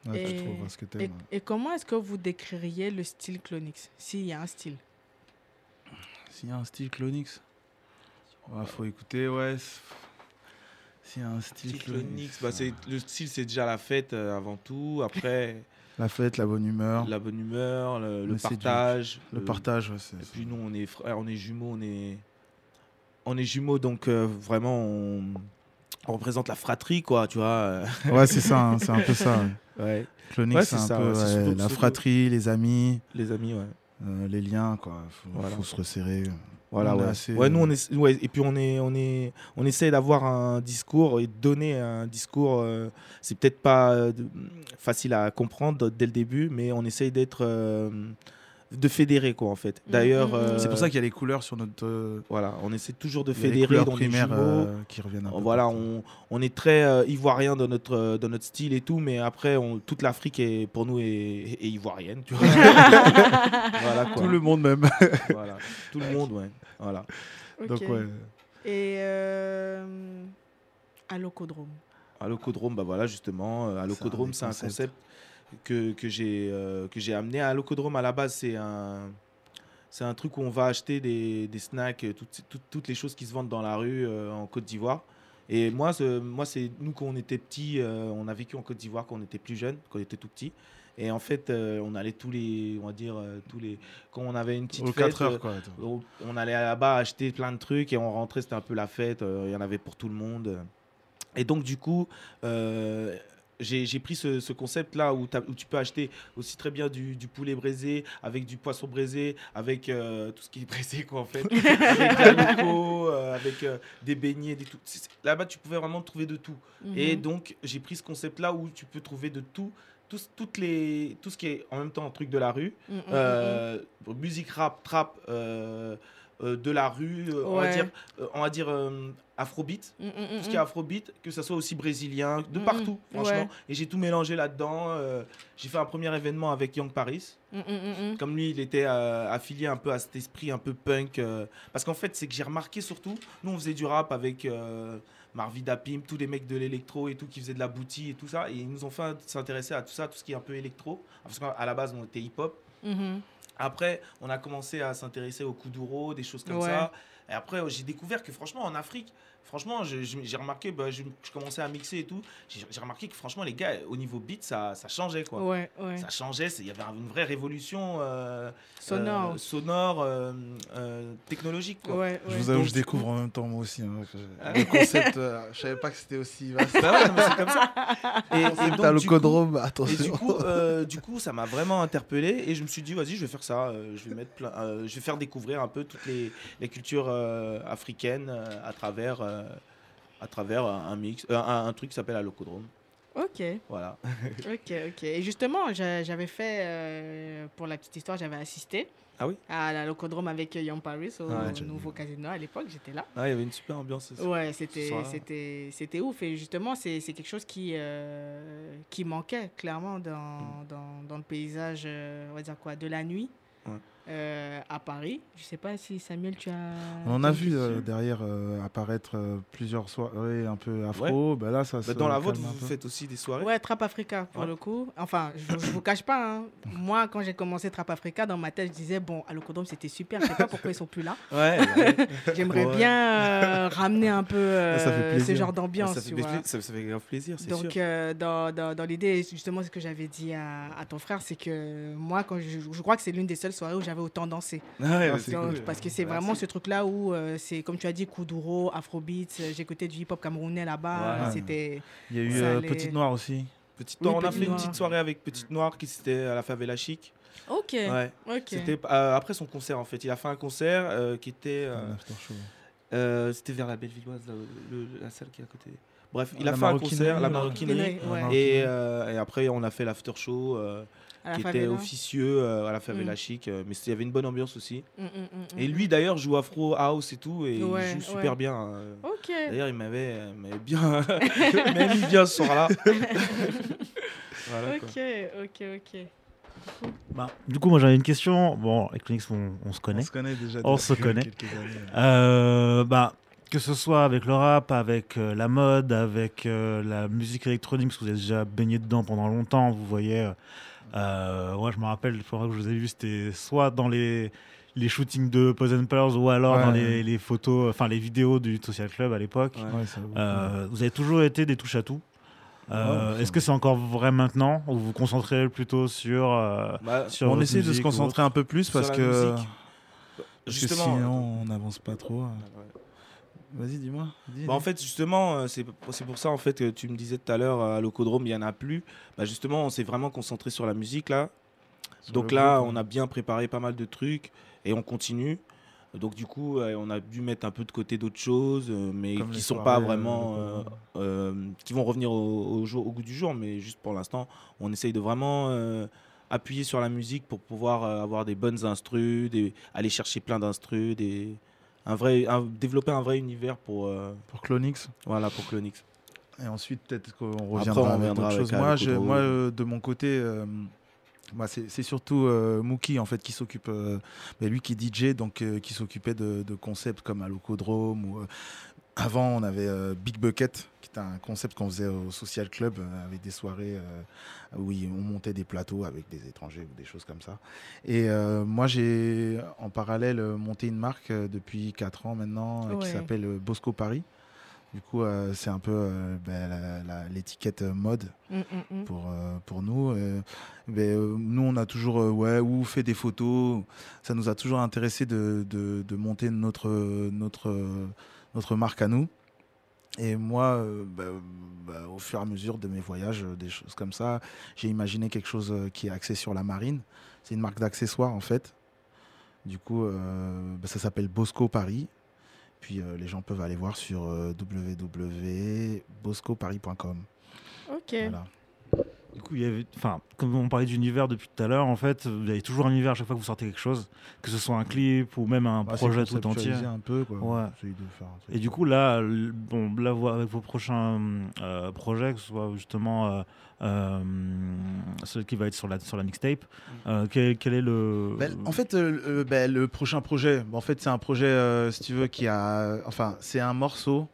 Ouais, tu Et- trouveras ce que Et, t'aimes. et comment est-ce que vous décririez le style Clonix S'il y a un style? S'il y a un style Clonix, ouais, faut écouter, ouais. c'est- S'il y a un style Clonix, bah, le style, c'est déjà la fête euh, avant tout. Après, (laughs) la fête, la bonne humeur, la bonne humeur, le, le c'est du- partage. le euh, partage. ouais, Et puis nous, on est frères, on est jumeaux, on est, on est jumeaux, donc euh, vraiment, on, on représente la fratrie, quoi, tu vois. euh. Ouais, c'est ça, hein, c'est un peu ça. (laughs) ouais. Ouais, Clonix, Ouais, c'est un ça, peu surtout- la fratrie, les amis, les amis, ouais. euh, les liens, quoi. Faut, Voilà. faut se resserrer. Voilà, On est ouais. assez, ouais, nous, euh, on est, ouais, et puis on est, on est, on essaie d'avoir un discours et de donner un discours. euh, c'est peut-être pas euh, facile à comprendre dès le début, mais on essaye d'être, euh, de fédérer, quoi, en fait. D'ailleurs, Mm, mm, mm. euh, C'est pour ça qu'il y a les couleurs sur notre. euh, voilà, on essaie toujours de les fédérer couleurs dans les primaires jumeaux. euh, qui reviennent un peu. Voilà, on, on est très euh, ivoirien dans notre, euh, dans notre style et tout, mais après, on, toute l'Afrique est, pour nous est, est ivoirienne. Tu vois (laughs) voilà, quoi. Tout le monde même. Voilà. Tout le monde, ouais. (laughs) Voilà. Donc, ouais. Et euh, à l'Ocodrome. À l'Ocodrome, bah voilà, justement, euh, à C'est l'Ocodrome, un c'est un concept. concept que, que j'ai euh, amené. À l'Ocodrome, à la base, c'est un, c'est un truc où on va acheter des, des snacks, euh, toutes, toutes, toutes les choses qui se vendent dans la rue euh, en Côte d'Ivoire. Et moi, moi c'est nous, quand on était petits, euh, on a vécu en Côte d'Ivoire quand on était plus jeune, quand on était tout petit. Et en fait, euh, on allait tous les, on va dire, euh, tous les, quand on avait une petite Aux fête, 4 heures, quoi. on allait là-bas acheter plein de trucs et on rentrait, c'était un peu la fête, il y en avait pour tout le monde. Et donc du coup, j'ai pris ce, ce concept-là où, tu peux acheter aussi très bien du, du poulet braisé, avec du poisson braisé, avec euh, tout ce qui est (laughs) braisé quoi en fait, avec (laughs) euh, avec euh, des beignets, des tout. Là-bas tu pouvais vraiment trouver de tout. Et Mhm. donc, j'ai pris ce concept-là où tu peux trouver de tout, tout, toutes les, tout ce qui est en même temps un truc de la rue, Mm, mm, mm, musique rap, trap, euh, de la rue, euh, on va dire, euh, on va dire euh, afrobeat, mm, mm, tout ce mm, qui est afrobeat, que ce soit aussi brésilien, de partout, franchement. ouais. Et j'ai tout mélangé là-dedans. j'ai fait un premier événement avec Young Paris. mm, mm, mm, mm. Comme lui, il était affilié un peu à cet esprit un peu punk. parce qu'en fait, c'est que j'ai remarqué surtout, nous, on faisait du rap avec Marvida Pim, tous les mecs de l'électro et tout, qui faisaient de la boutique et tout ça. Et ils nous ont fait s'intéresser à tout ça, tout ce qui est un peu électro. Parce qu'à la base, on était hip-hop. Mhm. Après, on a commencé à s'intéresser au kuduro, des choses comme Ouais. ça. Et après, j'ai découvert que franchement, en Afrique, franchement, je- je- j'ai remarqué, bah, je, je commençais à mixer et tout. J'ai remarqué que franchement, les gars, au niveau beat, ça, ça changeait quoi. Ouais, ouais. Ça changeait, il y avait une vraie révolution euh, Sonore. euh, sonore euh, euh, technologique. Quoi. Ouais, Je vous avoue, Donc, je découvre en même temps moi aussi. hein, que Ah. le concept, euh, je savais pas que c'était aussi vaste. Bah ouais, c'est comme ça. Et, et coup- l'ocodrome, Et attention. du coup, euh, du coup, ça m'a vraiment interpellé et je me suis dit, vas-y, je vais faire ça. euh, je vais mettre plein, euh, je vais faire découvrir un peu toutes les, les cultures euh, africaines euh, à travers, euh, à travers un mix, euh, un, un truc qui s'appelle Alocodrome. Ok, Voilà. (laughs) ok, ok. Et justement, j'a- j'avais fait, euh, pour la petite histoire, j'avais assisté Ah oui? à la Locodrome avec Young Paris au Ah ouais, nouveau casino à l'époque, j'étais là. Ah, il y avait une super ambiance. Ouais, c'était ouf et justement c'est quelque chose qui euh, qui manquait clairement dans, dans, dans le paysage euh, on va dire quoi de la nuit. Euh, à Paris. Je sais pas si Samuel tu as On en a vu euh, derrière euh, apparaître euh, plusieurs soirées un peu afro. Bah là, ça Bah, dans la vôtre, vous faites aussi des soirées Ouais, Trap Africa pour Ouais. le coup. Enfin, je, je vous cache pas. hein. Moi, quand j'ai commencé Trap Africa, dans ma tête, je disais bon, à l'Ocodome, c'était super. Je sais pas pourquoi ils sont plus là. Ouais, ouais. (laughs) J'aimerais Ouais. bien euh, ramener un peu euh, ce genre d'ambiance. ça, ça, ça fait grave plaisir, c'est. Donc, euh, dans, dans, dans l'idée, justement, ce que j'avais dit à, à ton frère, c'est que moi, quand je, je crois que c'est l'une des seules soirées où j'avais autant dansé. Ah ouais, cool. Parce que c'est vraiment ce truc-là où euh, c'est, comme tu as dit, Kuduro, Afrobeat, euh, j'écoutais du hip-hop camerounais là-bas. Ouais. C'était. Il y a eu euh, allait- Petite Noire aussi. Petite Oui, Noire, on a fait une petite soirée avec Petite Noire qui c'était à la favela chic. Ok. Ouais. Ok. C'était euh, après son concert en fait. Il a fait un concert euh, qui était euh, euh, c'était vers la Bellevilloise, là, le- la salle qui est à côté. Bref, il La a fait un concert, la maroquinerie. Ouais. Non, Et, euh, et après, on a fait l'after show qui était officieux euh, à la favela Mm. chic. euh, mais il y avait une bonne ambiance aussi. Mm, mm, Et lui d'ailleurs joue afro house et tout. Et Ouais, il joue super ouais. bien. euh. Ok. D'ailleurs, il m'avait euh, bien, (laughs) il m'avait mis bien ce soir-là. (laughs) voilà, quoi. Ok, ok, ok. Bah, du coup, moi j'avais une question. Bon, avec on, on se On connaît. se connaît déjà. On depuis se connaît. quelques années. Euh, bah, que ce soit avec le rap, avec euh, la mode, avec euh, la musique électronique, parce que vous êtes déjà baigné dedans pendant longtemps, vous voyez. euh, euh, ouais, je me rappelle, la fois que je vous ai vu, c'était soit dans les, les shootings de Pose and Pearls ou alors Ouais, dans ouais. les, les photos, enfin les vidéos du Social Club à l'époque. Euh, vous avez toujours été des touches à tout. Euh, Ouais, Est-ce que c'est encore vrai maintenant ou vous vous concentrez plutôt sur, euh, Bah, sur on essaie de se concentrer un peu plus parce que, musique. parce que justement. sinon on n'avance pas trop. Vas-y, dis-moi. dis, Bah, en fait, justement, euh, c'est pour ça en fait que tu me disais tout à l'heure euh, à l'Ocodrome, il y en a plus. Bah, justement, on s'est vraiment concentré sur la musique là. Sur Donc là, groupe, on a bien préparé pas mal de trucs et on continue. Donc du coup, euh, on a dû mettre un peu de côté d'autres choses, mais Comme qui sont soirées, pas vraiment, euh, euh, qui vont revenir au, au jour, au goût du jour. Mais juste pour l'instant, on essaye de vraiment euh, appuyer sur la musique pour pouvoir avoir des bonnes instrus, des, aller chercher plein d'instrus, des, un vrai, un- développer un vrai univers pour, euh, pour Clonix. voilà, pour Clonix. Et ensuite, peut-être qu'on on reviendra avec reviendra d'autres avec choses. la- Moi, je- moi euh, de mon côté, euh, moi, c'est surtout euh, Mookie en fait qui s'occupe, euh, ben, lui qui est DJ, donc euh, qui s'occupait de, de concepts comme Alocodrome ou avant on avait euh, Big Bucket qui était un concept qu'on faisait au Social Club euh, avec des soirées euh, où on montait des plateaux avec des étrangers ou des choses comme ça. Et moi j'ai en parallèle monté une marque depuis 4 ans maintenant qui s'appelle Bosco Paris. Du coup, euh, c'est un peu euh, ben, l'étiquette mode Mm, mm, mm. pour, euh, pour nous. Ben, nous, on a toujours ouais, ou fait des photos. Ça nous a toujours intéressé de, de, de monter notre, notre, notre marque à nous. Et moi, euh, ben, ben, au fur et à mesure de mes voyages, euh, des choses comme ça, j'ai imaginé quelque chose euh, qui est axé sur la marine. C'est une marque d'accessoires, en fait. Du coup, ben, ça s'appelle Bosco Paris. Puis les gens peuvent aller voir sur www.boscoparis.com. Ok. Voilà. Du coup, il y avait, enfin, comme on parlait d'univers depuis tout à l'heure, en fait, vous avez toujours un univers à chaque fois que vous sortez quelque chose, que ce soit un clip ou même un projet tout entier. conceptualiser un peu quoi. Ouais. Essayer de faire un truc. Et du coup, là, bon, là, avec vos prochains euh, projets, que ce soit justement euh, euh, celui qui va être sur la, sur la mixtape, euh, quel, quel est le. Ben, en fait, ben, le prochain projet, en fait, c'est un projet, euh, si tu veux, qui a, enfin, c'est un morceau.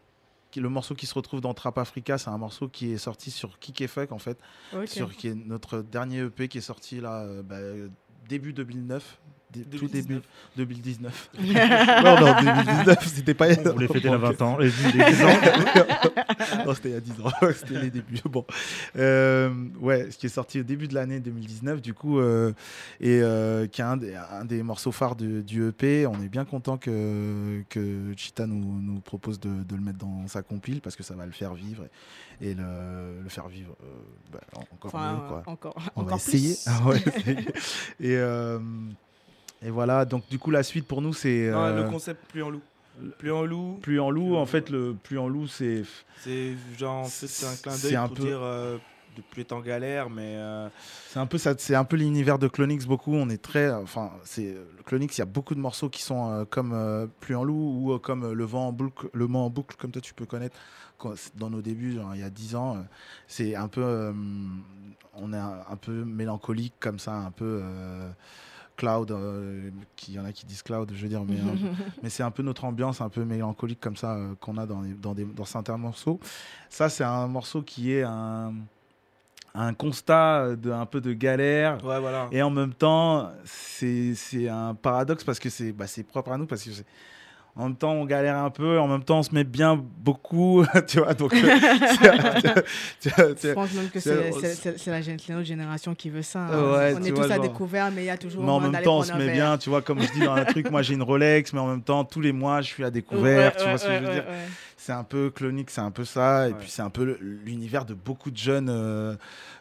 Le morceau qui se retrouve dans Trap Africa, c'est un morceau qui est sorti sur Kick et Fuck en fait, sur qui est notre dernier EP qui est sorti là, euh, ben, début 2009, tout début 2019. 2019. (laughs) non, non, 2019, c'était pas. On voulait fêter la 20 ans. Les, les 10 ans. (laughs) non, c'était il y a 10 ans. (laughs) c'était les débuts. Bon. Euh, ouais, ce qui est sorti au début de l'année 2019, du coup, euh, et euh, qui est un des, un des morceaux phares du, du EP. On est bien content que, que Chita nous, nous propose de, de le mettre dans sa compile parce que ça va le faire vivre et, et le, le faire vivre euh, bah, encore Enfin, mieux. Quoi. encore, On va encore essayer. plus. Ah ouais, essayer. et, euh, et voilà, donc du coup, la suite pour nous, c'est. Non, euh, Le concept plus en loup. Plus en loup, plus en loup, en fait, le plus en loup, c'est. c'est genre c'est un clin d'œil pour peu- dire euh, de plus être en galère, mais euh, C'est un peu ça, c'est un peu l'univers de Clonix beaucoup. On est très, enfin, c'est Clonix. Il y a beaucoup de morceaux qui sont euh, comme euh, Plus en loup ou comme Le vent en boucle, Le vent en boucle, comme toi tu peux connaître. Quand- Dans nos débuts, genre, il y a 10 ans, c'est un peu, on est un, un peu mélancolique comme ça, un peu. Cloud, euh, y en a qui disent cloud, je veux dire, mais, euh, (laughs) mais c'est un peu notre ambiance, un peu mélancolique comme ça euh, qu'on a dans, les- dans, des, dans certains morceaux. Ça, c'est un morceau qui est un, un constat de un peu de galère. ouais, voilà. Et en même temps, c'est c'est un paradoxe parce que c'est bah, c'est propre à nous. Parce que c'est- en même temps, on galère un peu, en même temps, on se met bien beaucoup. (laughs) tu vois, donc. euh, (laughs) (laughs) Je pense même que c'est- la, notre génération qui veut ça. hein. Ouais, on est vois, tous à genre- découvert, mais il y a toujours mais en même temps, on se met verre. bien, tu vois, comme je dis dans un truc, moi j'ai une Rolex, mais en même temps, tous les mois, je suis à découvert, Ouais, tu vois ouais, ce que je veux ouais, dire. C'est un peu clonique, c'est un peu ça, et Ouais. puis c'est un peu l'univers de beaucoup de jeunes, euh,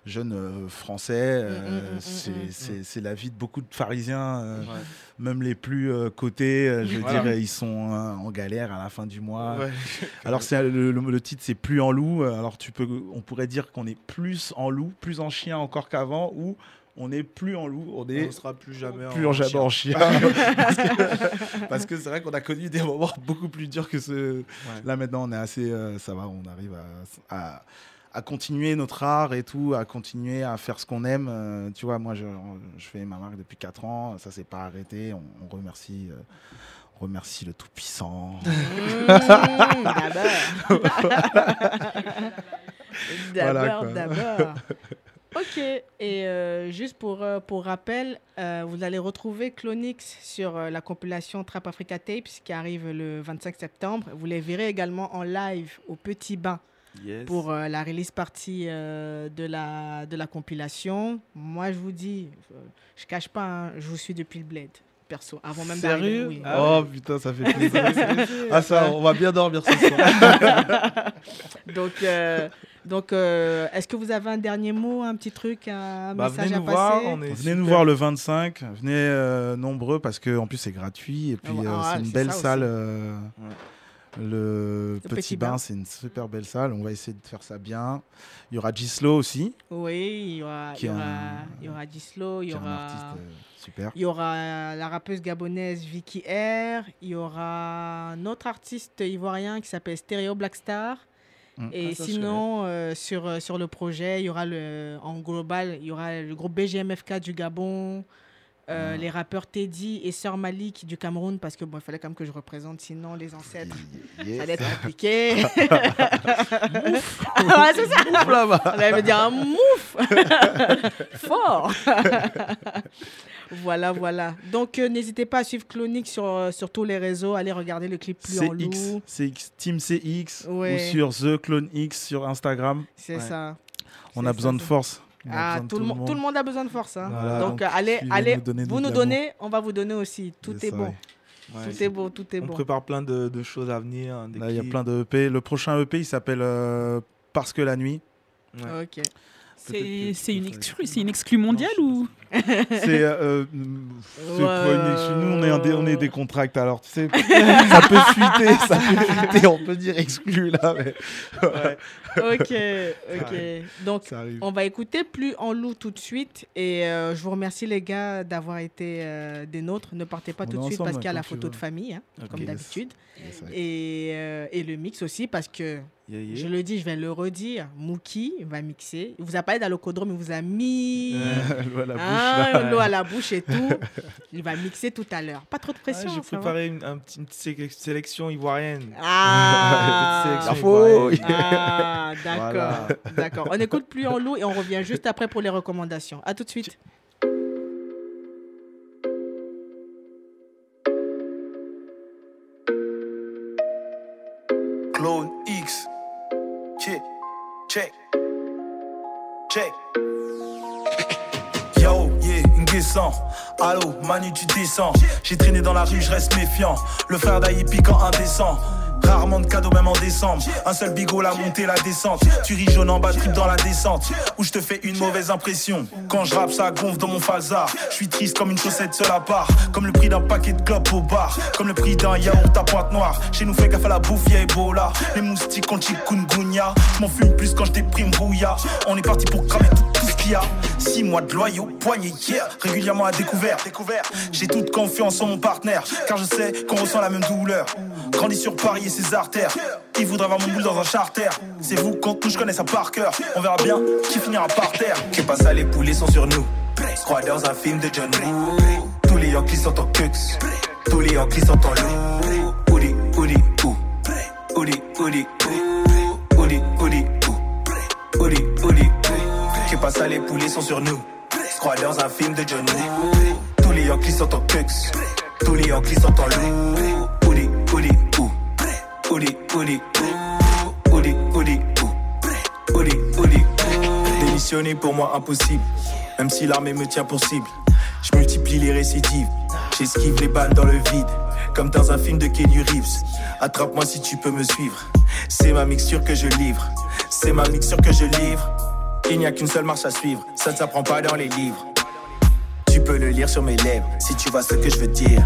jeunes euh, français. euh, c'est la vie de beaucoup de pharisiens, euh, Ouais. même les plus euh, cotés, euh, je veux Voilà. dire, ils sont en galère à la fin du mois. Ouais. (laughs) Alors c'est le, le- le titre c'est plus en loup. Alors tu peux, on pourrait dire qu'on est plus en loup, plus en chien encore qu'avant, ou on est plus en loup, on est on sera plus jamais plus en, jamais en chien. (laughs) (laughs) parce que c'est vrai qu'on a connu des moments beaucoup plus durs que ce. Là maintenant on est assez, euh, ça va, on arrive à, à, à continuer notre art et tout, à continuer à faire ce qu'on aime. euh, tu vois, moi je, je fais ma marque depuis 4 ans, ça s'est pas arrêté. On, on remercie. euh, remercie le Tout-Puissant. Mmh, (laughs) D'abord. Voilà, D'abord, d'abord. Ok, et euh, juste pour, euh, pour rappel, euh, vous allez retrouver Clonix sur la compilation Trap Africa Tapes qui arrive le 25 septembre. Vous les verrez également en live au Petit Bain Yes. pour la release partie de, la, de la compilation. Moi, je vous dis, je cache pas, hein, je vous suis depuis le bled, perso, avant même d'arriver. Sérieux oui. Oh putain, ça fait plaisir. (laughs) ah ça, on va bien dormir ce soir. (laughs) Donc, euh, donc euh, est-ce que vous avez un dernier mot, un petit truc, un Bah, message venez à nous passer voir, on est Venez super- nous voir le 25, venez euh, nombreux parce que en plus c'est gratuit et puis Ah, euh, ah, c'est une c'est belle salle. euh, Le, Le petit, Petit bain, Bain. c'est une super belle salle. On va essayer de faire ça bien. Il y aura Gislo aussi, Oui, il y aura, il y aura, un- il y aura Gislo, il y est un aura, artiste euh, super. il y aura la rappeuse gabonaise Vicky R, il y aura un autre artiste ivoirien qui s'appelle Stereo Blackstar. Mm. Et Ah, ça, sinon, euh, sur, euh, sur le projet, il y aura le, en global, il y aura le groupe BGMFK du Gabon, euh, Ah. les rappeurs Teddy et Sœur Malik du Cameroun, parce que bon, il fallait quand même que je représente, sinon les ancêtres, Yes. ça allait être compliqué. (laughs) ah, ouais, c'est ça. Ouf, là-bas. On allait me dire un mouf (laughs) Fort Voilà, voilà. Donc, euh, n'hésitez pas à suivre Clonic sur, euh, sur tous les réseaux. Allez regarder le clip plus en CX, loup. CX, Team CX Ouais. ou sur The Clone X sur Instagram. C'est Ouais. ça. On C'est a ça, besoin de force. On Ah, tout, le monde, tout le monde a besoin de force. hein. Voilà, donc, donc, allez, allez, nous vous nous donnez, on va vous donner aussi. Tout est bon. ouais. Tout est beau, tout est On bon. prépare plein de, de choses à venir. hein, Là, il y a plein de EP. Le prochain EP, il s'appelle euh, Parce que la nuit. Ouais. Ok. C'est une exclue, c'est une exclue mondiale ou (laughs) C'est euh, c'est Ouais. Nous, on est, un dé- on est des contracts, alors tu sais, (laughs) ça peut fuiter, ça peut fuiter, on peut dire exclu là, mais (laughs) Ouais. Ok, ok. Donc. On va écouter plus en loup tout de suite. Et euh, je vous remercie les gars d'avoir été euh, des nôtres. Ne partez pas On tout de suite ensemble, parce qu'il y a la photo veux. de famille, hein, comme d'habitude. Yes. Et, euh, et le mix aussi parce que, Yeah, yeah. je le dis, je vais le redire, Mookie va mixer. Il vous a parlé d'Alocodrome, il vous a mis (laughs) L'eau à la bouche, hein, là. l'eau à la bouche et tout. (laughs) Il va mixer tout à l'heure. Pas trop de Ah, pression. J'ai ça va préparé une, un petit- une petite sé- sélection ivoirienne. Ah, Petite sélection Info. ivoirienne. ah d'accord. Voilà. D'accord. On écoute plus en loup et on revient juste après pour les recommandations. À tout de suite. Check, check. Yo, yeah, Nguessan. Allô, Manu, tu descends. J'ai traîné dans la rue, je reste méfiant. Le frère d'Aïe piquant indécent. Rarement de cadeaux, même en décembre. Un seul bigot, la montée, la descente. Tu ris jaune en bas, trip dans la descente. Où je te fais une mauvaise impression. Quand je rappe, ça gonfle dans mon falzar. Je suis triste comme une chaussette seule à part. Comme le prix d'un paquet de clopes au bar. Comme le prix d'un yaourt à pointe noire. Chez nous, fait gaffe à la bouffe, y'a Ebola. Les moustiques quand chikungunya. Je m'en fume plus quand je déprime brouilla. On est parti pour cramer tout, tout ce qu'il y a. Six mois de loyaux, poignet hier. Régulièrement à découvert. découvert. J'ai toute confiance en mon partenaire. Car je sais qu'on ressent la même douleur. Grandi sur Paris et ses artères. Il voudrait avoir mon boule dans un charter. C'est vous nous, je connais ça par cœur. On verra bien qui finira par terre. Qui pas ça, les poulets sont sur nous. Crois dans un film de John Wick. Tous les Yankees sont en cux. Tous les Yankees sont en loup. Oudi, oudi, ou. Oudi, oudi, ou. Oudi, oudi, ou. Oudi, oudi, ou. Pas ça, les poulets sont sur nous. Je crois dans un film de John Wick. Tous les Yankees sont en cux. Tous les Yankees sont en loup. Oudi, oudi, ou. Oudi, oudi, ou. Oudi, oudi, ou. Oudi, oudi, ou. Démissionner pour moi impossible. Même si l'armée me tient pour cible. Je multiplie les récidives. J'esquive les balles dans le vide. Comme dans un film de Kelly Reeves. Attrape-moi si tu peux me suivre. C'est ma mixture que je livre. C'est ma mixture que je livre. Il n'y a qu'une seule marche à suivre. Ça ne s'apprend pas dans les livres. Tu peux le lire sur mes lèvres si tu vois ce que je veux dire.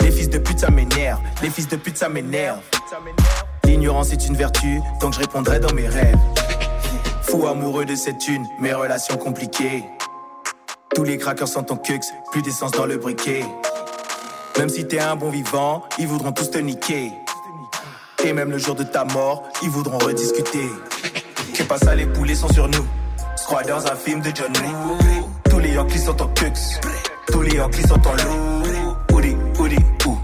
Les fils de pute ça m'énerve, les fils de pute ça m'énerve. L'ignorance est une vertu, donc je répondrai dans mes rêves. Fou amoureux de cette une, mes relations compliquées. Tous les craqueurs sont en cux, plus d'essence dans le briquet. Même si t'es un bon vivant, ils voudront tous te niquer. Et même le jour de ta mort, ils voudront rediscuter. Pas ça, les poulets sont sur nous. Crois dans un film de John. Tous les Yankees sont en cux. Tous les Yankees sont en loup. Oudi, oudi, ou.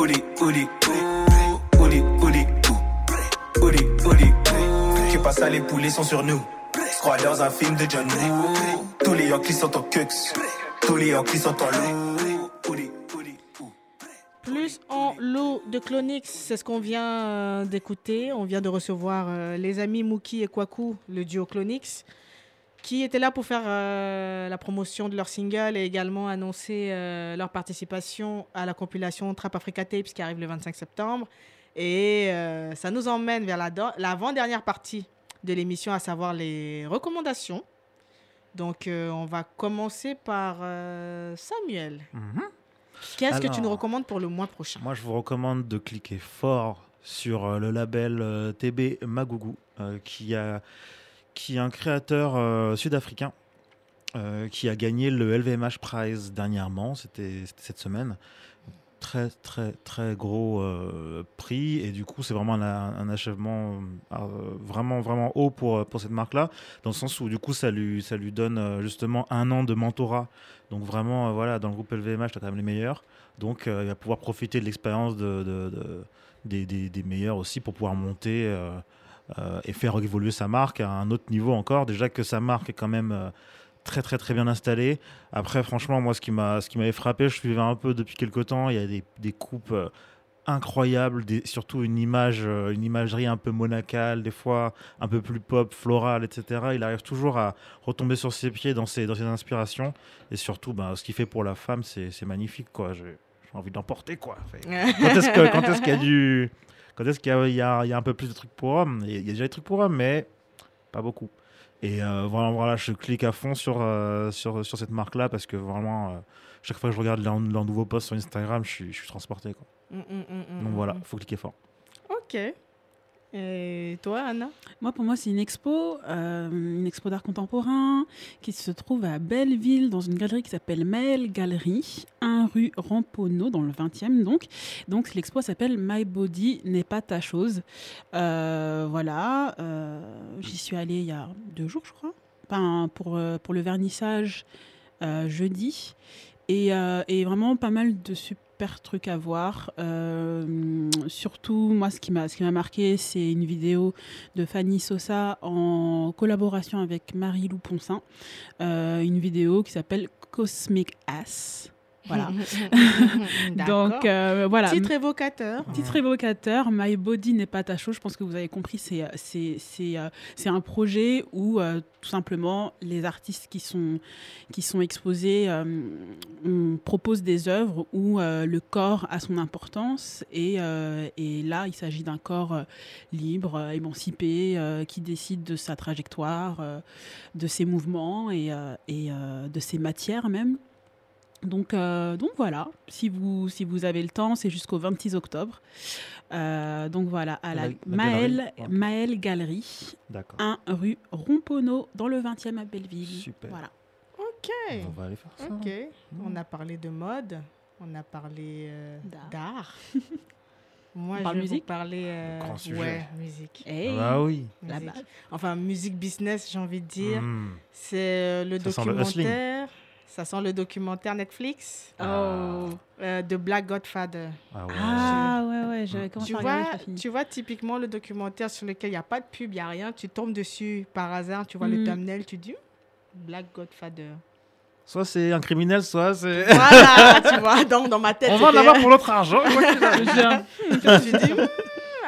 Oudi, oudi, ou. Oudi, oudi, ou. Oudi, oudi, ou. Qu'est pas ça, les poulets sont sur nous. Crois dans un film de John. Tous les Yankees sont en cux. Tous les Yankees sont en loup. Plus en lot de Clonix, c'est ce qu'on vient euh, d'écouter. On vient de recevoir euh, les amis Mookie et Kwaku, le duo Clonix, qui étaient là pour faire euh, la promotion de leur single et également annoncer leur participation à la compilation Trap Africa Tapes qui arrive le 25 septembre. Et ça nous emmène vers l'avant-dernière partie de l'émission, à savoir les recommandations. Donc, euh, on va commencer par euh, Samuel. Mhm. Qu'est-ce que tu nous recommandes pour le mois prochain Moi, je vous recommande de cliquer fort sur euh, le label euh, TB Magougou, euh, qui, a, qui est un créateur sud-africain euh, qui a gagné le LVMH Prize dernièrement, c'était cette semaine. Très, très, très gros euh, prix, et du coup, c'est vraiment un, achèvement euh, vraiment, vraiment haut pour, pour cette marque-là, dans le sens où, du coup, ça lui, ça lui donne euh, justement un an de mentorat. Donc, vraiment, euh, voilà, dans le groupe LVMH, tu as quand même les meilleurs. Donc, euh, il va pouvoir profiter de l'expérience de, de- de- des, des- des meilleurs aussi pour pouvoir monter euh, euh, et faire évoluer sa marque à un autre niveau encore. Déjà que sa marque est quand même euh, très, très, très bien installée. Après, franchement, moi, ce qui m'a ce qui m'avait frappé, je suivais un peu depuis quelques temps, il y a des, des coupes euh, incroyables, des- surtout une image, euh, une imagerie un peu monacale, des fois un peu plus pop, florale, etc. Il arrive toujours à retomber sur ses pieds dans ses, dans ses inspirations. Et surtout, ben, ce qu'il fait pour la femme, c'est c'est magnifique, quoi. J'ai envie d'emporter, quoi. (laughs) Quand est-ce que- quand est-ce qu'il y a du quand est-ce qu'il y a, il y a- il y a un peu plus de trucs pour hommes? Il y a déjà des trucs pour hommes, mais pas beaucoup. Et euh, voilà, voilà, je clique à fond sur, euh, sur, sur cette marque-là parce que vraiment, euh, chaque fois que je regarde leur, leur nouveau post sur Instagram, je suis, je suis transporté. Quoi. Mm, mm, mm, Donc voilà, mm. faut cliquer fort. Ok. Et toi, Anna? Moi, pour moi, c'est une expo, euh, une expo d'art contemporain qui se trouve à Belleville, dans une galerie qui s'appelle Maël Galerie, 1 rue Ramponneau, dans le 20e. Donc, donc l'expo s'appelle My Body n'est pas ta chose. Euh, voilà, euh, j'y suis allée il y a deux jours, je crois, pour, pour le vernissage jeudi. Et, et vraiment pas mal de super trucs à voir. Euh, surtout, moi, ce qui m'a ce qui m'a marqué, c'est une vidéo de Fanny Sosa en collaboration avec Marie-Lou Poncin. Euh, une vidéo qui s'appelle Cosmic Ass. Voilà. (laughs) Donc euh, voilà. Titre évocateur. Titre évocateur, My Body n'est pas ta chose. Je pense que vous avez compris, c'est c'est c'est euh, c'est un projet où euh, tout simplement les artistes qui sont qui sont exposés, euh, on propose des œuvres où euh, le corps a son importance et euh, et là il s'agit d'un corps euh, libre, euh, émancipé, euh, qui décide de sa trajectoire, euh, de ses mouvements et euh, et euh, de ses matières même. Donc, euh, donc voilà, si vous, si vous avez le temps, c'est jusqu'au 26 octobre. Euh, donc voilà, à la, La- la Maël, galerie, ouais. Maël Galerie, D'accord. 1 rue Rompono, dans le 20e à Belleville. Super. Voilà. Ok. On va aller faire ça. Ok. On a parlé de mode, on a parlé euh, D'art. (laughs) Moi, On je vais vous musique parler. euh, Grand sujet. Ouais, musique. Hey, Ah bah oui. Musique. Enfin, musique business, j'ai envie de dire. Hmm. C'est euh, le Ça sent le hustling. documentaire. Ça sent le documentaire Netflix Oh. euh, de Black Godfather. Ah ouais. Ah ouais, ouais, j'avais commencé Tu à regarder, vois, j'ai pas fini. tu vois typiquement le documentaire sur lequel il n'y a pas de pub, il n'y a rien. Tu tombes dessus par hasard, tu vois le Mm. thumbnail, tu dis Black Godfather. Soit c'est un criminel, soit c'est. (laughs) Voilà, tu vois, donc dans ma tête. On va en c'était- avoir pour notre argent. (laughs) Je- me dit, Hmm,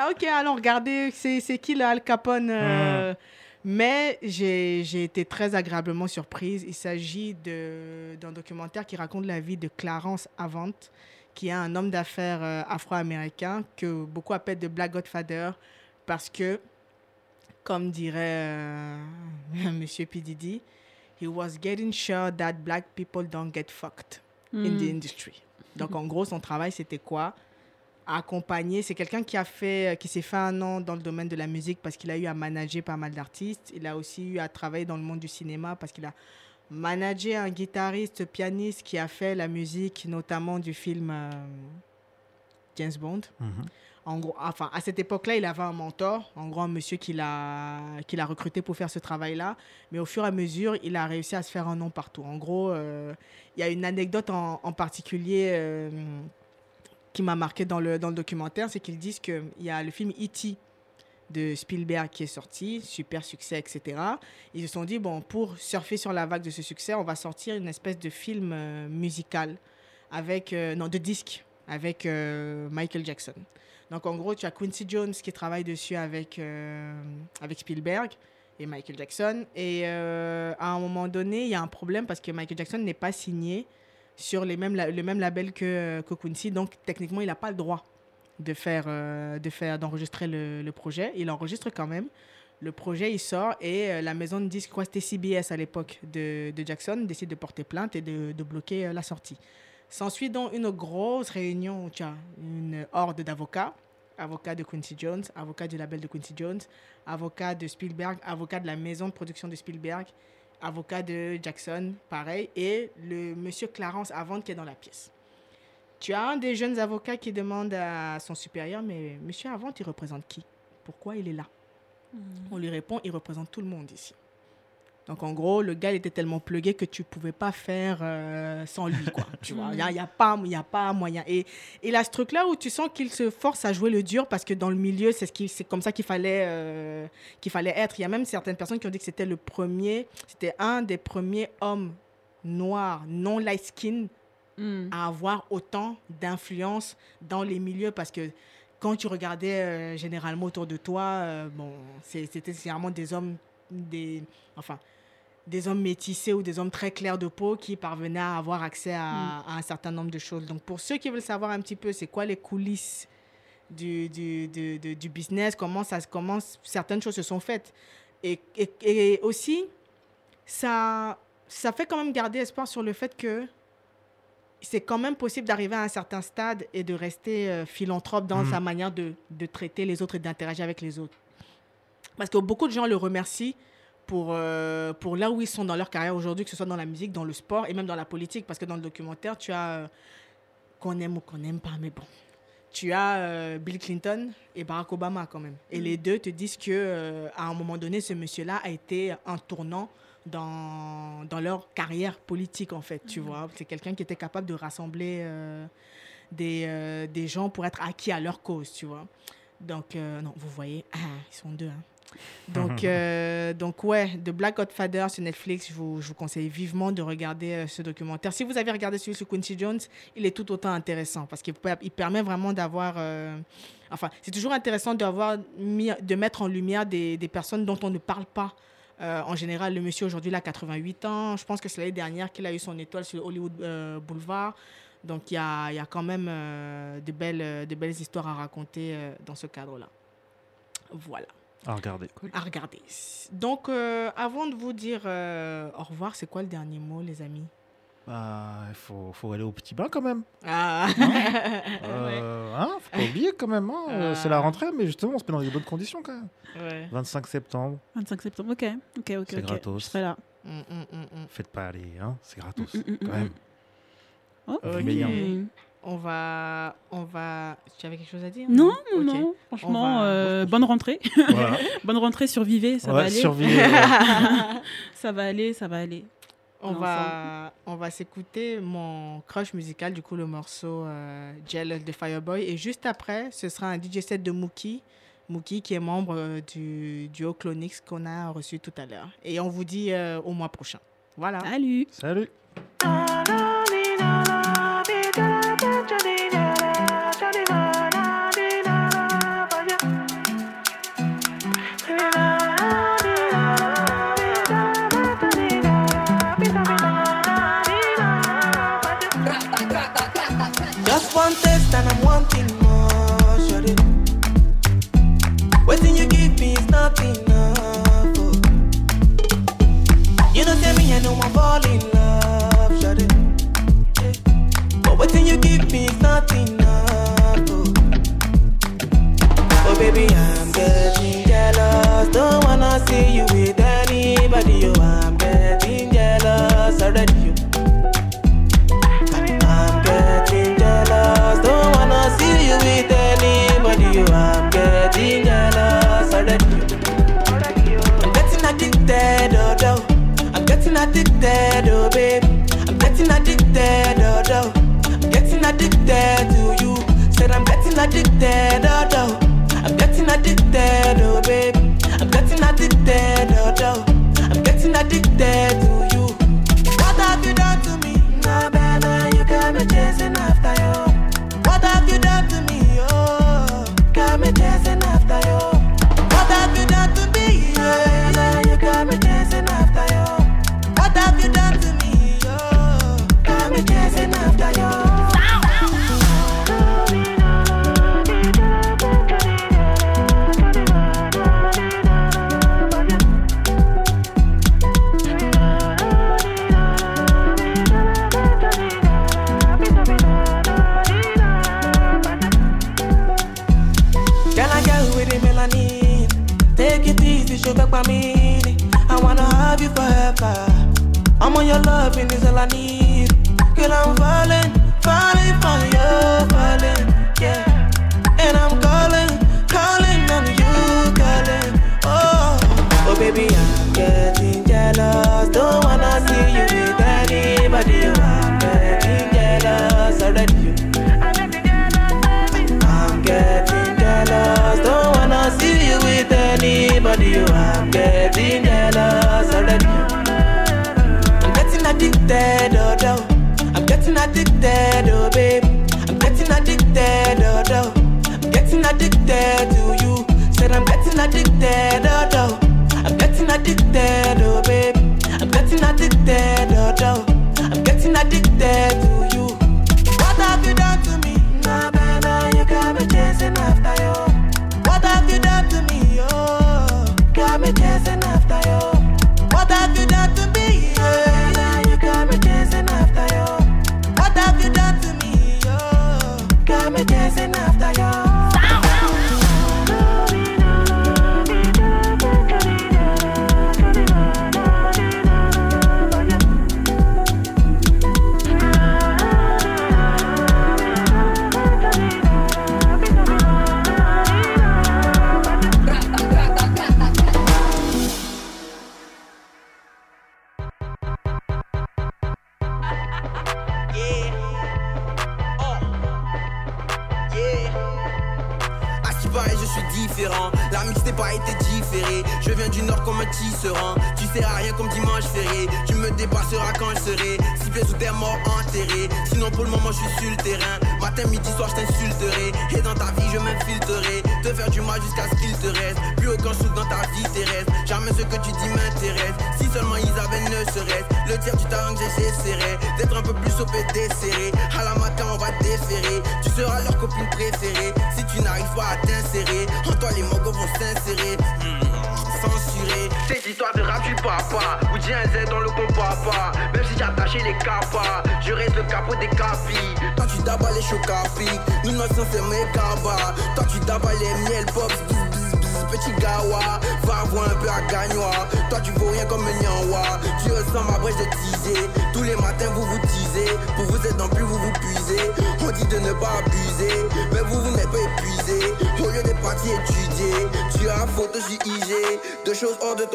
ah, ok, alors regardez, c'est c'est qui le Al Capone euh, Mais j'ai été très agréablement surprise. Il s'agit d'un documentaire qui raconte la vie de Clarence Avant, qui est un homme d'affaires euh, afro-américain que beaucoup appellent de Black Godfather parce que, comme dirait euh, (laughs) Monsieur P. Diddy, he was getting sure that black people don't get fucked in the Hmm. industry. Donc en gros, son travail, c'était quoi? Accompagner. C'est quelqu'un qui a fait, qui s'est fait un nom dans le domaine de la musique parce qu'il a eu à manager pas mal d'artistes. Il a aussi eu à travailler dans le monde du cinéma parce qu'il a managé un guitariste, pianiste qui a fait la musique, notamment du film euh, James Bond. Mhm. En gros, enfin, à cette époque-là, il avait un mentor, en gros, un monsieur qu'il a, qu'il a recruté pour faire ce travail-là. Mais au fur et à mesure, il a réussi à se faire un nom partout. En gros, euh, il y a une anecdote en, en particulier euh, qui m'a marqué dans le, dans le documentaire, c'est qu'ils disent qu'il y a le film E.T. de Spielberg qui est sorti, super succès, etc. Ils se sont dit, bon, pour surfer sur la vague de ce succès, on va sortir une espèce de film euh, musical, avec, euh, non, de disque, avec euh, Michael Jackson. Donc en gros, tu as Quincy Jones qui travaille dessus avec, avec Spielberg et Michael Jackson. Et à un moment donné, il y a un problème parce que Michael Jackson n'est pas signé sur les mêmes, le même label que, que Quincy. Donc techniquement, il n'a pas le droit de faire, euh, de faire, d'enregistrer le, le projet. Il enregistre quand même. Le projet, il sort et euh, la maison de disques, quoi, c'était CBS à l'époque de, de Jackson, décide de porter plainte et de, de bloquer euh, la sortie. S'ensuit donc une grosse réunion où une horde d'avocats, avocats de Quincy Jones, avocats du label de Quincy Jones, avocats de Spielberg, avocats de la maison de production de Spielberg, avocat de Jackson, pareil, et le monsieur Clarence Avant qui est dans la pièce. Tu as un des jeunes avocats qui demande à son supérieur, mais monsieur Avant, il représente qui? Pourquoi il est là? On lui répond, il représente tout le monde ici. Donc en gros, le gars il était tellement plugué que tu pouvais pas faire euh, sans lui, quoi. (laughs) tu vois, il n'y a, y a pas, y a pas moyen. Et il a ce truc-là où tu sens qu'il se force à jouer le dur parce que dans le milieu, c'est ce qui- comme ça qu'il fallait, euh, qu'il fallait être. Il y a même certaines personnes qui ont dit que c'était le premier, c'était un des premiers hommes noirs, non light skin, Hmm. à avoir autant d'influence dans les milieux parce que quand tu regardais euh, généralement autour de toi, bon, c'était généralement des hommes, des, enfin, des hommes métissés ou des hommes très clairs de peau qui parvenaient à avoir accès à, à un certain nombre de choses. Donc pour ceux qui veulent savoir un petit peu c'est quoi les coulisses du, du, du, du- business, comment, ça, comment certaines choses se sont faites? Et, et, et aussi, ça, ça fait quand même garder espoir sur le fait que c'est quand même possible d'arriver à un certain stade et de rester euh, philanthrope dans Mhm. sa manière de, de traiter les autres et d'interagir avec les autres. Parce que beaucoup de gens le remercient pour, euh, pour là où ils sont dans leur carrière aujourd'hui, que ce soit dans la musique, dans le sport et même dans la politique. Parce que dans le documentaire, tu as, euh, qu'on aime ou qu'on n'aime pas, mais bon, tu as euh, Bill Clinton et Barack Obama quand même. Et les deux te disent que euh, à un moment donné, ce monsieur-là a été un tournant dans, dans leur carrière politique, en fait, tu vois. C'est quelqu'un qui était capable de rassembler des, des gens pour être acquis à leur cause, tu vois. Donc, non, vous voyez, ah, (clears throat) ils sont deux. hein. Donc, (laughs) euh, donc, ouais, The Black Godfather sur Netflix, je vous, je vous conseille vivement de regarder euh, ce documentaire. Si vous avez regardé celui sur Quincy Jones, il est tout autant intéressant parce qu'il il permet vraiment d'avoir. euh, enfin, c'est toujours intéressant d'avoir mis, de mettre en lumière des, des personnes dont on ne parle pas. Euh, en général, le monsieur aujourd'hui, il a 88 ans. Je pense que c'est l'année dernière qu'il a eu son étoile sur Hollywood Boulevard. Donc, il y a, y a quand même de, belles, de belles histoires à raconter dans ce cadre-là. Voilà, Ah, regardez. à regarder. Donc, euh, avant de vous dire euh, au revoir, c'est quoi le dernier mot, les amis? Bah, il faut, faut aller au petit bain quand même. Ah (laughs) Euh, hein, faut pas oublier quand même. hein, euh, C'est la rentrée, mais justement, on se met dans des bonnes conditions quand même. Ouais. 25 septembre, 25 septembre, ok. Ok, ok, C'est ok. gratos. Je serai là. Mm, mm, mm, mm. faites pas aller, hein, c'est gratos Mm, mm, mm, quand mm. même. Oh, On va, on va. Tu avais quelque chose à dire Non, non, non. Franchement, va- euh, bonne rentrée. Voilà. (laughs) bonne rentrée, survivez, ça va aller. survivez, (laughs) ouais. ça va aller, ça va aller. On va, on va s'écouter mon crush musical, du coup le morceau euh, Jealous de Fireboy. Et juste après, ce sera un DJ set de Mookie. Mookie qui est membre euh, du duo Clonix qu'on a reçu tout à l'heure. Et on vous dit euh, au mois prochain. Voilà. Salut. Salut. Oh, getting jealous. Don't wanna see you with anybody. Oh, I'm getting jealous already. You. I'm getting jealous. Don't wanna see you with anybody. You, I'm getting jealous already. I'm getting addicted, oh, oh. I'm getting addicted, oh, babe. I'm getting addicted, oh, oh. I'm getting addicted to you. Said I'm getting addicted, oh, oh. Addicted, oh, babe. I'm getting addicted, oh, oh. I'm getting addicted to you. What have you done to me? Nah, baby, you got me chasing after you. What have you done to me? Oh, got me chasing after you. What have you done to me? Yeah, you got me chasing after you. What have you done to me? Oh, got me chasing after you. Loving is all I need. Girl, I'm addicted, oh, babe. I'm getting addicted, oh, oh. I'm getting addicted to you. Said I'm getting addicted, oh, oh. I'm getting addicted, oh, babe. I'm getting addicted, oh, oh. I'm getting addicted to you. What have you done to me? Nah, baby, you got me chasing after you.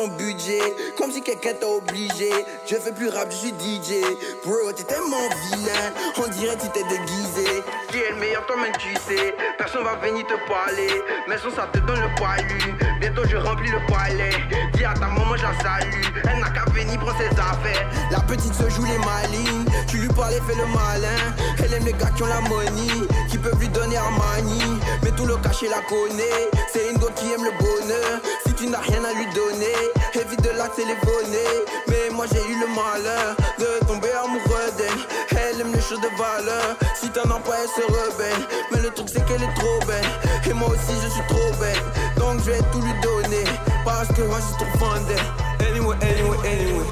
Budget. Comme si quelqu'un t'a obligé. Je fais plus rap, je suis DJ. Bro, t'es tellement vilain. On dirait que tu t'es déguisé. Qui est le meilleur, toi-même tu sais. Personne va venir te parler. Mais son ça te donne le palu. Bientôt je remplis le palais. Dis à ta maman, j'en salue. Elle n'a qu'à venir prendre ses affaires. La petite se joue les malines. Tu lui parles, fais le malin. Elle aime les gars qui ont la money. Qui peuvent lui donner Armani. Mais tout le cachet la connaît. C'est une go qui aime le bonheur. Tu n'as rien à lui donner, évite de la téléphoner. Mais moi j'ai eu le malheur de tomber amoureux d'elle. Elle aime les choses de valeur. Si t'en as pas, elle se rebelle. Mais le truc c'est qu'elle est trop belle. Et moi aussi je suis trop belle. Donc je vais tout lui donner. Parce que moi je suis trop fan d'elle. Anyway, anyway, anyway.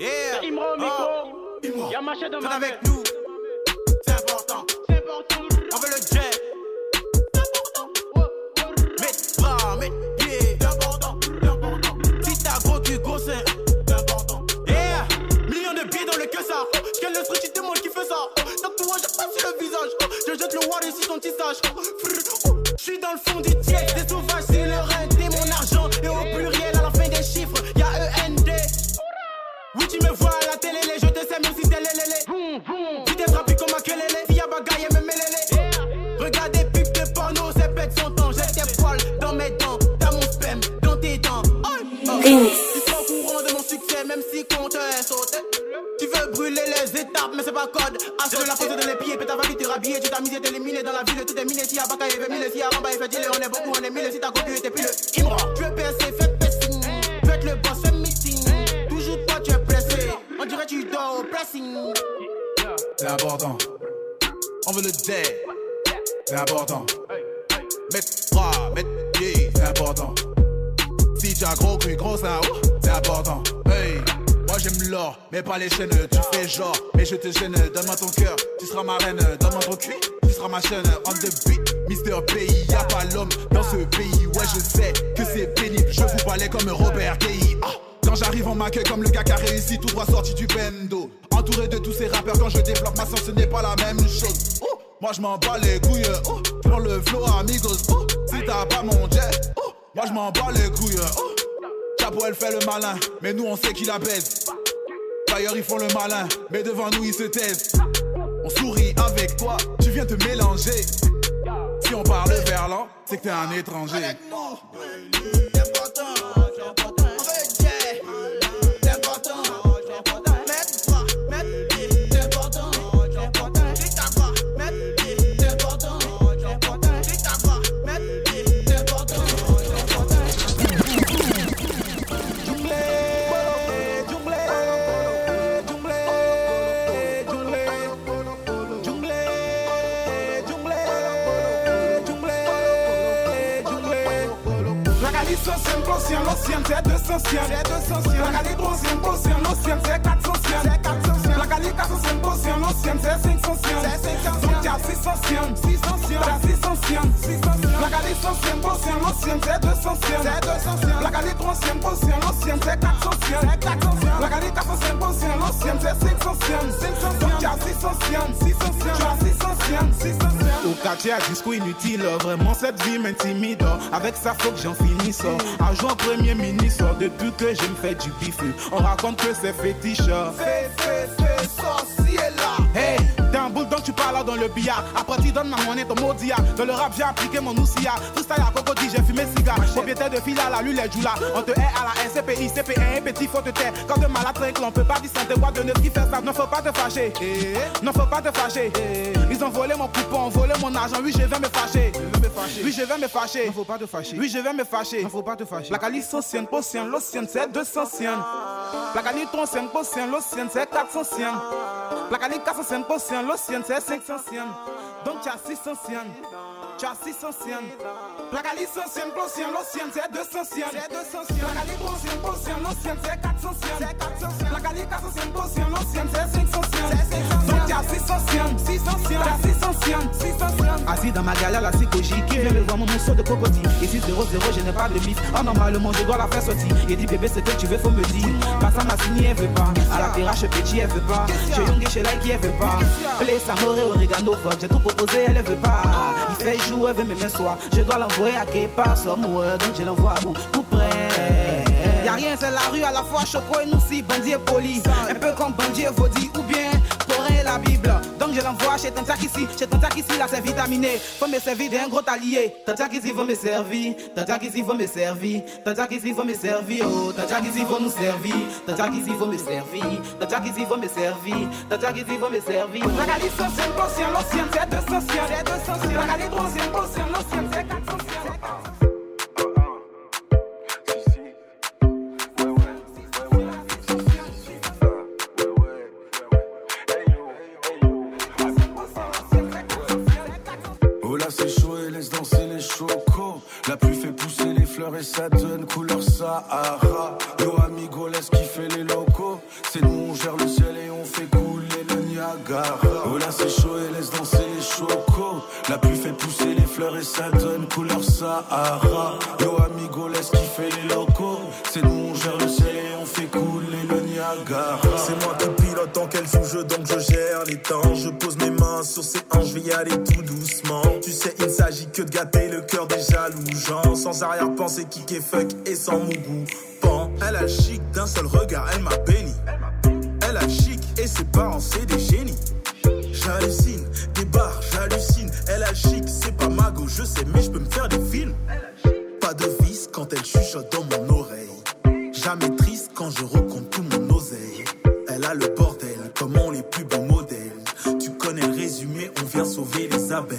Yeah. Imran Miko. Y'a marché de ma avec nous. C'est important. C'est important. On veut le jet. Je jette le war ici ton tissage. Je suis dans le fond du tiède. Des sauvages, c'est le rein. T'es mon argent. Et au pluriel, à la fin des chiffres, y'a END. Oui, tu me vois à la télé, je te sais même si t'es lélé. Tu t'es frappé comme un kelele, si y'a bagaille, me mêlé. Regarde des pubs de porno, c'est bête son temps. J'ai tes poils dans mes dents, t'as mon sperme dans tes dents. Oh, oh. Tu seras au courant de mon succès, même si compte est sauté. Tu brûler les étapes, mais c'est pas code. Astre la photo de les pieds, pétard va vite te rhabiller. Tu t'as misé, t'es éliminé dans la ville, tout est miné. Si y'a bagaille, fait mille, si y'a ramba, il fait. On est beaucoup, on est mille. Si t'as copié, t'es plus le Imra. Tu veux percer, faites pressing. Faites le boss, fais meeting. Toujours toi, tu es pressé. On dirait tu dors au pressing. C'est important. On veut le dead. C'est important. Mettre bras, mettre pieds, c'est important. Si tu as gros cul, gros sein, oh, c'est important. Moi j'aime l'or, mais pas les chaînes. Tu fais genre, mais je te gêne. Donne-moi ton cœur, tu seras ma reine. Donne-moi ton cul, tu seras ma chaîne. On the beat, Mister Pays, y'a pas l'homme dans ce pays. Ouais, je sais que c'est pénible. Je vous parlais comme Robert Key. Ah. Quand j'arrive on m'accueille comme le gars qui a réussi tout droit sorti du bendo Entouré de tous ces rappeurs quand je développe ma science ce n'est pas la même chose oh, Moi je m'en bats les couilles oh, Prends le flow amigos oh, Si t'as pas mon jet oh, Moi je m'en bats les couilles oh, Elle fait le malin. Mais nous on sait qu'il la baise. D'ailleurs ils font le malin. Mais devant nous ils se taisent. On sourit avec toi. Tu viens te mélanger. Si on parle verlan C'est que t'es un étranger c'est 200 c'est La qualité ancienne, ancienne, l'ancienne, c'est 400 c'est 400 La qualité 400 ancienne, l'ancienne, c'est 500 c'est 500 Donc t'as 600 600 T'as 600 La ancienne, ancienne, l'ancienne, c'est 200 c'est 200 La qualité ancienne, ancienne, l'ancienne, c'est 400 c'est 400 La qualité 400 ancienne, l'ancienne, c'est 500 500 Donc t'as 600 600 T'as 600 600 Au quartier à discours inutile, vraiment cette vie m'intimide. Avec ça faut que j'en finisse. Agent premier ministre, depuis que je me fais du bif On raconte que c'est fétiche sorcier là Hey, t'es un bulldog tu parles dans le billard. Après, tu donnes ma monnaie, ton maudit. Dans le rap, j'ai appliqué mon ousia. Freestyle à cocody, j'ai fumé cigare. Propriétaire de fille à la lune, les là. On te hait à la SCPI, CP1, petit, faut te taire. Quand de malade, très on peut pas distinguer quoi de neuf qui fait ça. Non, faut pas te fâcher. Non, faut pas te fâcher. Ils ont volé mon coupon, volé mon argent. Oui, je vais me fâcher. Oui, je vais me fâcher. Faut pas te fâcher. Oui, je vais me fâcher. Faut pas te fâcher. La calice ancienne, potienne, l'ancienne, c'est 200 siennes. La calice ancienne, potienne, l'ancienne, c'est 400 siennes. La calice 400 potienne, l'ancienne, c'est 500 siennes. Donc tu as 600 siennes. 600 siennes. La calice ancienne, potienne, l'ancienne, c'est 200 siennes. C'est 200 siennes. La calice ancienne, potienne, l'ancienne, c'est 400 siennes. C'est 400 siennes. La calice 400 potienne, l'ancienne, c'est 500 siennes. C'est 500 Donc tu as 600 siennes. 600 siennes. Tu as 600 siennes. 600 siennes. Assis dans ma galère, la psychologie qui vient me voir mon morceau de cocotier. Ici 0-0, je n'ai pas de bif. Oh, normalement, je dois la faire sortir. Il dit bébé, c'est que tu veux, faut me dire. Passe à ma signe, elle veut pas. À la terrasse, petit, elle veut pas. Je young chez qui elle veut pas. Play Samore, oregano, fuck. J'ai tout proposé, elle veut pas. Il fait jour, Je dois l'envoyer à Kepa, somewhere. Donc je l'envoie à bout, tout près. Y'a rien, c'est la rue à la fois choco et nous si bandit et poli. Un peu comme bandit et vaudi ou bien la Bible. Donc je l'envoie chez Tantak ici. Chez Tantak ici, là c'est vitaminé. Faut me servir d'un gros allié. Tantak ici, faut me servir. Tantak ici, faut me servir. Tantak ici, faut me servir. Oh, Tantak ici, faut nous servir. Tantak ici, faut me servir. Tantak ici, faut me servir. Tantak ici, faut me servir. Calice ancienne, l'ancienne, l'ancienne, c'est 200 siens. C'est 200 siens. La calice ancienne, l'ancienne, l'ancienne, c'est 400 ça donne couleur Sahara. Yo amigo laisse kiffer les locaux. C'est nous on gère le ciel et on fait couler le Niagara. Oh là c'est chaud et laisse danser les chocos. La pluie fait pousser les fleurs et ça donne couleur Sahara. Yo tant qu'elle sous jeu, donc je gère les temps. Je pose mes mains sur ses hanches, je vais y aller tout doucement. Tu sais, il ne s'agit que de gâter le cœur des jaloux gens. Sans arrière-pensée, kick et fuck et sans mon goût. Elle a chic d'un seul regard, elle m'a béni. Elle a chic et ses parents, c'est des génies. J'hallucine, des barres, j'hallucine. Elle a chic, c'est pas mago, je sais, mais je peux me faire des films. Pas de vice quand elle chuchote dans mon oreille. Jamais triste quand je recompte tout mon oseille. Elle a le bordel, comme ont les plus beaux modèles. Tu connais le résumé, on vient sauver les abeilles.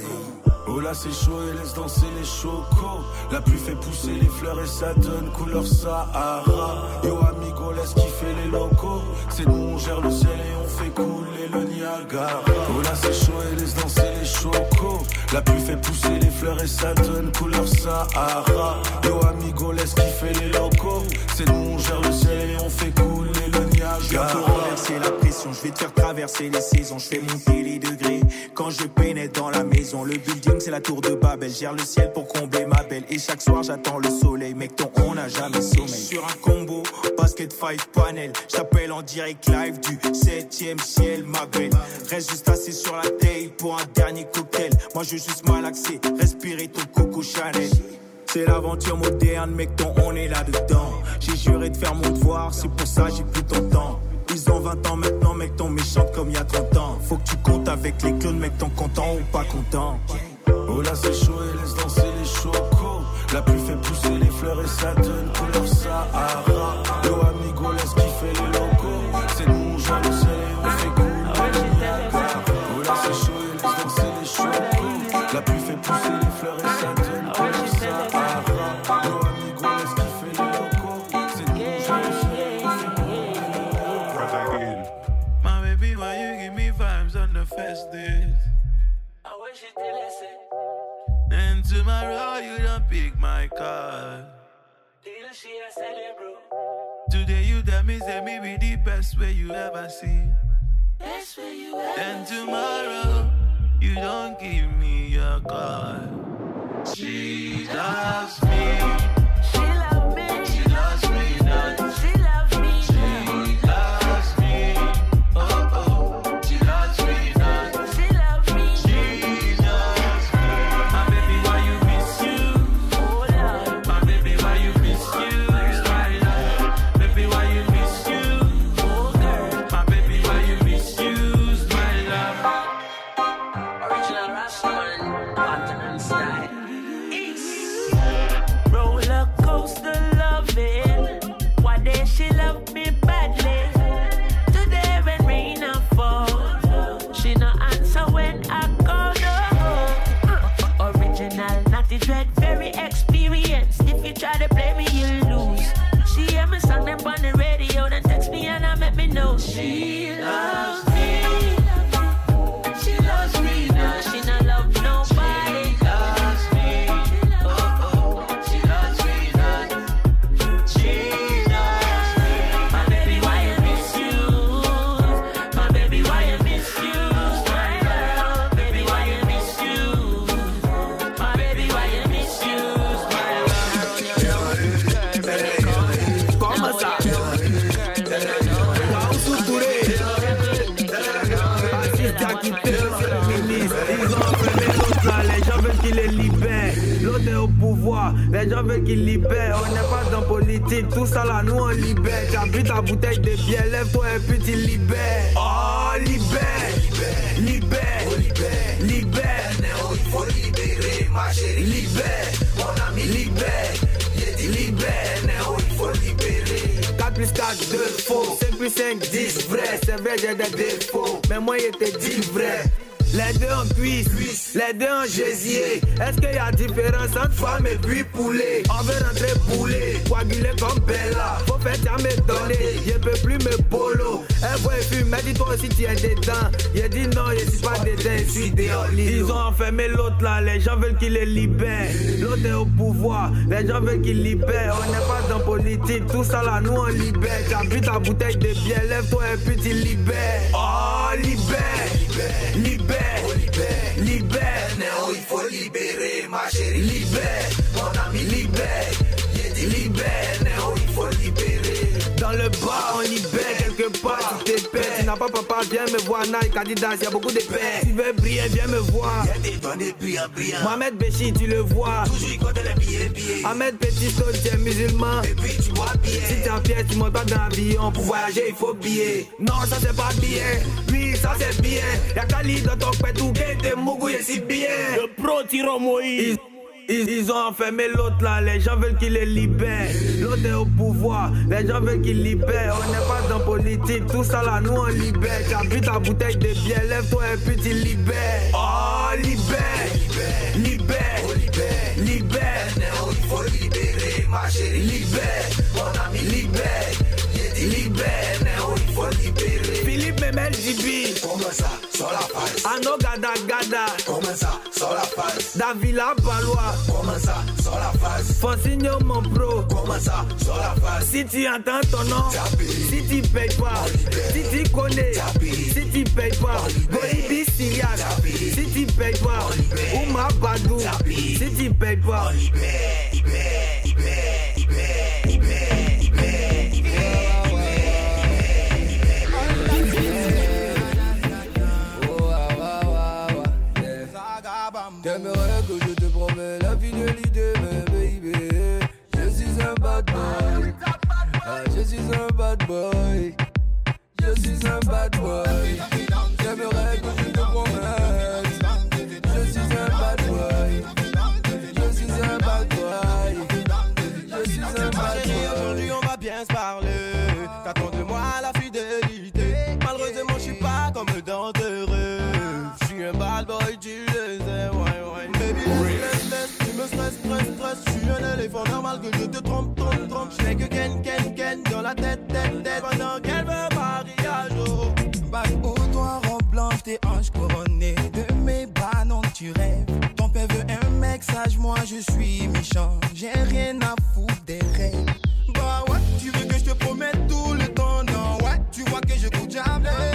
Oh là c'est chaud et laisse danser les chocos. La pluie fait pousser les fleurs et ça donne couleur Sahara. Yo amigo laisse kiffer les locaux. C'est nous on gère le ciel et on fait couler le Niagara. Oh là c'est chaud et laisse danser les chocos. La pluie fait pousser les fleurs et ça donne couleur Sahara. Yo amigo laisse kiffer les locaux. C'est nous on gère le ciel et on fait couler Niagara Bientôt renverser la pression, je vais te faire traverser les saisons, je fais monter les degrés. Quand je pénètre dans la maison, le building c'est la tour de Babel. Gère le ciel pour combler ma belle. Et chaque soir j'attends le soleil, mec, ton on n'a jamais sommeil. Sur un combo, basket 5 panel. J't'appelle en direct live du 7ème ciel, ma belle. Reste juste assis sur la taille pour un dernier cocktail. Moi je veux juste malaxer, respirer ton coco Chanel. C'est l'aventure moderne, mec, ton on est là-dedans. J'ai juré de faire mon devoir, c'est pour ça j'ai plus ton temps. Ils ont 20 ans maintenant, mec, ton méchante comme il y a 30 ans. Faut que tu comptes avec les clones, mec, ton content ou pas content. Oh là c'est chaud et laisse danser les chocos La pluie fait pousser les fleurs et ça donne couleur Sahara Yo amigo laisse kiffer les locaux C'est nous on et on fait le Niagara Oh là c'est chaud et laisse danser les chocos La pluie fait pousser les my. Today you tell me say me be the best way you ever see. Best way you ever Then tomorrow you don't give me your call. She loves me. Dit vrai. Les deux en cuisse, les deux en gésier. Est-ce qu'il y a différence entre femme et puis poulet? On veut rentrer poulet, coagulé comme Bella. Faut faire tiens me donner, je peux plus me bolo. Un boy fume, mais dis-toi aussi tu es dedans. Il dit non, je suis pas dedans, je suis dehors. Ils ont enfermé l'autre là, les gens veulent qu'il les libère. L'autre est au pouvoir, les gens veulent qu'il libère. On n'est pas dans politique, tout ça là, nous on libère. T'as bu ta bouteille de bière, lève-toi et puis tu libères. Oh, Libère, mon ami, libère. J'ai dit libère, Néo, il faut libérer. Dans le bar, on libère quelque part, tu te pètes. Tu n'as pas papa, viens me voir. Nike, Adidas, y a beaucoup de paix. Tu veux briller, viens me voir. Y'a des. Mohamed Béchi, tu le vois. Toujours il compte les billets, billets. Ahmed Petit, tu es musulman. Et puis tu vois bien. Si t'es en pièce, tu montes pas dans l'avion. Pour voyager, il faut billet. Non, ça c'est pas bien. Oui, ça c'est bien. Y'a Kali dans ton pet, tout t'es mougou, et si bien. Le pro tiro. Ils, ont enfermé l'autre là, les gens veulent qu'il les libère. L'autre est au pouvoir, les gens veulent qu'il libère. On n'est pas dans politique, tout ça là, nous on libère. T'as ta bouteille de bière, lève-toi et puis tu libères. Oh, libère, libère, libère, libère. Il faut libérer ma chérie, libère, mon ami, libère. Libère, Néo, il faut libérer. Philippe Memel. Comment ça, sur la face. Ano Gada Gada. Comment ça, Palois. Comment ça. Fonsigno mon pro. Comment ça. Si tu entends ton nom, si tu payes pas, si tu connais, si tu payes pas, Goribi si tu payes pas, Ouma Badou, si tu payes pas. T'aimerais que je te promets la fidélité, mais baby, je suis un bad boy. Ah, je suis un bad boy. Je suis un bad boy. T'aimerais que je te promette. Je suis un bad boy. Je suis un bad boy. Je suis un bad boy. Aujourd'hui on va bien se parler. Normal que je te trompe, trompe, trompe. Je n'ai que ken, ken, ken dans la tête, tête, tête. Pendant qu'elle veut mariage, oh. Bac au doigt, robe blanche, tes hanches couronnées de mes bras, non tu rêves. Ton père veut un mec sage, moi je suis méchant. J'ai rien à foutre des règles. Bah ouais, tu veux que je te promette tout le temps, non ouais, tu vois que je coûte jamais.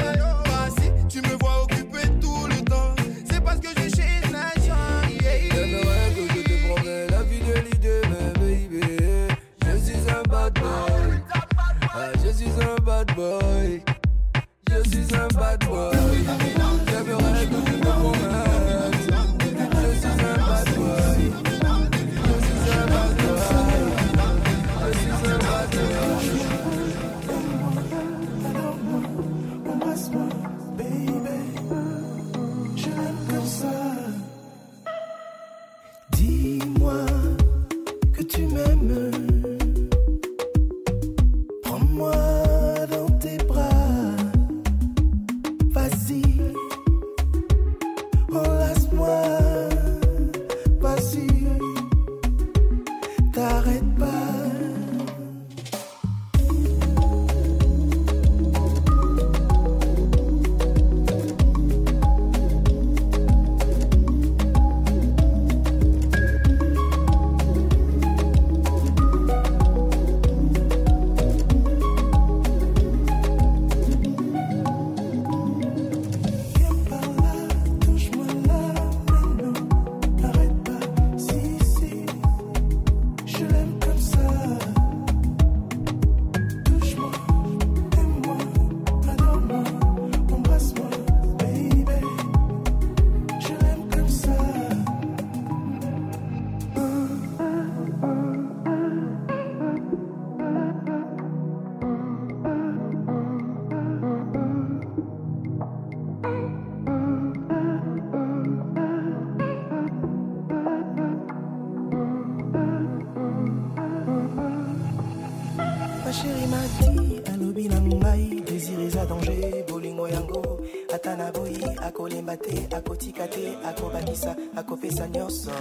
and your soul.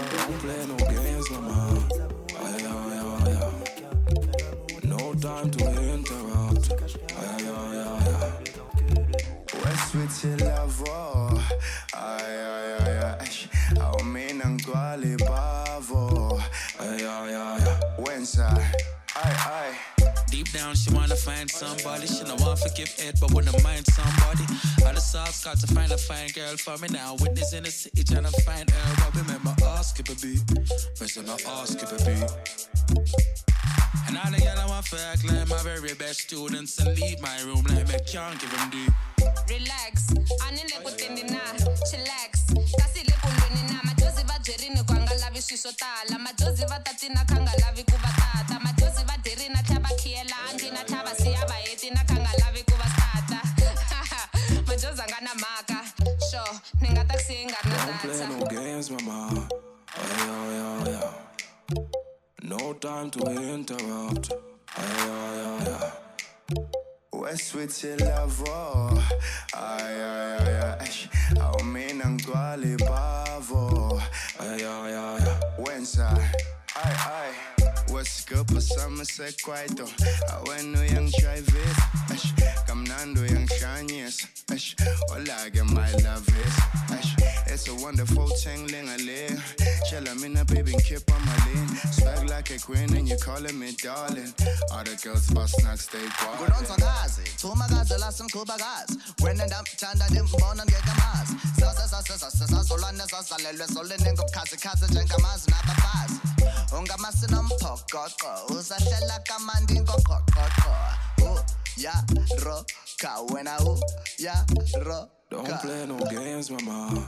the full ting ling a ling. I'm in a baby and kip on my lean. Swag like a queen and you calling me darling. All the girls bust snacks, they quiet. Go down to Gazi, to my the last some cool bagas. When and up, chanda dim, born and get a mass. Sasa, sasa, sasa, sasa, lana, sasa, lelwe, solin, ngop, kazi, kazi, jengamaz, napa fast. Ungamasi nompokoko, usahlela kamandi ngokokoko. Uh, ya, roka, wena, uh, ya, roka. Don't play no games, mama.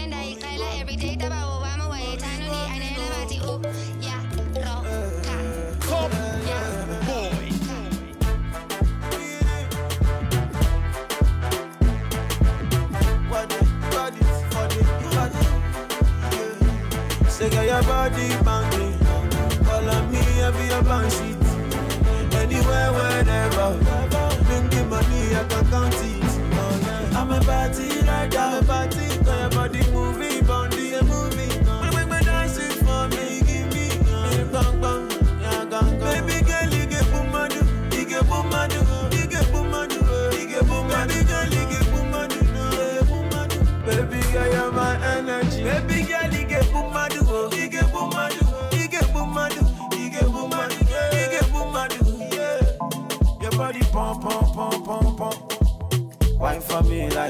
Say girl, your body banging. Call on me, I be your band sheet. Anywhere, whenever. Bring the money, I can count it. I'm a party like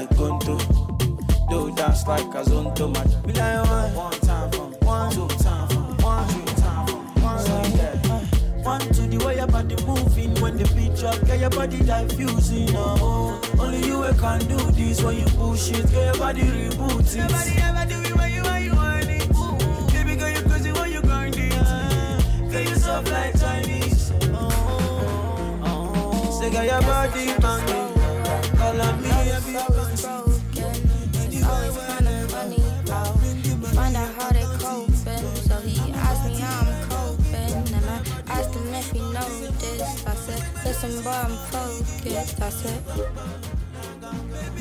like Gonto. Do dance like a zonto man. Me like one, one time me, one two time me, one two time me, one so yeah. One to the way your body moving when the beat drop, get your body diffusing. Oh, only you can do this when you push it, get your body rebooting. Nobody ever do it when you when you want it. Ooh, baby girl, you crazy when you grind it. Uh, girl, you soft like Chinese. Oh, oh. Say, girl, your body banging. Call on me, I Him if he knows. I said, listen, boy, I'm focused. I said,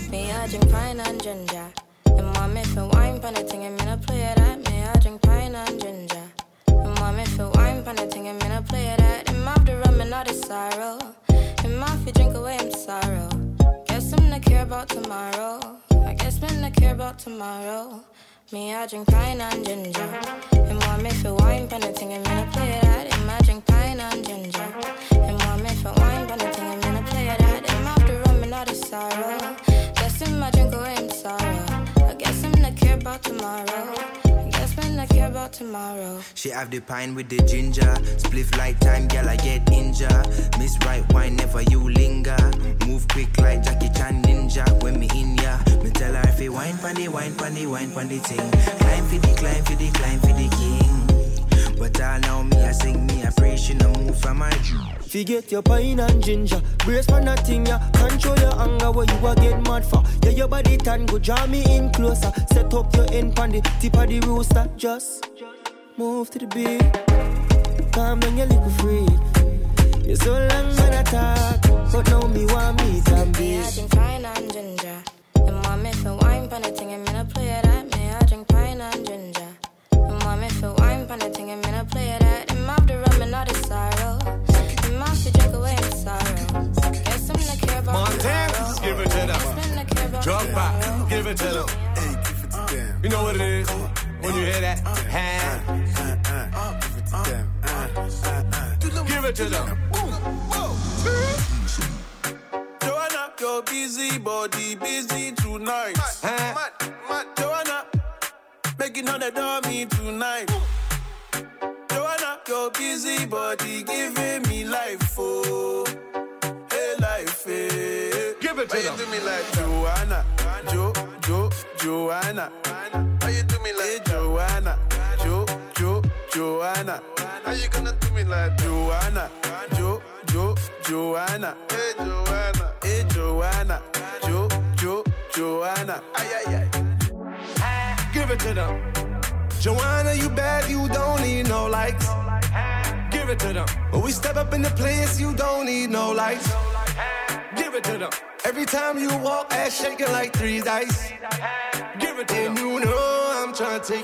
me, I drink pine and ginger. And mom, if you wine pan a thing, I'm gonna play it at me. I drink pine and ginger. And mom, if you wine pan a thing, I'm gonna play it at him. The rum and not the sorrow. And mouth, you drink away him sorrow. Guess I'm not care about tomorrow. I guess men not care about tomorrow. Me, I drink pine and ginger. And mom, if you wine pan a thing, I'm gonna play it at him. I drink pine and ginger. And mom, if you wine pan a thing, I'm gonna play it him. Off the rum and not the sorrow. Guess I'm drink away him sorrow. I guess I'm not care about tomorrow. I men not care about tomorrow. She have the pine with the ginger. Spliff like time, girl, I get injured. Miss right wine, never you linger. Move quick like Jackie Chan ninja. When me in ya, me tell her if you wine pandy, wine pandy, wine pandy thing. Climb for the, climb for the, climb for the king. But I know me, I sing me, I pray she no move from my. Forget your pine and ginger. Brace for nothing, yeah. Control your anger where you a get mad for. Yeah, your body tan go draw me in closer. Set up your end pan the tip of the rooster. Just move to the beat. Calm down your little freak. You're so long I talk, but now me want me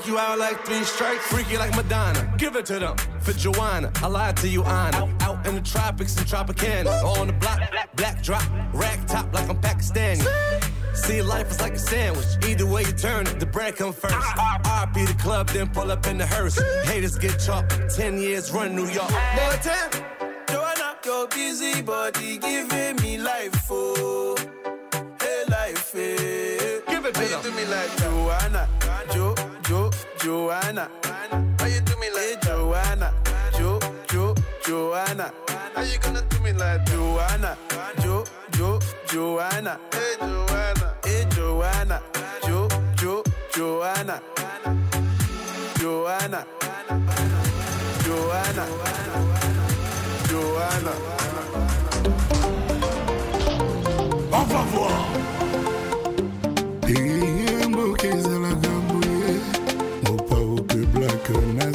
you out like three strikes. Freaky like Madonna. Give it to them. For Joanna, I lied to you, Anna. Out in the tropics and Tropicana. On the block, black drop, rack top like I'm Pakistani. See, life is like a sandwich. Either way you turn it, the bread come first. RP the club, then pull up in the hearse. Haters get chopped. Ten years run New York. Montana, Joanna, your busy body giving me life, oh, hey life, hey. Give it to Why them. you do me like Joanna, Jo, Jo, Joanna? Why you do me like Joanna, Jo, Jo, Joanna? How you gonna do me like Joanna, Jo, Jo, Joanna? Hey Joanna, hey Joanna, Jo, Jo, Joanna, Joanna, Joanna, Joanna. On va voir. mboka ezalaka boye mopaupe good night.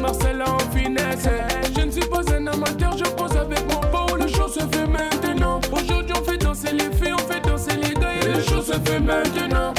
Marcella en finesse. Je ne suis pas un amateur, je pose avec mon beau, le show se fait maintenant. Aujourd'hui on fait danser les filles, on fait danser les gars et le show se fait maintenant.